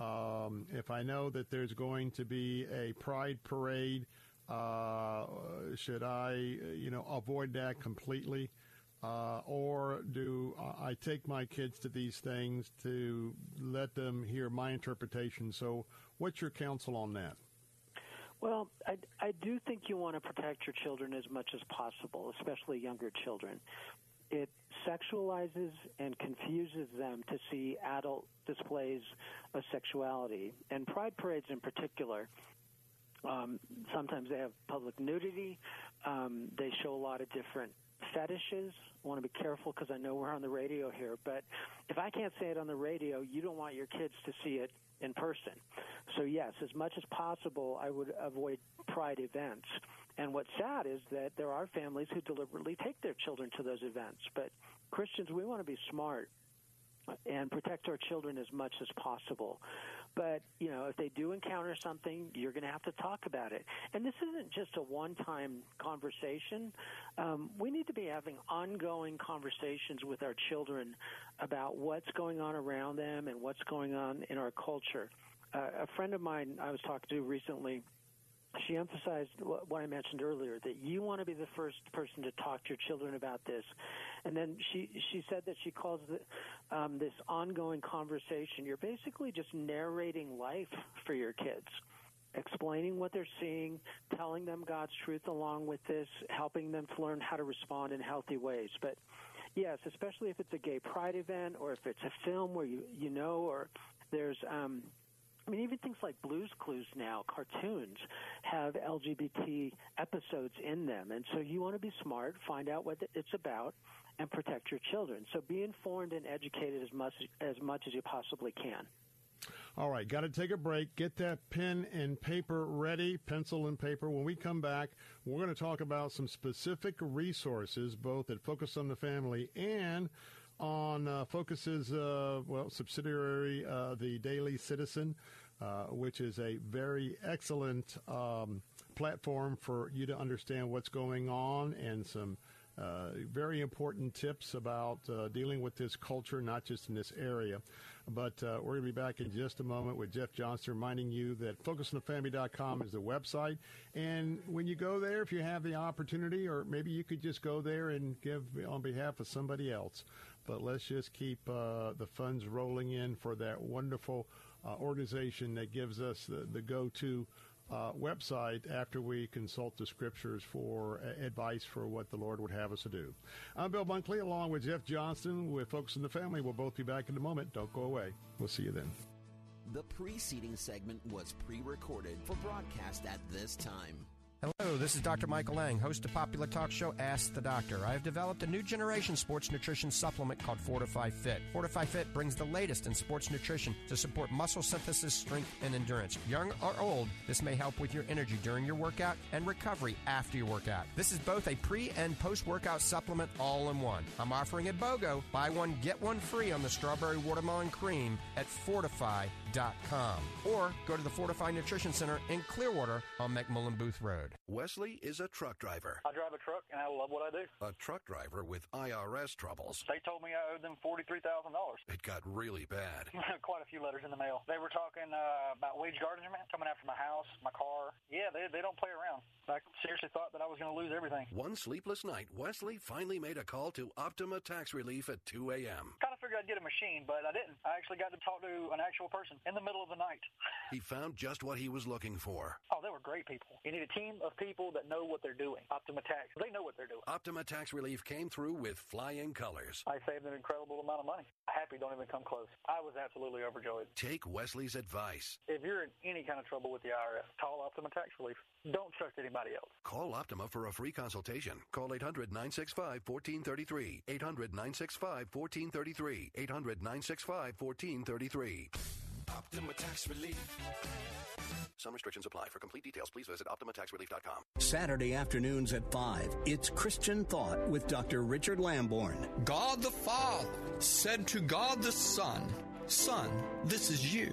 Um, if I know that there's going to be a pride parade, uh, should I, you know, avoid that completely? Uh, or do I take my kids to these things to let them hear my interpretation? So, what's your counsel on that? Well, I, I do think you want to protect your children as much as possible, especially younger children. It sexualizes and confuses them to see adult displays of sexuality, and pride parades in particular. Um, sometimes they have public nudity. Um, they show a lot of different fetishes. I want to be careful because I know we're on the radio here, but if I can't say it on the radio, you don't want your kids to see it in person. So yes, as much as possible, I would avoid pride events. And what's sad is that there are families who deliberately take their children to those events. But Christians, we want to be smart and protect our children as much as possible. But, you know, if they do encounter something, you're going to have to talk about it. And this isn't just a one time conversation. Um, we need to be having ongoing conversations with our children about what's going on around them and what's going on in our culture. Uh, a friend of mine I was talking to recently she emphasized what I mentioned earlier that you want to be the first person to talk to your children about this, and then she she said that she calls the, um, this ongoing conversation. You're basically just narrating life for your kids, explaining what they're seeing, telling them God's truth along with this, helping them to learn how to respond in healthy ways. But yes, especially if it's a gay pride event or if it's a film where you you know or there's um, I mean, even things like Blues Clues now, cartoons, have LGBT episodes in them. And so you want to be smart, find out what it's about, and protect your children. So be informed and educated as much as, much as you possibly can. All right, got to take a break. Get that pen and paper ready, pencil and paper. When we come back, we're going to talk about some specific resources, both that focus on the family and on uh, focuses uh, well subsidiary uh, the Daily Citizen, uh, which is a very excellent um, platform for you to understand what's going on and some. Uh, very important tips about uh, dealing with this culture, not just in this area. But we're going to be back in just a moment with Jeff Johnston reminding you that focusonthefamily.com is the website. And when you go there, if you have the opportunity, or maybe you could just go there and give on behalf of somebody else. But let's just keep uh, the funds rolling in for that wonderful uh, organization that gives us the, the go to uh, website after we consult the scriptures for uh, advice for what the Lord would have us to do. I'm Bill Bunkley along with Jeff Johnston with Focus on the Family. We'll both be back in a moment. Don't go away. We'll see you then. The preceding segment was pre recorded for broadcast at this time. Hello, this is Dr. Michael Lange, host of popular talk show Ask the Doctor. I have developed a new generation sports nutrition supplement called Fortifeye Fit. Fortifeye Fit brings the latest in sports nutrition to support muscle synthesis, strength, and endurance. Young or old, this may help with your energy during your workout and recovery after your workout. This is both a pre and post workout supplement all in one. I'm offering a BOGO, buy one, get one free on the strawberry watermelon cream at fortifeye.com. Or go to the Fortifeye Nutrition Center in Clearwater on McMullen Booth Road. Wesley is a truck driver. I drive a truck and I love what I do. A truck driver with IRS troubles. They told me I owed them $43,000. It got really bad. Quite a few letters in the mail. They were talking uh, about wage garnishment coming after my house, my car. Yeah, they, they don't play around. I seriously thought that I was going to lose everything. One sleepless night, Wesley finally made a call to Optima Tax Relief at 2 a.m. Kind of figured I'd get a machine, but I didn't. I actually got to talk to an actual person in the middle of the night. He found just what he was looking for. Oh, they were great people. You need a team of people that know what they're doing. Optima Tax, they know what they're doing. Optima Tax Relief came through with flying colors. I saved an incredible amount of money. Happy don't even come close. I was absolutely overjoyed. Take Wesley's advice. If you're in any kind of trouble with the IRS, call Optima Tax Relief. Don't trust anybody else. Call Optima for a free consultation. Call 800 965 1433. 800 965 1433. 800 965 1433. Optima Tax Relief. Some restrictions apply. For complete details, please visit OptimaTaxRelief.com. Saturday afternoons at 5. It's Christian Thought with Dr. Richard Lamborn. God the Father said to God the Son, Son, this is you.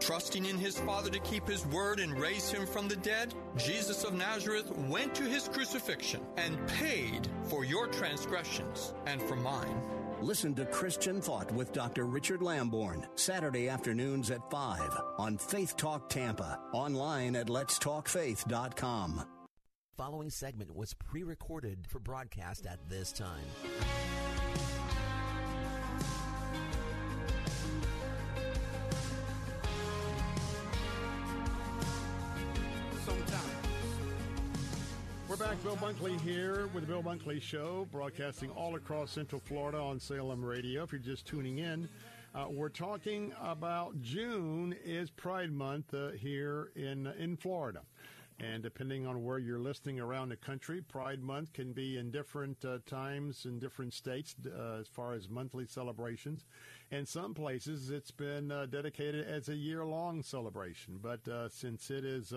Trusting in his Father to keep his word and raise him from the dead, Jesus of Nazareth went to his crucifixion and paid for your transgressions and for mine. Listen to Christian Thought with Dr. Richard Lamborn, Saturday afternoons at 5 on Faith Talk Tampa, online at letstalkfaith.com. Following segment was pre recorded for broadcast at this time. Back. Bill Bunkley here with the Bill Bunkley Show, broadcasting all across Central Florida on Salem Radio. If you're just tuning in, uh, we're talking about June is Pride Month uh, here in in Florida. And depending on where you're listening around the country, Pride Month can be in different uh, times in different states uh, as far as monthly celebrations. In some places, it's been uh, dedicated as a year long celebration. But uh, since it is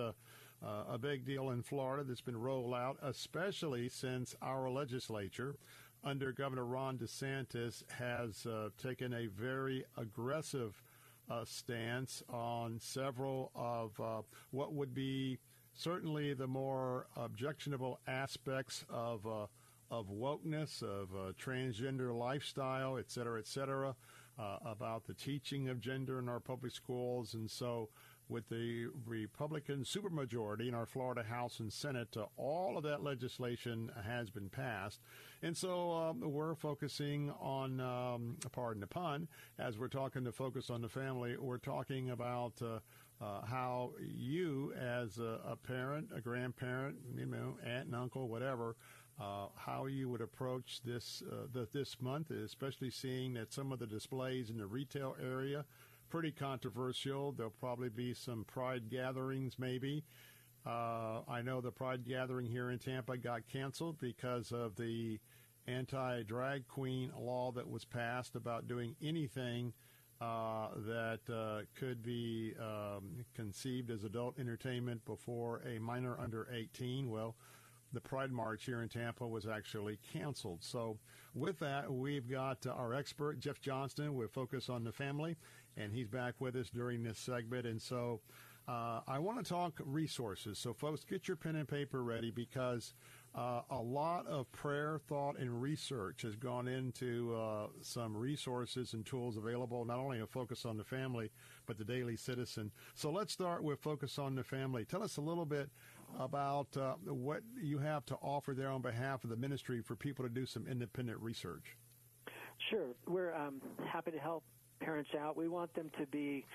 uh, a big deal in Florida that's been rolled out, especially since our legislature under Governor Ron DeSantis has uh, taken a very aggressive uh, stance on several of uh, what would be certainly the more objectionable aspects of uh, of wokeness, of uh, transgender lifestyle, et cetera, et cetera, uh, about the teaching of gender in our public schools, and so with the Republican supermajority in our Florida House and Senate, uh, all of that legislation has been passed. And so um, we're focusing on, um, pardon the pun, as we're talking to focus on the family, we're talking about uh, uh, how you, as a, a, parent, a grandparent, you know, aunt and uncle, whatever, uh, how you would approach this uh, the, this month, especially seeing that some of the displays in the retail area pretty controversial. There'll probably be some pride gatherings, maybe. Uh, I know the pride gathering here in Tampa got canceled because of the anti drag queen law that was passed about doing anything uh, that uh, could be um, conceived as adult entertainment before a minor under 18. Well, the Pride March here in Tampa was actually canceled. So, with that, we've got our expert, Jeff Johnston, with Focus on the Family, and he's back with us during this segment. And so, uh, I want to talk resources. So, folks, get your pen and paper ready because uh, a lot of prayer, thought, and research has gone into uh, some resources and tools available, not only a Focus on the Family, but the Daily Citizen. So let's start with Focus on the Family. Tell us a little bit about uh, what you have to offer there on behalf of the ministry for people to do some independent research. Sure. We're um, happy to help parents out. We want them to be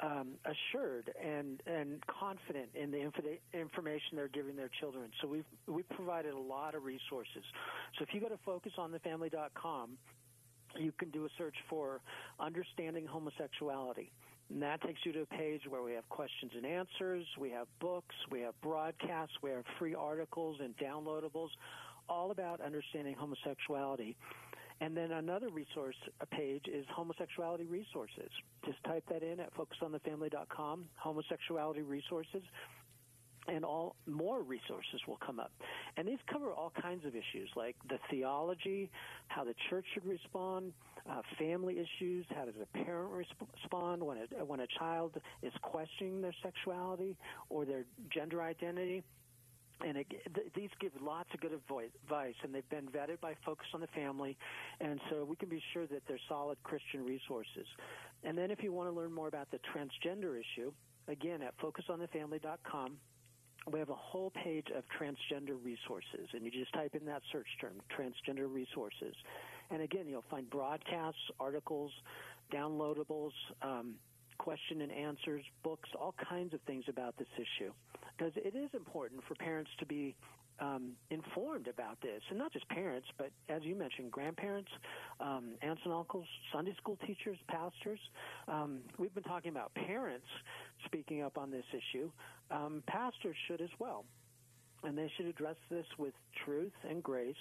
um, assured and and confident in the inf- information they're giving their children. So we've we've provided a lot of resources. So if you go to focusonthefamily.com, you can do a search for understanding homosexuality. And that takes you to a page where we have questions and answers, we have books, we have broadcasts, we have free articles and downloadables, all about understanding homosexuality. And then another resource page is homosexuality resources. Just type that in at focusonthefamily.com, homosexuality resources, and all more resources will come up. And these cover all kinds of issues like the theology, how the church should respond, uh, family issues, how does a parent respond when a, when a child is questioning their sexuality or their gender identity and it, th- these give lots of good advice, and they've been vetted by Focus on the Family, and so we can be sure that they're solid Christian resources. And then, if you want to learn more about the transgender issue, again at focusonthefamily.com, we have a whole page of transgender resources, and you just type in that search term, transgender resources. And again, you'll find broadcasts, articles, downloadables, um, question and answers, books, all kinds of things about this issue. Because it is important for parents to be um, informed about this, and not just parents, but as you mentioned, grandparents, um, aunts and uncles, Sunday school teachers, pastors. Um, we've been talking about parents speaking up on this issue. Um, pastors should as well, and they should address this with truth and grace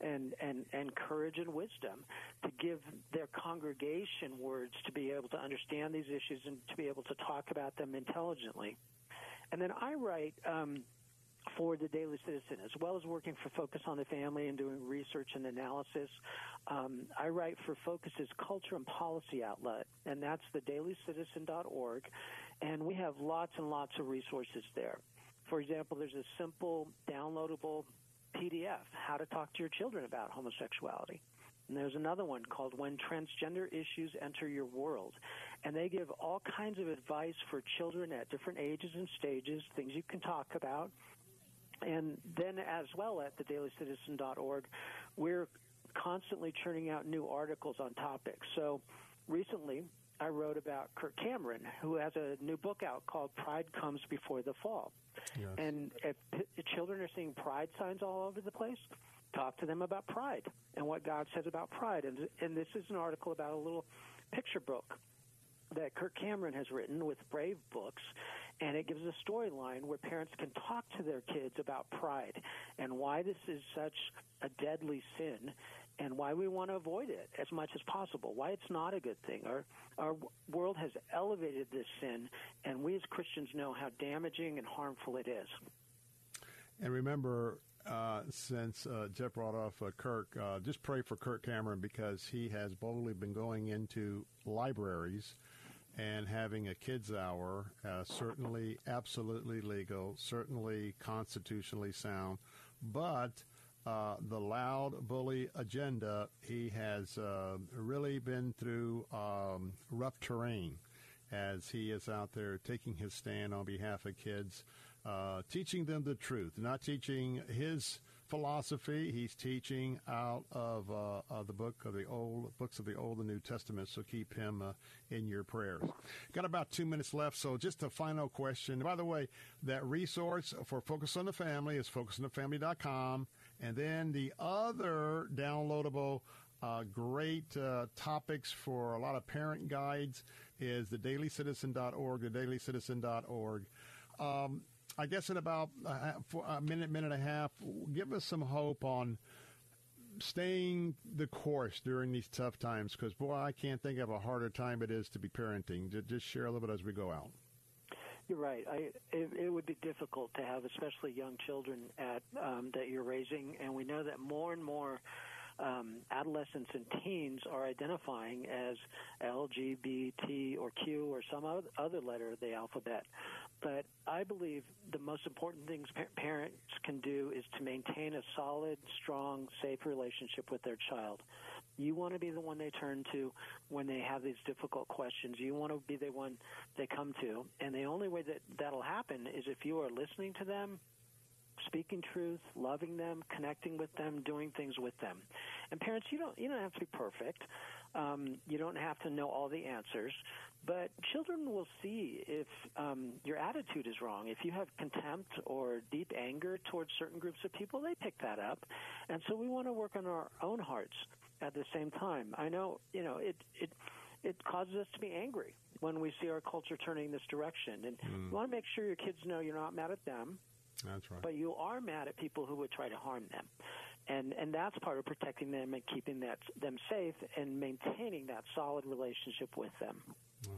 and, and, and courage and wisdom to give their congregation words to be able to understand these issues and to be able to talk about them intelligently. And then I write um, for the Daily Citizen, as well as working for Focus on the Family and doing research and analysis. Um, I write for Focus's culture and policy outlet, and that's the dailycitizen.org. And we have lots and lots of resources there. For example, there's a simple downloadable PDF, How to Talk to Your Children About Homosexuality. And there's another one called When Transgender Issues Enter Your World. And they give all kinds of advice for children at different ages and stages, things you can talk about. And then, as well, at thedailycitizen.org, we're constantly churning out new articles on topics. So recently, I wrote about Kirk Cameron, who has a new book out called Pride Comes Before the Fall. Yes. And if, if children are seeing pride signs all over the place, talk to them about pride and what God says about pride. And, and this is an article about a little picture book that Kirk Cameron has written with Brave Books, and it gives a storyline where parents can talk to their kids about pride and why this is such a deadly sin and why we want to avoid it as much as possible, why it's not a good thing. Our, our world has elevated this sin, and we as Christians know how damaging and harmful it is. And remember, uh, since uh, Jeff brought off uh, Kirk, uh, just pray for Kirk Cameron because he has boldly been going into libraries and having a kids' hour, uh, certainly absolutely legal, certainly constitutionally sound, but uh, the loud bully agenda, he has uh, really been through um, rough terrain as he is out there taking his stand on behalf of kids, uh, teaching them the truth, not teaching his philosophy. He's teaching out of, uh, of the book of the old books of the Old and New Testament. So keep him uh, in your prayers. Got about two minutes left. So just a final question. By the way, that resource for Focus on the Family is focusonthefamily.com. And then the other downloadable uh, great uh, topics for a lot of parent guides is the dailycitizen.org, the dailycitizen.org. Um, I guess in about a, a minute, minute and a half, give us some hope on staying the course during these tough times because, boy, I can't think of a harder time it is to be parenting. Just share a little bit as we go out. You're right. I, it, it would be difficult to have, especially young children at um, that you're raising, and we know that more and more um, adolescents and teens are identifying as LGBT or Q or some other letter of the alphabet. But I believe the most important things parents can do is to maintain a solid, strong, safe relationship with their child. You want to be the one they turn to when they have these difficult questions. You want to be the one they come to. And the only way that that'll happen is if you are listening to them, speaking truth, loving them, connecting with them, doing things with them. And parents, you don't you don't have to be perfect. Um, you don't have to know all the answers, but children will see if um, your attitude is wrong. If you have contempt or deep anger towards certain groups of people, they pick that up. And so we want to work on our own hearts at the same time. I know, you know, it it it causes us to be angry when we see our culture turning this direction. And mm. you want to make sure your kids know you're not mad at them. That's right. But you are mad at people who would try to harm them. And and that's part of protecting them and keeping that them safe and maintaining that solid relationship with them. Wow.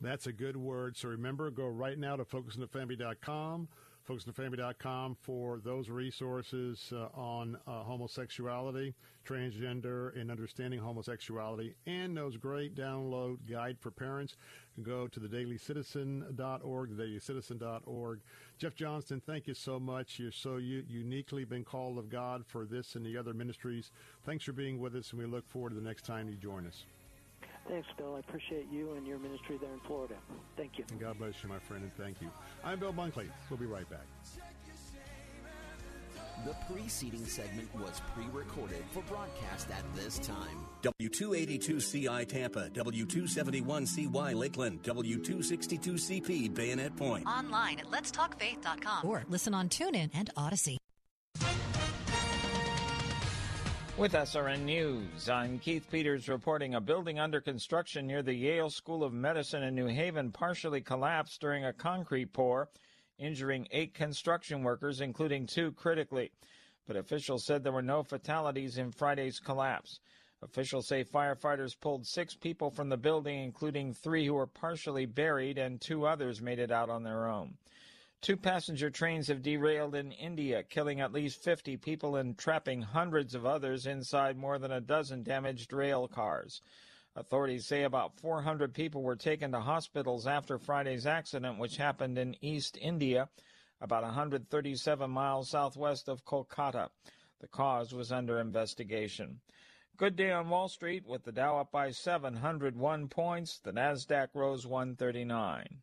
That's a good word. So remember, go right now to focusonthefamily.com focusonthefamily.com for those resources uh, on uh, homosexuality, transgender, and understanding homosexuality, and those great download guide for parents. Go to theDailyCitizen.org, theDailyCitizen.org. Jeff Johnston, thank you so much. You're so u- uniquely been called of God for this and the other ministries. Thanks for being with us, and we look forward to the next time you join us. Thanks, Bill. I appreciate you and your ministry there in Florida. Thank you. And God bless you, my friend, and thank you. I'm Bill Bunkley. We'll be right back. The preceding segment was pre recorded for broadcast at this time. W282CI Tampa, W271CY Lakeland, W262CP Bayonet Point. Online at letstalkfaith.com or listen on TuneIn and Audacy. With SRN News, I'm Keith Peters reporting a building under construction near the Yale School of Medicine in New Haven partially collapsed during a concrete pour, injuring eight construction workers, including two critically. But officials said there were no fatalities in Friday's collapse. Officials say firefighters pulled six people from the building, including three who were partially buried, and two others made it out on their own. Two passenger trains have derailed in India, killing at least 50 people and trapping hundreds of others inside more than a dozen damaged rail cars. Authorities say about 400 people were taken to hospitals after Friday's accident, which happened in East India, about 137 miles southwest of Kolkata. The cause was under investigation. Good day on Wall Street with the Dow up by 701 points. The Nasdaq rose 139.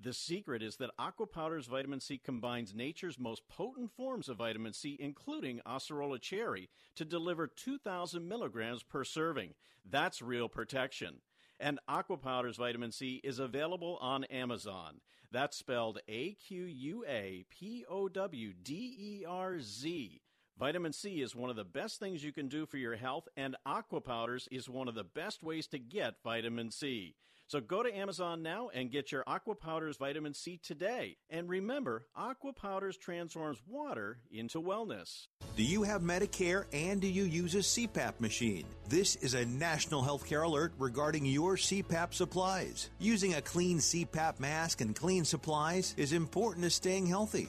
The secret is that AquaPowderz vitamin C combines nature's most potent forms of vitamin C, including acerola cherry, to deliver 2,000 milligrams per serving. That's real protection. And AquaPowderz vitamin C is available on Amazon. That's spelled A Q U A P O W D E R Z. Vitamin C is one of the best things you can do for your health, and AquaPowderz is one of the best ways to get vitamin C. So go to Amazon now and get your AquaPowderz Vitamin C today. And remember, AquaPowderz transforms water into wellness. Do you have Medicare and do you use a CPAP machine? This is a national healthcare alert regarding your CPAP supplies. Using a clean CPAP mask and clean supplies is important to staying healthy.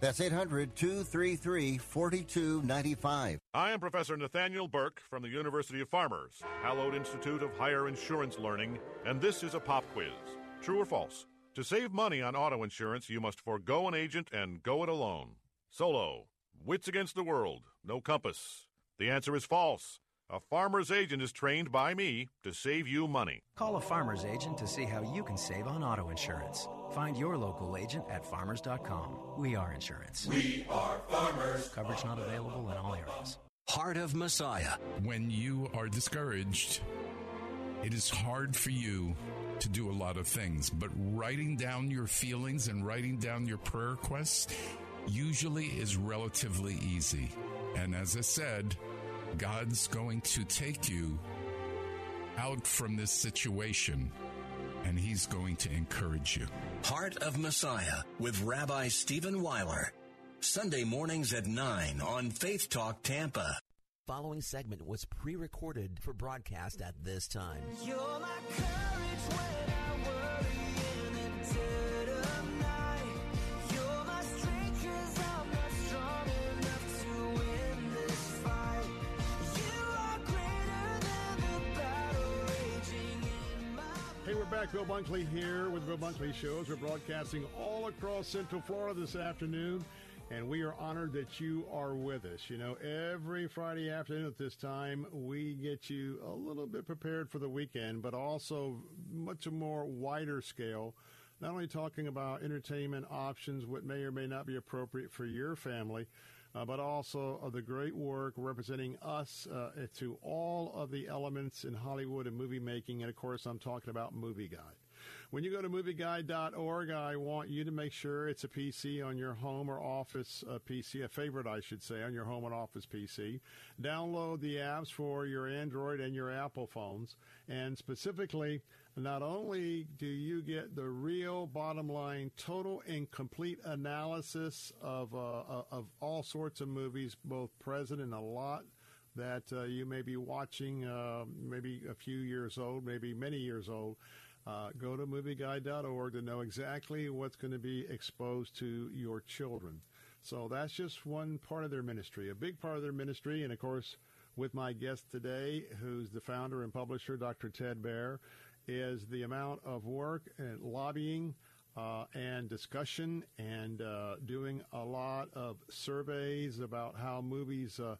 That's 800 233 4295. I am Professor Nathaniel Burke from the University of Farmers, Hallowed Institute of Higher Insurance Learning, and this is a pop quiz. True or false? To save money on auto insurance, you must forego an agent and go it alone. Solo. Wits against the world. No compass. The answer is false. A farmer's agent is trained by me to save you money. Call a farmer's agent to see how you can save on auto insurance. Find your local agent at farmers.com. We are insurance. We are farmers. Coverage not available in all areas. Heart of Messiah. When you are discouraged, it is hard for you to do a lot of things, but writing down your feelings and writing down your prayer requests usually is relatively easy. And as I said, God's going to take you out from this situation and he's going to encourage you. Heart of Messiah with Rabbi Stephen Weiler. Sunday mornings at 9 on Faith Talk Tampa. Following segment was pre recorded for broadcast at this time. Back. Bill Bunkley here with Bill Bunkley Shows. We're broadcasting all across Central Florida this afternoon, and we are honored that you are with us. You know, every Friday afternoon at this time, we get you a little bit prepared for the weekend, but also much a more wider scale. Not only talking about entertainment options, what may or may not be appropriate for your family, uh, but also of the great work representing us uh, to all of the elements in Hollywood and movie making. And of course, I'm talking about Movieguide. When you go to movieguide.org, I want you to make sure it's a PC on your home or office uh, PC, a favorite, I should say, on your home and office PC. Download the apps for your Android and your Apple phones. And specifically, not only do you get the real bottom line, total and complete analysis of, uh, of all sorts of movies, both present and a lot that uh, you may be watching, uh, maybe a few years old, maybe many years old. Uh, go to movieguide.org to know exactly what's going to be exposed to your children. So that's just one part of their ministry. A big part of their ministry, and of course, with my guest today, who's the founder and publisher, Dr. Ted Baehr, is the amount of work and lobbying uh, and discussion and uh, doing a lot of surveys about how movies uh,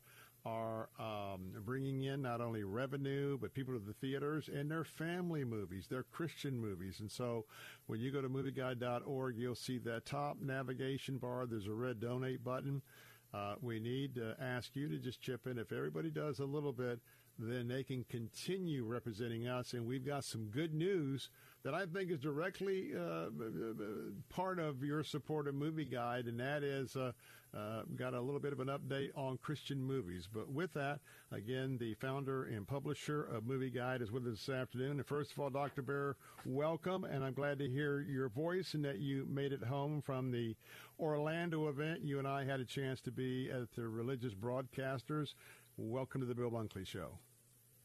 are um, bringing in not only revenue but people to the theaters and their family movies, their Christian movies. And so when you go to movieguide.org, you'll see that top navigation bar. There's a red donate button. Uh, we need to ask you to just chip in. If everybody does a little bit, then they can continue representing us. And we've got some good news that I think is directly uh, part of your support of Movieguide, and that is uh, uh, got a little bit of an update on Christian movies. But with that, again, the founder and publisher of Movieguide is with us this afternoon. And first of all, Dr. Baehr, welcome, and I'm glad to hear your voice and that you made it home from the Orlando event. You and I had a chance to be at the Religious Broadcasters. Welcome to the Bill Bunkley Show.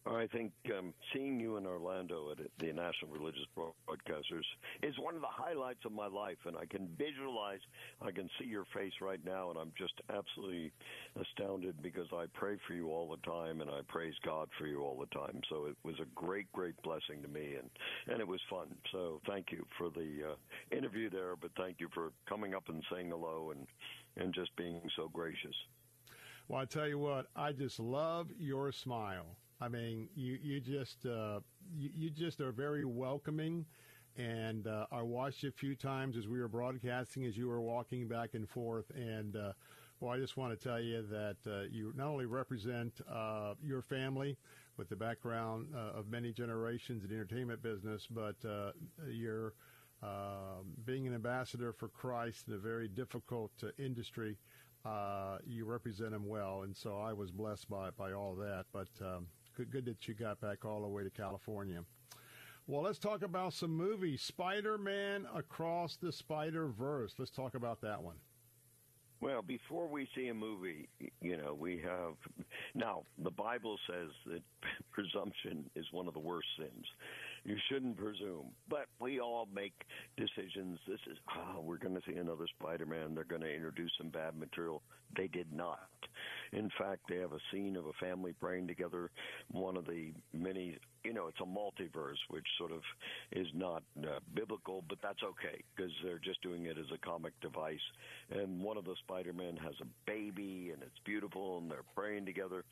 I think um, seeing you in Orlando at the National Religious Broadcasters is one of the highlights of my life, and I can visualize, I can see your face right now, and I'm just absolutely astounded because I pray for you all the time, and I praise God for you all the time. So it was a great, great blessing to me, and and it was fun. So thank you for the uh, interview there, but thank you for coming up and saying hello and and just being so gracious. Well, I tell you what, I just love your smile. I mean, you you just uh, you, you, just are very welcoming. And uh, I watched you a few times as we were broadcasting, as you were walking back and forth. And uh, well, I just want to tell you that uh, you not only represent uh, your family with the background uh, of many generations in the entertainment business, but you're um, being an ambassador for Christ in a very difficult industry. You represent him well, and so I was blessed by by all that. But um, good, good that you got back all the way to California. Well, let's talk about some movies. Spider Man Across the Spider Verse. Let's talk about that one. Well, before we see a movie, you know, we have now the Bible says that presumption is one of the worst sins. You shouldn't presume, but we all make decisions. This is, oh, we're going to see another Spider-Man. They're going to introduce some bad material. They did not. In fact, they have a scene of a family praying together. One of the many, you know, it's a multiverse, which sort of is not uh, biblical, but that's okay because they're just doing it as a comic device. And one of the Spider-Men has a baby, and it's beautiful, and they're praying together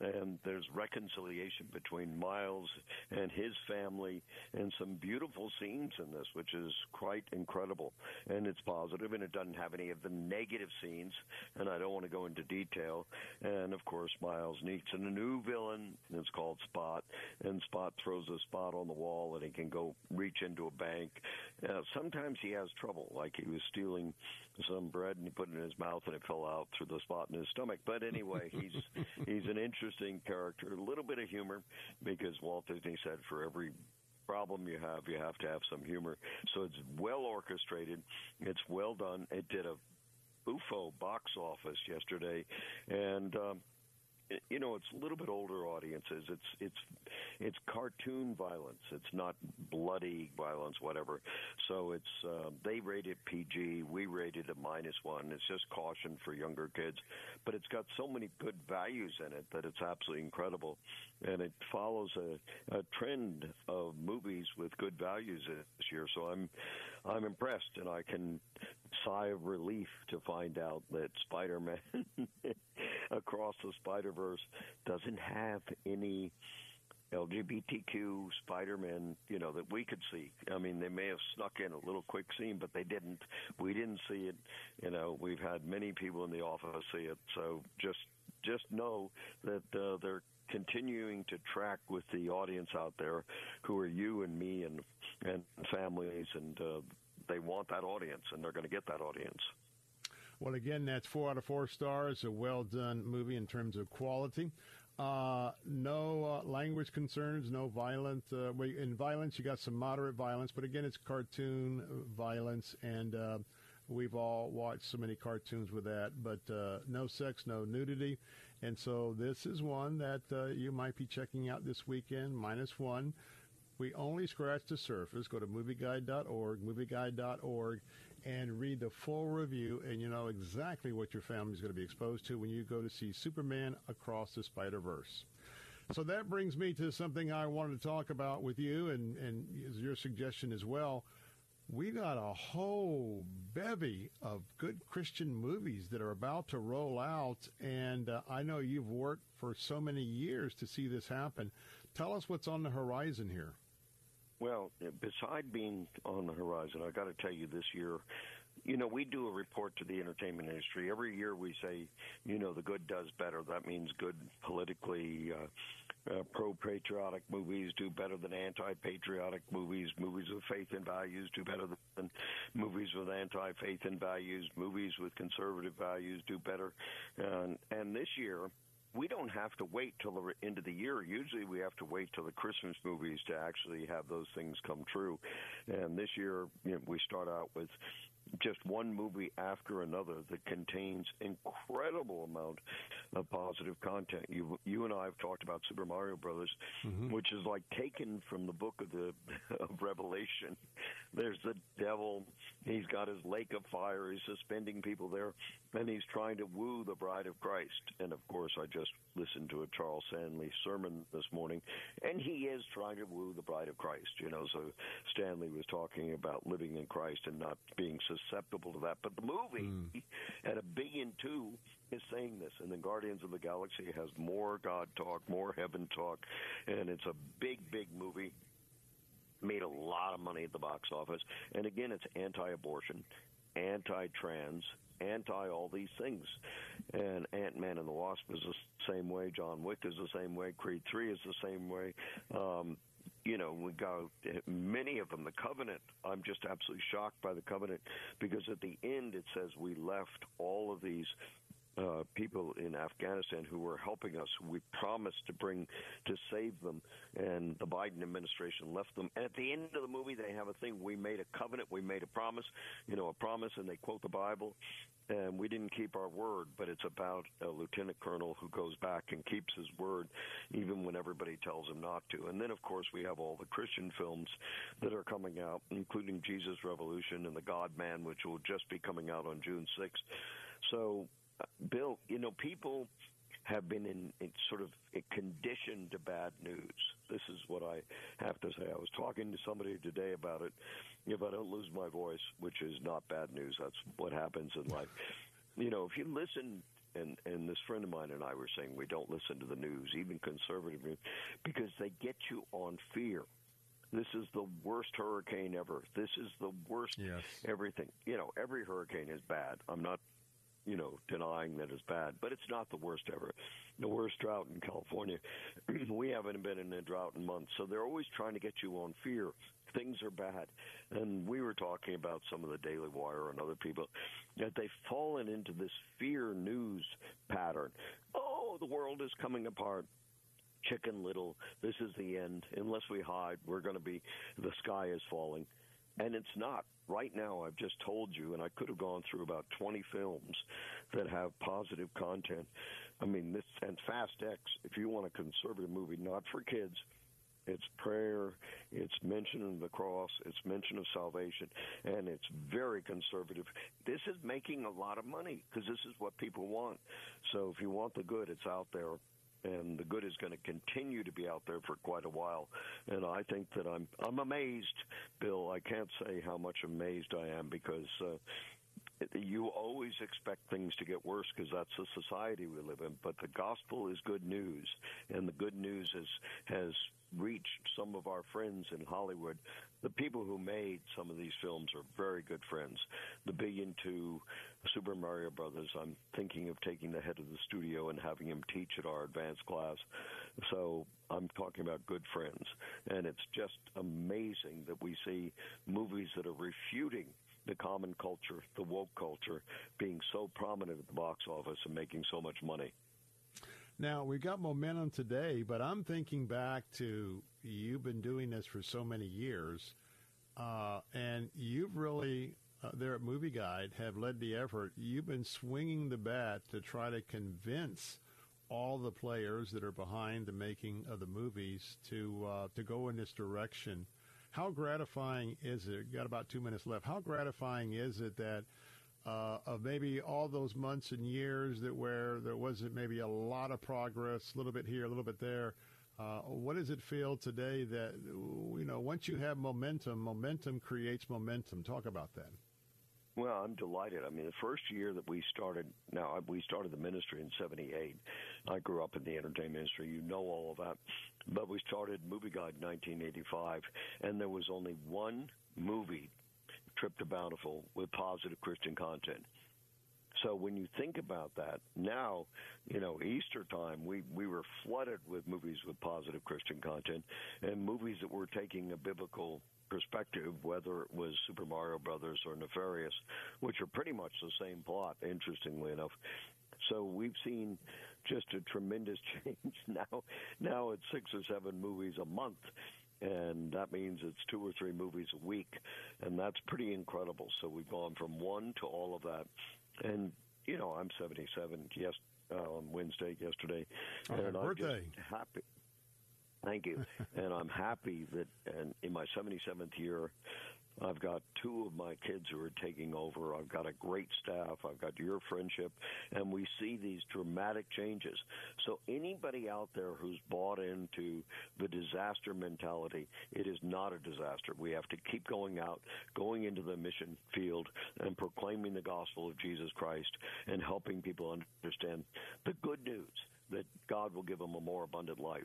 and there's reconciliation between Miles and his family, and some beautiful scenes in this, which is quite incredible. And it's positive, and it doesn't have any of the negative scenes, and I don't want to go into detail. And of course, Miles meets a new villain. It's called Spot, and Spot throws a spot on the wall, and he can go reach into a bank. Uh, sometimes he has trouble, like he was stealing some bread and he put it in his mouth and it fell out through the spot in his stomach. But anyway, he's he's an interesting character. A little bit of humor because Walt Disney said for every problem you have, you have to have some humor. So it's well orchestrated. It's well done. It did a UFO box office yesterday, and um, you know, it's a little bit older audiences. It's it's it's cartoon violence. It's not bloody violence, whatever. So it's uh, they rated PG. We rated a minus one. It's just caution for younger kids, but it's got so many good values in it that it's absolutely incredible, and it follows a, a trend of movies with good values this year. So I'm I'm impressed, and I can sigh of relief to find out that Spider-Man across the Spider-Verse doesn't have any LGBTQ Spider-Man, you know, that we could see. I mean, they may have snuck in a little quick scene, but they didn't. We didn't see it. You know, we've had many people in the office see it. So just just know that uh, they're continuing to track with the audience out there, who are you and me and and families, and uh, they want that audience, and they're going to get that audience. Well, again, that's four out of four stars. A well done movie in terms of quality. Uh, no uh, language concerns, no violent. Uh, in violence, you got some moderate violence, but again, it's cartoon violence, and uh, we've all watched so many cartoons with that. But uh, no sex, no nudity, and so this is one that uh, you might be checking out this weekend. Minus one. We only scratch the surface. Go to movieguide.org, movieguide.org, and read the full review, and you know exactly what your family is going to be exposed to when you go to see Superman Across the Spider Verse. So that brings me to something I wanted to talk about with you, and, and your suggestion as well. We got a whole bevy of good Christian movies that are about to roll out, and uh, I know you've worked for so many years to see this happen. Tell us what's on the horizon here. Well, beside being on the horizon, I got to tell you this year, you know, we do a report to the entertainment industry. Every year we say, you know, the good does better. That means good politically uh, uh, pro patriotic movies do better than anti patriotic movies. Movies with faith and values do better than movies with anti faith and values. Movies with conservative values do better. And, and this year, we don't have to wait till the end of the year. Usually we have to wait till the Christmas movies to actually have those things come true. And this year you know, we start out with just one movie after another that contains incredible amount of positive content. You you and I have talked about Super Mario Brothers, mm-hmm. which is like taken from the book of the of Revelation. There's the devil. He's got his lake of fire. He's suspending people there, and he's trying to woo the bride of Christ. And of course, I just listened to a Charles Stanley sermon this morning, and he is trying to woo the bride of Christ. You know, so Stanley was talking about living in Christ and not being susceptible to that. But the movie mm. at a billion two is saying this, and the Guardians of the Galaxy has more God talk, more heaven talk, and it's a big, big movie made a lot of money at the box office. And again, it's anti-abortion, anti-trans, anti all these things. And Ant Man and the Wasp is the same way. John Wick is the same way. Creed Three is the same way. Um, you know, we got many of them. The covenant, I'm just absolutely shocked by the covenant because at the end it says we left all of these uh, people in Afghanistan who were helping us. We promised to bring to save them, and the Biden administration left them. And at the end of the movie, they have a thing: we made a covenant, we made a promise, you know, a promise, and they quote the Bible. And we didn't keep our word, but it's about a lieutenant colonel who goes back and keeps his word, even when everybody tells him not to. And then, of course, we have all the Christian films that are coming out, including Jesus Revolution and The God Man, which will just be coming out on June 6th. So Bill, you know, people have been in, in sort of conditioned to bad news. This is what I have to say. I was talking to somebody today about it. If I don't lose my voice, which is not bad news, that's what happens in life. You know, if you listen and and this friend of mine and I were saying we don't listen to the news, even conservative news, because they get you on fear. This is the worst hurricane ever. This is the worst yes. everything. You know, every hurricane is bad. I'm not you know, denying that it's bad, but it's not the worst ever. The worst drought in California. we haven't been in a drought in months, so they're always trying to get you on fear. Things are bad. And we were talking about some of the Daily Wire and other people that they've fallen into this fear news pattern. Oh, the world is coming apart. Chicken Little, this is the end. Unless we hide, we're going to be, the sky is falling. And it's not. Right now, I've just told you, and I could have gone through about 20 films that have positive content. I mean, this and Fast X, if you want a conservative movie, not for kids, it's prayer, it's mention of the cross, it's mention of salvation, and it's very conservative. This is making a lot of money because this is what people want. So if you want the good, it's out there and the good is going to continue to be out there for quite a while. And I think that I'm I'm amazed, Bill. I can't say how much amazed I am because. Uh, you always expect things to get worse because that's the society we live in. But the gospel is good news, and the good news has has reached some of our friends in Hollywood. The people who made some of these films are very good friends. The Billion Two, Super Mario Brothers. I'm thinking of taking the head of the studio and having him teach at our advanced class. So I'm talking about good friends, and it's just amazing that we see movies that are refuting the common culture, the woke culture, being so prominent at the box office and making so much money. Now, we've got momentum today, but I'm thinking back to you've been doing this for so many years, uh, and you've really, uh, there at Movieguide, have led the effort. You've been swinging the bat to try to convince all the players that are behind the making of the movies to uh, to go in this direction. How gratifying is it? Got about two minutes left. How gratifying is it that uh, of maybe all those months and years that where there wasn't maybe a lot of progress, a little bit here, a little bit there. Uh, what does it feel today that you know once you have momentum, momentum creates momentum? Talk about that. Well, I'm delighted. I mean, the first year that we started, now we started the ministry in '78. I grew up in the entertainment industry. You know all of that. But we started Movieguide in 1985, and there was only one movie Trip to Bountiful with positive Christian content. So when you think about that, now, you know, Easter time, we, we were flooded with movies with positive Christian content and movies that were taking a biblical perspective, whether it was Super Mario Brothers or Nefarious, which are pretty much the same plot, interestingly enough. So we've seen just a tremendous change now. Now it's six or seven movies a month and that means it's two or three movies a week, and that's pretty incredible. So we've gone from one to all of that, and you know I'm 77. Yes, uh, on Wednesday yesterday, oh, and I'm just happy. Thank you, and I'm happy that, and in my 77th year, I've got two of my kids who are taking over. I've got a great staff. I've got your friendship, and we see these dramatic changes. So anybody out there who's bought into the disaster mentality, it is not a disaster. We have to keep going out, going into the mission field, and proclaiming the gospel of Jesus Christ and helping people understand the good news that God will give them a more abundant life.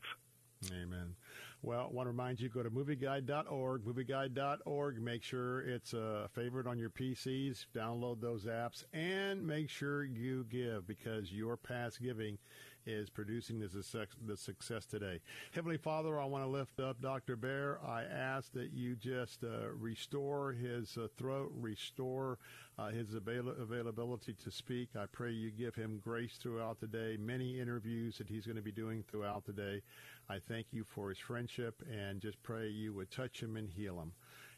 Amen. Well, I want to remind you go to movieguide.org, movieguide.org. Make sure it's a favorite on your PCs. Download those apps and make sure you give because your past giving is producing the success, the success today. Heavenly Father, I want to lift up Dr. Baehr. I ask that you just uh, restore his uh, throat, restore uh, his avail- availability to speak. I pray you give him grace throughout the day, many interviews that he's going to be doing throughout the day. I thank you for his friendship and just pray you would touch him and heal him.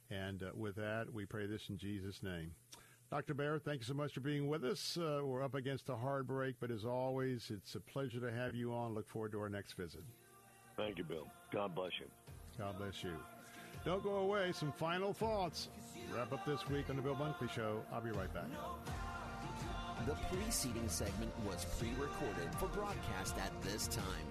And uh, with that, we pray this in Jesus' name. Dr. Baehr, thank you so much for being with us. Uh, we're up against a hard break, but as always, it's a pleasure to have you on. Look forward to our next visit. Thank you, Bill. God bless you. God bless you. Don't go away. Some final thoughts. Wrap up this week on the Bill Bunkley Show. I'll be right back. The preceding segment was pre recorded for broadcast at this time.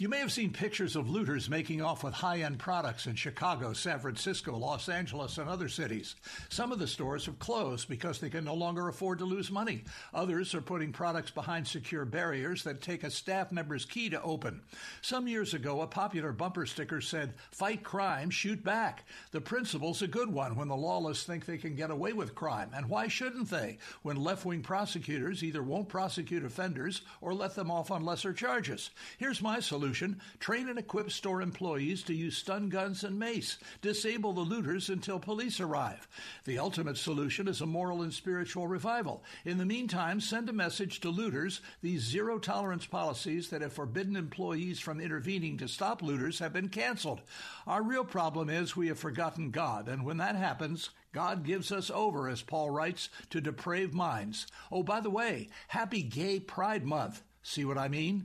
You may have seen pictures of looters making off with high end products in Chicago, San Francisco, Los Angeles, and other cities. Some of the stores have closed because they can no longer afford to lose money. Others are putting products behind secure barriers that take a staff member's key to open. Some years ago, a popular bumper sticker said, Fight crime, shoot back. The principle's a good one when the lawless think they can get away with crime. And why shouldn't they when left wing prosecutors either won't prosecute offenders or let them off on lesser charges? Here's my solution solution train and equip store employees to use stun guns and mace, disable the looters until police arrive. The ultimate solution is a moral and spiritual revival. In the meantime, send a message to looters these zero tolerance policies that have forbidden employees from intervening to stop looters have been canceled. Our real problem is we have forgotten God, and when that happens, God gives us over, as Paul writes, to depraved minds. Oh, by the way, happy Gay Pride Month. See what I mean?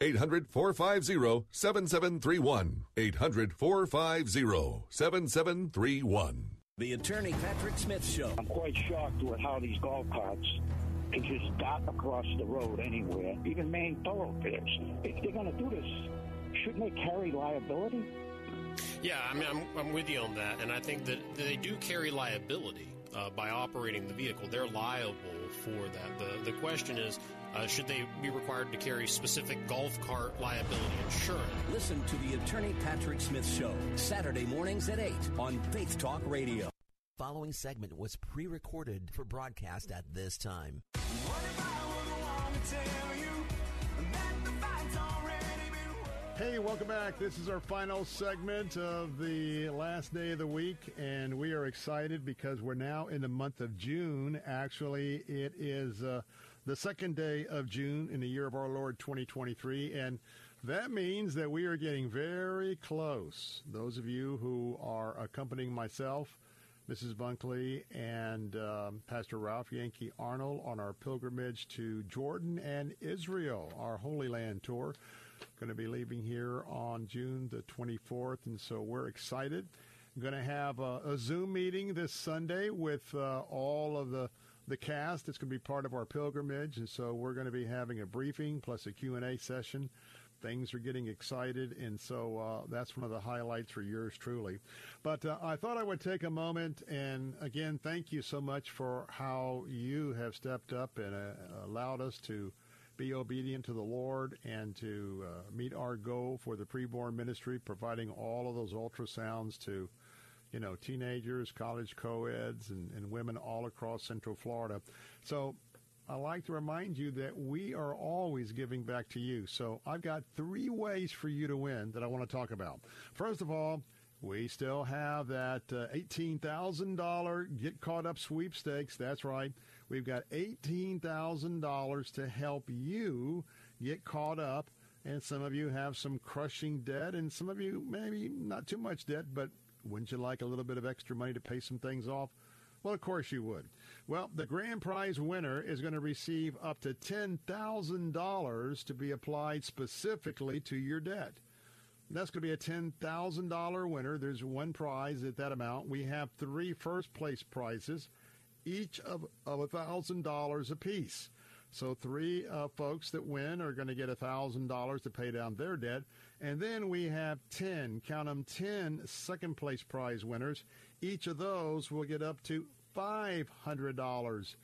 800 450 7731. 800 450 7731. The Attorney Patrick Smith Show. I'm quite shocked with how these golf carts can just dot across the road anywhere, even main thoroughfares. If they're going to do this, shouldn't they carry liability? Yeah, I mean, I'm, I'm with you on that, and I think that they do carry liability uh, by operating the vehicle. They're liable for that. The, the question is, uh, should they be required to carry specific golf cart liability insurance? Listen to the Attorney Patrick Smith Show, Saturday mornings at 8 on Faith Talk Radio. Following segment was pre recorded for broadcast at this time. Hey, welcome back. This is our final segment of the last day of the week, and we are excited because we're now in the month of June. Actually, it is uh, the second day of June in the year of our Lord 2023, and that means that we are getting very close. Those of you who are accompanying myself, Mrs. Bunkley, and um, Pastor Ralph Yankee Arnold on our pilgrimage to Jordan and Israel, our Holy Land tour going to be leaving here on June the 24th, and so we're excited. Going to have a, a, Zoom meeting this Sunday with uh, all of the the cast. It's going to be part of our pilgrimage, and so we're going to be having a briefing plus a Q&A session. Things are getting excited, and so uh, that's one of the highlights for yours truly. But uh, I thought I would take a moment and again thank you so much for how you have stepped up and uh, allowed us to be obedient to the Lord and to uh, meet our goal for the preborn ministry, providing all of those ultrasounds to, you know, teenagers, college co-eds, and, and women all across Central Florida. So I like to remind you that we are always giving back to you. So I've got three ways for you to win that I want to talk about. First of all, we still have that uh, $18,000 Get Caught Up sweepstakes. That's right. We've got $18,000 to help you get caught up. And some of you have some crushing debt, and some of you maybe not too much debt, but wouldn't you like a little bit of extra money to pay some things off? Well, of course you would. Well, the grand prize winner is going to receive up to $10,000 to be applied specifically to your debt. That's going to be a $10,000 winner. There's one prize at that amount. We have three first place prizes each of of a thousand dollars apiece. So three uh, folks that win are going to get a thousand dollars to pay down their debt, and then we have ten, count them, ten second place prize winners. Each of those will get up to five hundred dollars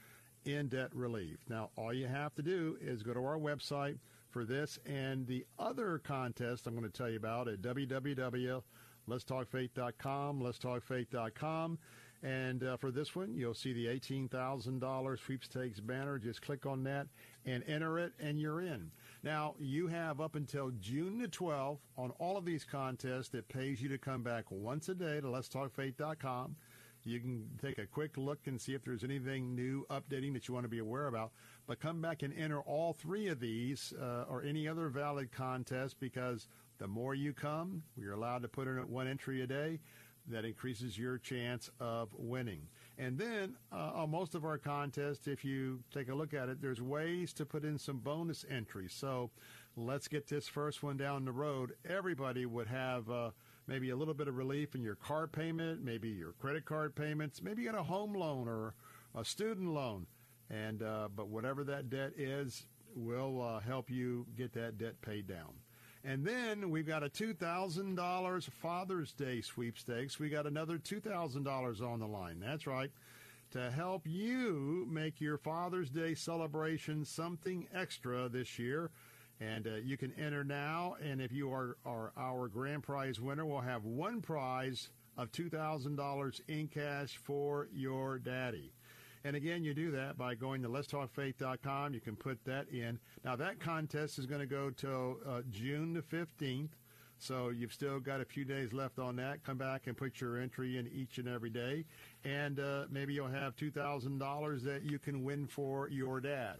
in debt relief. Now, all you have to do is go to our website for this and the other contest I'm going to tell you about at www.letstalkfaith.com, letstalkfaith.com. And uh, for this one, you'll see the $18,000 sweepstakes banner. Just click on that and enter it, and you're in. Now, you have up until June the 12th on all of these contests that pays you to come back once a day to letstalkfaith.com. You can take a quick look and see if there's anything new updating that you want to be aware about. But come back and enter all three of these uh, or any other valid contest because the more you come, we're allowed to put in one entry a day that increases your chance of winning. And then uh, on most of our contests, if you take a look at it, there's ways to put in some bonus entries. So let's get this first one down the road. Everybody would have uh, maybe a little bit of relief in your car payment, maybe your credit card payments, maybe you got a home loan or a student loan. And uh, but whatever that debt is, will uh, help you get that debt paid down. And then we've got a $2,000 Father's Day sweepstakes. We got another $2,000 on the line. That's right. To help you make your Father's Day celebration something extra this year. And uh, you can enter now. And if you are, are our grand prize winner, we'll have one prize of $2,000 in cash for your daddy. And again, you do that by going to letstalkfaith.com. You can put that in. Now, that contest is going to go till uh, June the 15th. So you've still got a few days left on that. Come back and put your entry in each and every day. And uh, maybe you'll have $2,000 that you can win for your dad.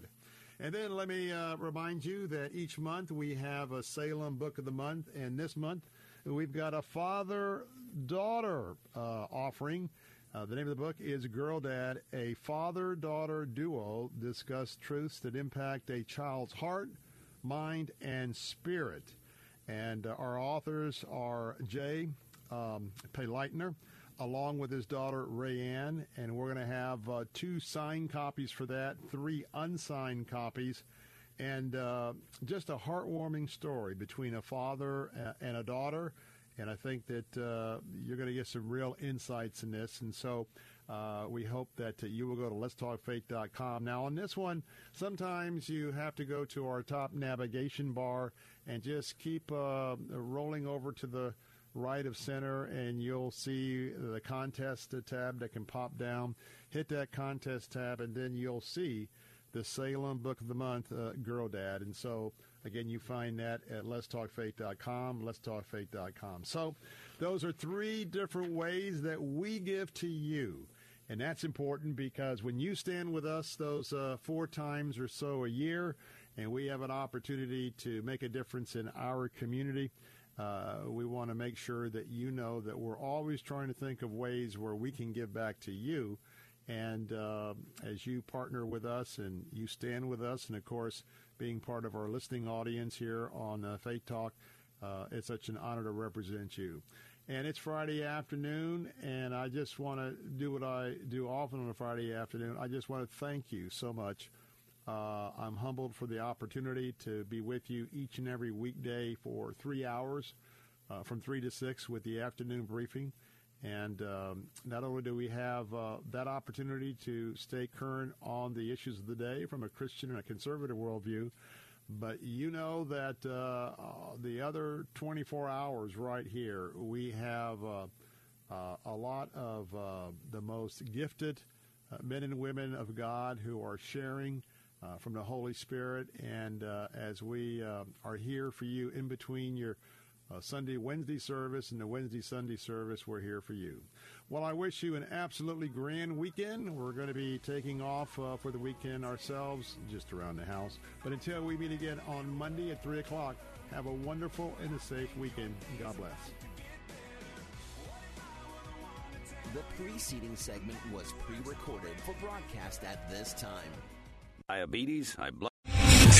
And then let me uh, remind you that each month we have a Salem Book of the Month. And this month we've got a father daughter uh, offering. Uh, the name of the book is Girl Dad, a father daughter duo discuss truths that impact a child's heart, mind, and spirit. And uh, our authors are Jay um, Payleitner, along with his daughter Rayanne, and we're going to have uh, two signed copies for that, three unsigned copies, and uh, just a heartwarming story between a father and a daughter and I think that uh, you're going to get some real insights in this. And so uh, we hope that uh, you will go to letstalkfaith.com. Now, on this one, sometimes you have to go to our top navigation bar and just keep uh, rolling over to the right of center, and you'll see the contest tab that can pop down. Hit that contest tab, and then you'll see the Salem Book of the Month, uh, Girl Dad. And so Again, you find that at letstalkfaith.com, letstalkfaith.com. So, those are three different ways that we give to you. And that's important because when you stand with us those uh, four times or so a year, and we have an opportunity to make a difference in our community, uh, we want to make sure that you know that we're always trying to think of ways where we can give back to you. And uh, as you partner with us and you stand with us, and of course, being part of our listening audience here on uh, Faith Talk, uh, it's such an honor to represent you. And it's Friday afternoon, and I just want to do what I do often on a Friday afternoon. I just want to thank you so much uh, I'm humbled for the opportunity to be with you each and every weekday for three hours, uh, from three to six, with the afternoon briefing. And um, not only do we have uh, that opportunity to stay current on the issues of the day from a Christian and a conservative worldview, but you know that uh, uh, the other 24 hours right here, we have uh, a lot of the most gifted men and women of God who are sharing uh, from the Holy Spirit. And uh, as we uh, are here for you in between your uh, Sunday, Wednesday service and the Wednesday, Sunday service, we're here for you. Well, I wish you an absolutely grand weekend. We're going to be taking off uh, for the weekend ourselves, just around the house. But until we meet again on Monday at 3 o'clock, have a wonderful and a safe weekend. God bless. The preceding segment was pre recorded for broadcast at this time diabetes, high blood.